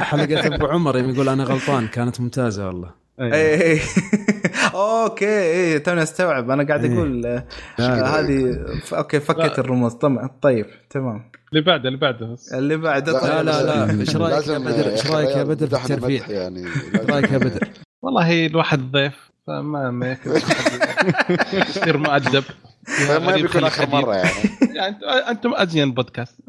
*laughs* حلقة أبو عمر يوم يقول أنا غلطان كانت ممتازة والله. اي اي *laughs* أوكي اي توني استوعب. أنا قاعد إيه. أقول آه،؟ هذه أوكي فكت. الرموز. طبعا طيب تمام. اللي بعده اللي بعده. بس. اللي بعده. لا، طيب. لا لا. إيش رأيك يا بدر؟ إيش رأيك يا بدر في مدحنا الترفيه؟ مدح يعني. إيش رأيك يا بدر؟ والله الواحد ضيف فما ما يصير مؤدب. *laughs* ما بيكون آخر مرة يعني. يعني أنتم أزين بودكاست.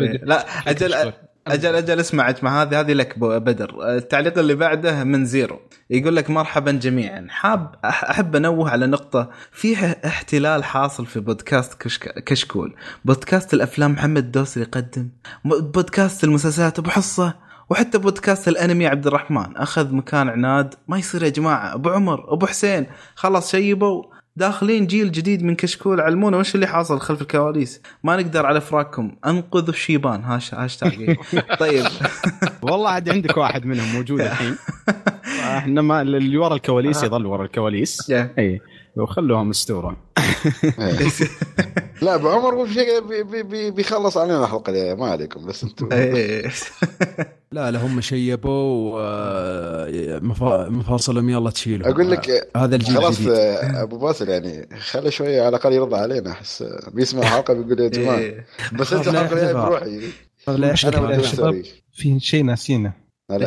إيه، لا أجل أجل أجل اسمع اسمع هذه هذه لك بدر. التعليق اللي بعده من زيرو. يقول لك مرحبا جميعا. حاب أحب أنوه على نقطة. فيه احتلال حاصل في بودكاست كشك كشكول. بودكاست الأفلام محمد الدوسري يقدم. بودكاست المسلسلات أبو حصة. وحتى بودكاست الأنمي عبد الرحمن. أخذ مكان عناد. ما يصير يا جماعة. أبو عمر أبو حسين. خلاص شيبوا. داخلين جيل جديد من كشكول علمونا وش اللي حاصل خلف الكواليس؟ ما نقدر على فراقكم. انقذوا الشيبان. هاش هاشتاج *laughs* طيب. والله عاد عندك واحد منهم موجود الحين. *laughs* إحنا ما اللي ورا الكواليس يظل ورا الكواليس. إي. وخلوهم مستوره إيه. *laughs* لا أبو عمر هو بيخلص علينا الحلقة دي ما عليكم بس أنتم إيه. *laughs* لا لا هم شيبوا آه، مفا- مفاصلهم يلا تشيلهم أقول لك آه، هذا الجيل خلاص آه، أبو باسل يعني خلي شوية على الأقل يرضى علينا أحس بيسمع الحلقة بيقول يا جماعة إيه. بس أنت الحلقة. بروحي لا يا. شباب. في شيء ناسينه لا.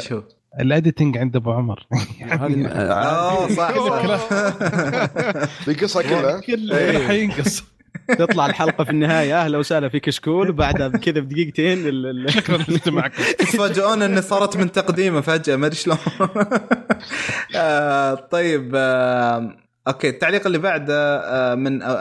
ال editing عند أبو عمر. *laughs* هذه آه، آه صح *laughs* قصة كلها. كله حينقص تطلع الحلقة في النهاية أهلا وسهلا *laughs* في كشكول وبعدها كذا بدقيقتين شكرا لاستماعكم تفاجئون إن صارت من تقديمه فجأة ما أدري شلون. آه، طيب آه، أوكي التعليق اللي بعده آه، من آه،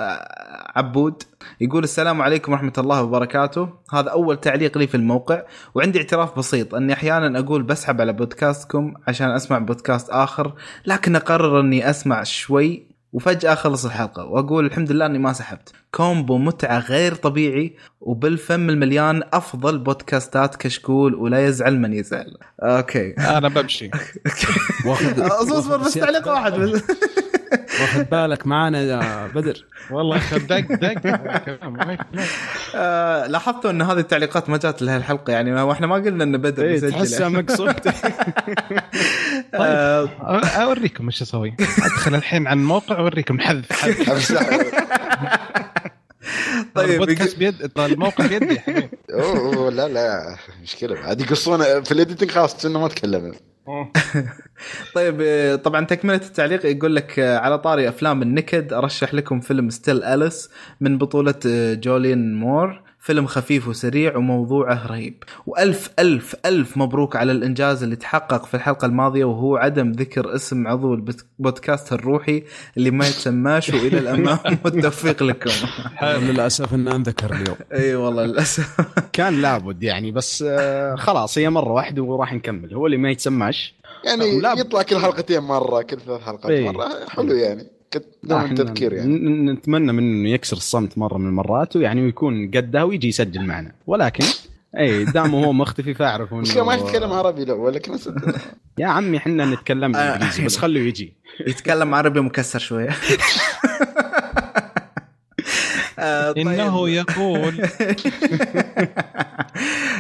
عبود يقول السلام عليكم ورحمة الله وبركاته. هذا أول تعليق لي في الموقع وعندي اعتراف بسيط أني أحيانا أقول بسحب على بودكاستكم عشان أسمع بودكاست آخر لكن أقرر أني أسمع شوي وفجأة أخلص الحلقة وأقول الحمد لله أني ما سحبت. combo متعة غير طبيعي وبالفم المليان أفضل بودكاستات كشكول ولا يزعل من يزعل. أوكي. أنا بمشي. أصبر بس تعليق واحد. بس واخذ بالك معانا يا بدر والله اخذ دق دق. آه، لاحظتوا إن هذه التعليقات ما جات لها الحلقة يعني وإحنا ما قلنا إن بدر إيه، تحسها. *laughs* مقصود آه، أ- أوريكم إيش أسوي أدخل الحين على الموقع اوريكم حذف *laughs* حذف *laughs* طيب البودكاست بيد الموقع بيدي يا حبيبي. *laughs* أوه، أوه، لا لا مشكله عاد يقصون في ال editing خلاص انه ما تكلمنا. *laughs* طيب آه، طبعا تكملة التعليق يقول لك آه، على طاري أفلام النكد أرشح لكم فيلم Still Alice من بطولة آه، جولين مور. فيلم خفيف وسريع وموضوعه رهيب. وألف ألف ألف مبروك على الإنجاز اللي تحقق في الحلقة الماضية وهو عدم ذكر اسم عضو البودكاست الروحي اللي ما يتسماش وإلى الأمام *laughs* والتوفيق لكم. للأسف انه أنذكر اليوم. *laughs* إي والله للأسف. *laughs* كان لابد يعني بس آه، خلاص هي مرة واحدة وراح نكمل. هو اللي ما يتسمعش يعني يطلع كل حلقتين مرة كل ثلاث حلقات. مرة. حلو يعني. كنت نوع من إحنا التذكير يعني. ن- نتمنى منه إنه يكسر الصمت مرة من المرات ويعني ويكون قدها ويجي يسجل معنا. ولكن اي دام هو مختفي فاعرف بس ما انه يتكلم عربي لا ولكن يا عمي إحنا نتكلم آه. انجليزي بس خليه يجي. يتكلم عربي مكسر شوية. *laughs* آه، طيب. إنه يقول. *laughs*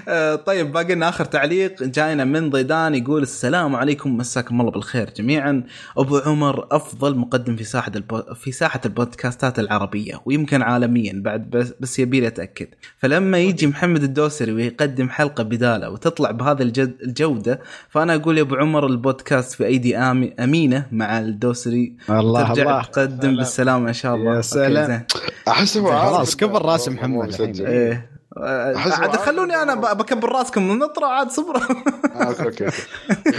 آه، طيب باقي لنا آخر تعليق. جاينا من ضيدان يقول السلام عليكم مساكم الله بالخير جميعا. أبو عمر أفضل مقدم في ساحة البو... في ساحة البودكاستات العربية ويمكن عالميا بعد بس, بس يبي لي أتأكد. فلما يجي محمد الدوسري ويقدم حلقة بدالة وتطلع بهذا الجد... الجودة فأنا أقول يا أبو عمر البودكاست في أيدي آمي... أمينة مع الدوسري. الله ترجع الله. تقدم بالسلامه إن شاء الله. يا سلام. أحس خلاص كبر راس محمد. إيه. عاد خلوني أنا بكبر راسكم نطرة عاد صبروا آه، أوكي أوكي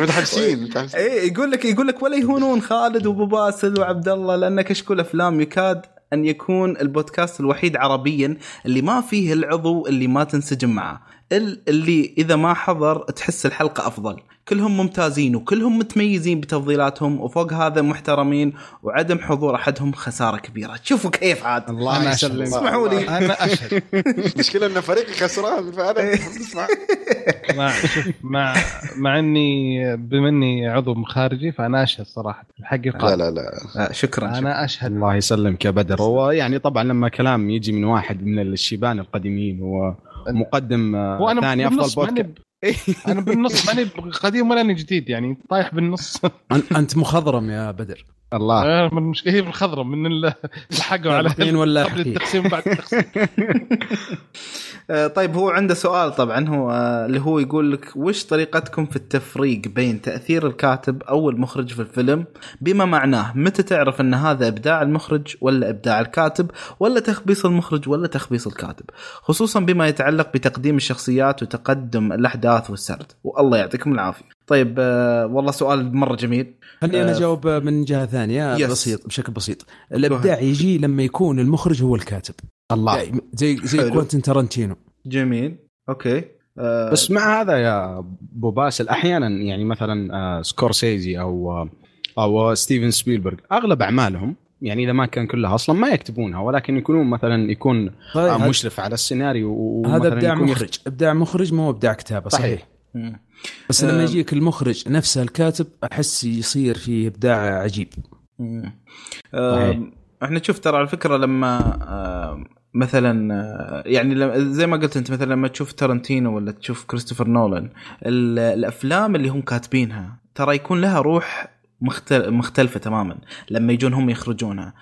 متحمسين متحمسين إيه يقول لك يقول لك ولا يهونون خالد وأبو باسل وعبد الله لأن كشكول أفلام يكاد أن يكون البودكاست الوحيد عربيا اللي ما فيه العضو اللي ما تنسجم معه. ال- اللي إذا ما حضر تحس الحلقة أفضل. كلهم ممتازين وكلهم متميزين بتفضيلاتهم وفوق هذا محترمين وعدم حضور أحدهم خسارة كبيرة. شوفوا كيف عاد. الله يسلمك. اسمحوا لي. أنا أشهد. *laughs* المشكلة إن فريقي خسران فأنا مع مع مع اني بما إني عضو خارجي فأنا أشهد صراحة. الحق لا يقال لا. لا شكرا أنا أشهد. الله يسلمك يا بدر. هو يعني طبعا لما كلام يجي من واحد من الشيبان القديمين هو مقدم ثاني أفضل بودكاست أنا بالنص ماني قديم ولا اني جديد يعني طايح بالنص. أنت مخضرم يا بدر. الله. آه، من المشكلة هي من ال- *laughs* الحقوا على ولا قبل؟ التقسيم بعد التقسيم. *laughs* آه، طيب هو عنده سؤال طبعا هو آه، اللي هو يقول لك وش طريقتكم في التفريق بين تأثير الكاتب أو المخرج في الفيلم؟ بما معناه متى تعرف أن هذا إبداع المخرج ولا إبداع الكاتب ولا تخبيص المخرج ولا تخبيص الكاتب؟ خصوصا بما يتعلق بتقديم الشخصيات وتقدم الأحداث والسرد. والله يعطيكم العافية. طيب آه، والله سؤال مرة جميل. خليني أنا آه، أجاوب من جهة ثانية يس. بسيط بشكل بسيط. الإبداع يجي لما يكون المخرج هو الكاتب. الله. يعني زي زي حلو. كوينتن تارانتينو. جميل. أوكي. آه، بس مع هذا يا أبو باسل أحيانا يعني مثلا آه، سكورسيزي أو آه، أو ستيفن سبيلبرغ أغلب أعمالهم يعني إذا ما كان كلها أصلا ما يكتبونها ولكن يكونون مثلا يكون طيب مشرف على السيناريو هذا ومثلاً إبداع مخرج. إبداع مخرج مو إبداع كتابة صحيح, صحيح. بس لما آه. يجيك المخرج نفسه الكاتب أحس يصير فيه إبداع عجيب. آه، إحنا نشوف ترى على فكرة لما آه، مثلا يعني زي ما قلت أنت مثلا لما تشوف تارنتينو ولا تشوف كريستوفر نولان ال- الأفلام اللي هم كاتبينها ترى يكون لها روح مختل- مختلفة تماما لما يجون هم يخرجونها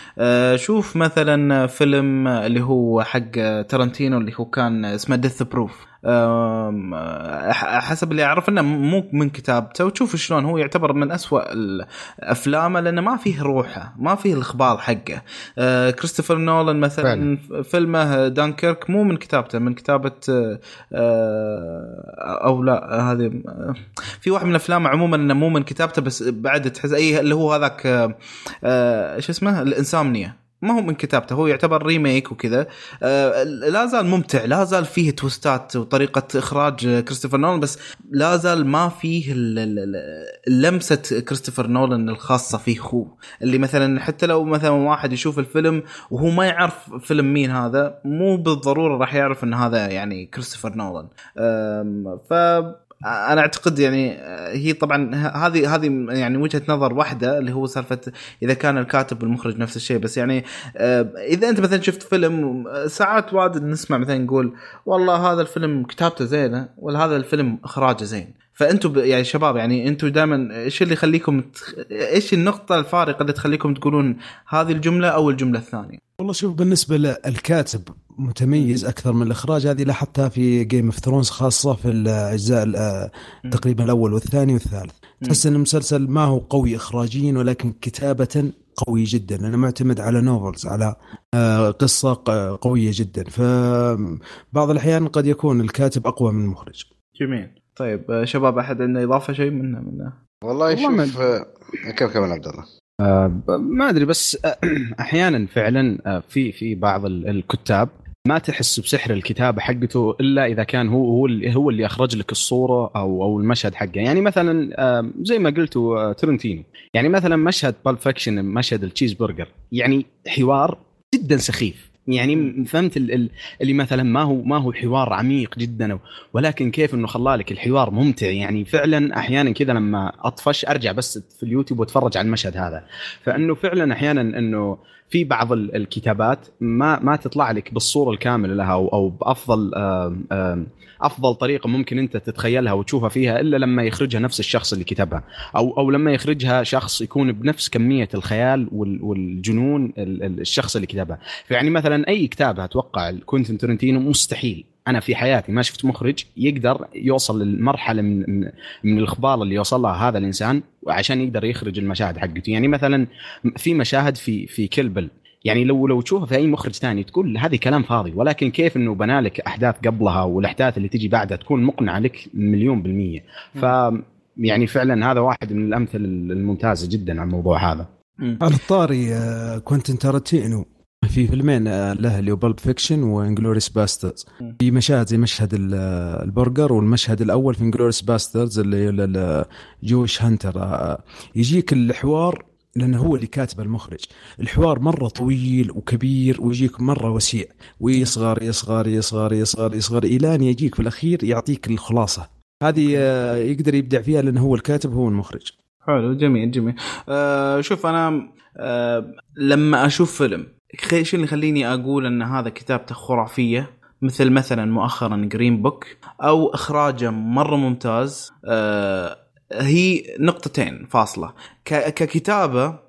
شوف مثلا فيلم اللي هو حق تارنتينو اللي هو كان اسمه Death Proof حسب اللي أعرف إنه مو من كتابته وتشوف شلون هو يعتبر من أسوأ افلامه لأنه ما فيه روحه ما فيه الإخبار حقه. آه، كريستوفر نولان مثلا فيلمه دانكيرك مو من كتابته من كتابة آه، أو لا هذه آه، في واحد من الافلام عموما إنه مو من كتابته بس بعد تحس أي اللي هو هذاك شو اسمه؟ الإنسامنيا. ما هو من كتابته هو يعتبر ريميك وكذا. آه، لا زال ممتع لا زال فيه توستات وطريقة إخراج كريستوفر نولان بس لا زال ما فيه لمسة كريستوفر نولان الخاصة فيه. هو اللي مثلا حتى لو مثلا واحد يشوف الفيلم وهو ما يعرف فيلم مين هذا مو بالضرورة راح يعرف إن هذا يعني كريستوفر نولان. ف أنا أعتقد يعني آه، هي طبعا هذه هذه يعني وجهة نظر واحدة اللي هو سالفة إذا كان الكاتب والمخرج نفس الشيء بس يعني آه، إذا أنت مثلا شفت فيلم آه، ساعات واجد نسمع مثلا نقول والله هذا الفيلم كتابته زينة ولا هذا الفيلم إخراجه زين. فانتم يعني شباب يعني أنتم دائما إيش اللي يخليكم تخ... إيش النقطة الفارقة اللي تخليكم تقولون هذه الجملة أو الجملة الثانية؟ والله شوف بالنسبة للكاتب متميز أكثر من الإخراج. هذه لاحظتها في Game of Thrones خاصة في الأجزاء. تقريبا الأول والثاني والثالث. تحس إن المسلسل ما هو قوي اخراجيا ولكن كتابه قوي جدا. لأنه معتمد على novels على آه، قصة قوية جدا. فبعض الأحيان قد يكون الكاتب أقوى من المخرج. جميل. طيب آه، شباب أحد عنده إضافة شيء منه منه والله شوف آه، كم كمل عبد الله؟ ب- ما أدري بس *clears throat* أحيانا فعلا آه، في في بعض ال- الكتاب ما تحس بسحر الكتابة حقته إلا إذا كان هو هو اللي هو اللي أخرج لك الصورة أو أو المشهد حقه. يعني مثلا آه، زي ما قلتوا آه، ترنتينو. يعني مثلا مشهد Pulp Fiction مشهد التشيز برجر يعني حوار جدا سخيف. يعني فهمت ال- ال- اللي مثلا ما هو ما هو حوار عميق جدا ولكن كيف إنه خلالك الحوار ممتع؟ يعني فعلا أحيانا كذا لما أطفش أرجع بس في اليوتيوب وأتفرج على المشهد هذا. فإنه فعلا أحيانا إنه في بعض ال- الكتابات ما ما تطلع لك بالصورة الكاملة لها أو, أو بأفضل آم، آم، أفضل طريقة ممكن أنت تتخيلها وتشوفها فيها إلا لما يخرجها نفس الشخص اللي كتبها أو أو لما يخرجها شخص يكون بنفس كمية الخيال وال- والجنون ال- ال- الشخص اللي كتبها. فيعني مثلا أي كتاب أتوقع كوينتن تارنتينو مستحيل. أنا في حياتي ما شفت مخرج يقدر يوصل للمرحلة من من, من الإخراج اللي يوصل لها هذا الإنسان عشان يقدر يخرج المشاهد حقته. يعني مثلا في مشاهد في في Kill Bill يعني لو لو تشوفها في أي مخرج ثاني تقول هذه كلام فاضي ولكن كيف إنه بنى لك أحداث قبلها والأحداث اللي تجي بعدها تكون مقنعة لك مليون بالمية. ف يعني فعلا هذا واحد من الأمثلة الممتازة جدا على الموضوع هذا. على الطاري آه، كوينتن تارانتينو. في فيلمين آه، له اللي هو Pulp Fiction و Inglourious Basterds. في مشاهد زي مشهد ال- آه، البرجر والمشهد الأول في Inglourious Basterds اللي ال- ال- Jewish hunter يجيك الحوار لأنه هو اللي كاتب المخرج. الحوار مرة طويل وكبير ويجيك مرة وسيع. ويصغر يصغر يصغر يصغر يصغر إلى أن يجيك في الأخير يعطيك الخلاصة. هذه آه، يقدر يبدع فيها لأنه هو الكاتب هو المخرج. حلو جميل جميل. آه شوف أنا آه لما أشوف فيلم شو اللي يخليني أقول أن هذا كتابته خرافيه مثل مثلا مؤخرا جرين بوك أو إخراجه مرة ممتاز آه هي نقطتين فاصلة. ككتابة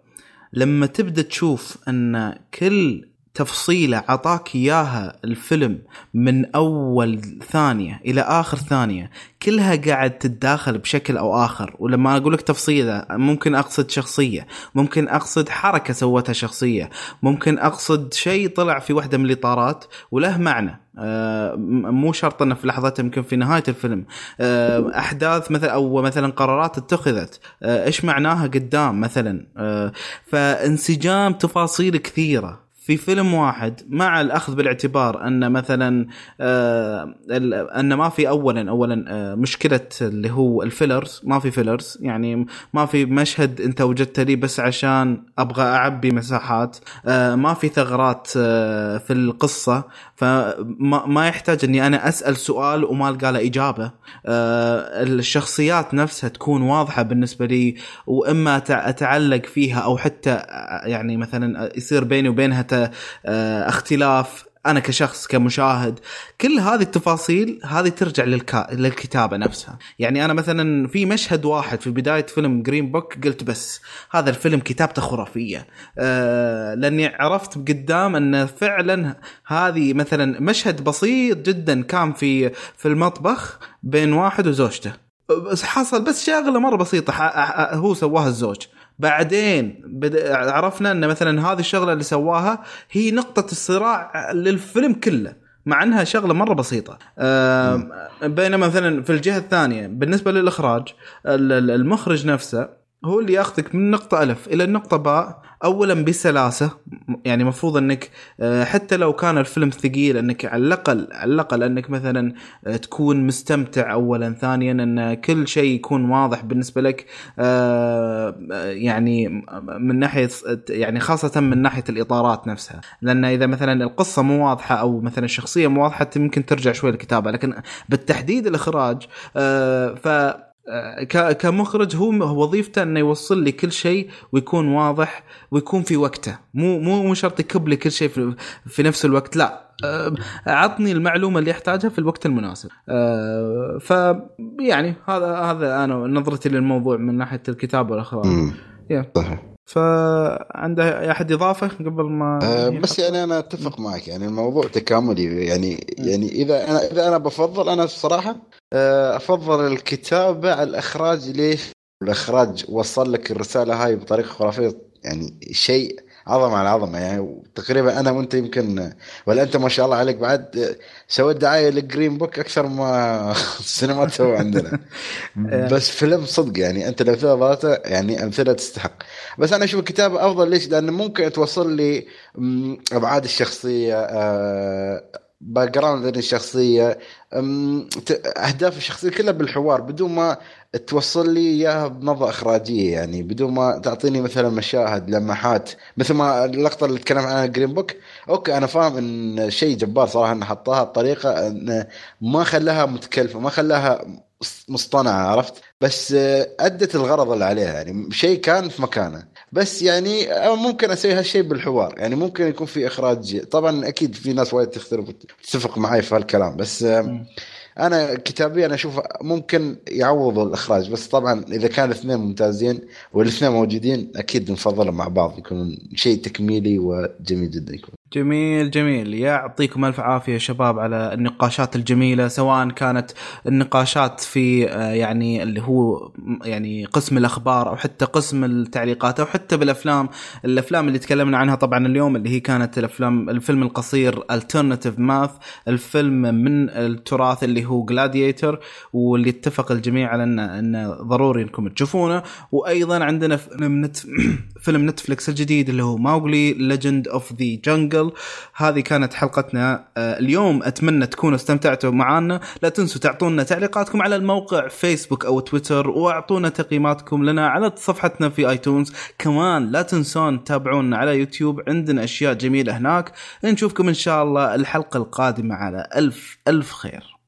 لما تبدأ تشوف أن كل تفصيله عطاك إياها الفيلم من أول ثانية إلى آخر ثانية كلها قاعد تتداخل بشكل أو آخر. ولما أقول لك تفصيلة ممكن أقصد شخصية ممكن أقصد حركة سوتها شخصية ممكن أقصد شيء طلع في واحدة من الإطارات وله معنى. م- مو شرط إنه في لحظتها يمكن في نهاية الفيلم. آه، أحداث مثلا أو مثلا قرارات اتخذت. آه، إيش معناها قدام مثلا؟ آه، فانسجام تفاصيل كثيرة. في فيلم واحد مع الأخذ بالاعتبار أن مثلا آه أن ما في اولا اولا آه مشكلة اللي هو الفيلرز ما في فيلرز يعني ما في مشهد أنت وجدت لي بس عشان أبغى أعبي مساحات آه ما في ثغرات آه في القصة فما ما يحتاج إني أنا أسأل سؤال وما ألقى له إجابة. آه الشخصيات نفسها تكون واضحة بالنسبة لي وإما أتعلق فيها أو حتى آه، يعني مثلا يصير بيني وبينها آه، اختلاف. أنا كشخص كمشاهد كل هذه التفاصيل هذه ترجع للكا... للكتابة نفسها. يعني أنا مثلا في مشهد واحد في بداية فيلم جرين بوك قلت بس هذا الفيلم كتابته خرافية. آه لأني عرفت قدام أن فعلا هذه مثلا مشهد بسيط جدا كان في في المطبخ بين واحد وزوجته. بس حصل بس شغلة مرة بسيطة هو سواها الزوج. بعدين بد... عرفنا إن مثلا هذه الشغلة اللي سواها هي نقطة الصراع للفيلم كله مع إنها شغلة مرة بسيطة. بينما مثلا في الجهة الثانية بالنسبة للإخراج ال- ال- المخرج نفسه هو اللي ياخذك من نقطة ألف إلى النقطة باء أولا بسلاسة يعني مفروض أنك آه، حتى لو كان الفيلم ثقيل أنك على الأقل على الأقل أنك مثلا آه، تكون مستمتع أولا ثانيا أن كل شيء يكون واضح بالنسبة لك آه، يعني من ناحية يعني خاصة من ناحية الإطارات نفسها. لأن إذا مثلا القصة مو واضحة أو مثلا الشخصية مو واضحة يمكن ترجع شوي الكتابة. لكن بالتحديد الإخراج ف كمخرج هو وظيفته إنه يوصل لي كل شيء ويكون واضح ويكون في وقته. مو مو مو شرط يكب لي كل شيء في, في نفس الوقت لا. عطني المعلومة اللي احتاجها في الوقت المناسب. ف يعني هذا هذا أنا نظرتي للموضوع من ناحية الكتابة والاخراج. صحيح. فعنده أحد إضافة قبل ما أه بس يعني أنا أتفق معك يعني الموضوع تكاملي يعني يعني إذا أنا إذا أنا بفضل أنا الصراحه أه أفضل الكتابة على الإخراج ليش؟ الإخراج وصل لك الرسالة هاي بطريقة خرافية يعني شيء عظمة على عظمة يعني تقريبا أنا وأنت يمكن ولا أنت ما شاء الله عليك بعد سويت دعاية لل Green Book أكثر ما *laughs* السينمات سووا عندنا *laughs* بس فيلم صدق يعني أنت الامثله ذاته يعني أمثلة تستحق بس أنا أشوف الكتابه أفضل ليش؟ لأن ممكن توصل لي أبعاد الشخصية آه، background الشخصية. أهداف الشخصية كلها بالحوار بدون ما توصل لي إياها بنظرة إخراجية يعني بدون ما تعطيني مثلا مشاهد لمحات مثل ما اللقطة اللي تكلم عنها Green Book okay أنا فاهم إن شيء جبار صراحة إنه حطها بطريقة انه ما خلاها متكلفة ما خلاها مصطنعة عرفت؟ بس أدت الغرض اللي عليها يعني شيء كان في مكانه. بس يعني ممكن أسوي هالشيء بالحوار. يعني ممكن يكون في إخراج طبعا أكيد في ناس وايد تختلف وتتفق معي في هالكلام بس أنا كتابيا أنا أشوف ممكن يعوضوا الإخراج بس طبعا إذا كان الاثنين ممتازين والاثنين موجودين أكيد نفضلهم مع بعض يكون شيء تكميلي وجميل جدا يكون. جميل جميل. يعطيكم ألف عافية شباب على النقاشات الجميلة سواء كانت النقاشات في آه، يعني اللي هو يعني قسم الأخبار أو حتى قسم التعليقات أو حتى بالأفلام. الأفلام اللي تكلمنا عنها طبعا اليوم اللي هي كانت الأفلام الفيلم القصير Alternative ماث الفيلم من التراث اللي هو جلاديتر واللي اتفق الجميع على ان إنه ضروري إنكم تشوفونه. وأيضا عندنا فيلم نتفلكس *clears throat* الجديد اللي هو Mowgli Legend of the Jungle هذه كانت حلقتنا. آه، اليوم أتمنى تكونوا استمتعتوا معنا لا تنسوا تعطونا تعليقاتكم على الموقع فيسبوك أو تويتر وأعطونا تقييماتكم لنا على صفحتنا في iTunes كمان لا تنسون تتابعونا على يوتيوب. عندنا أشياء جميلة هناك. نشوفكم إن شاء الله الحلقة القادمة على ألف ألف خير.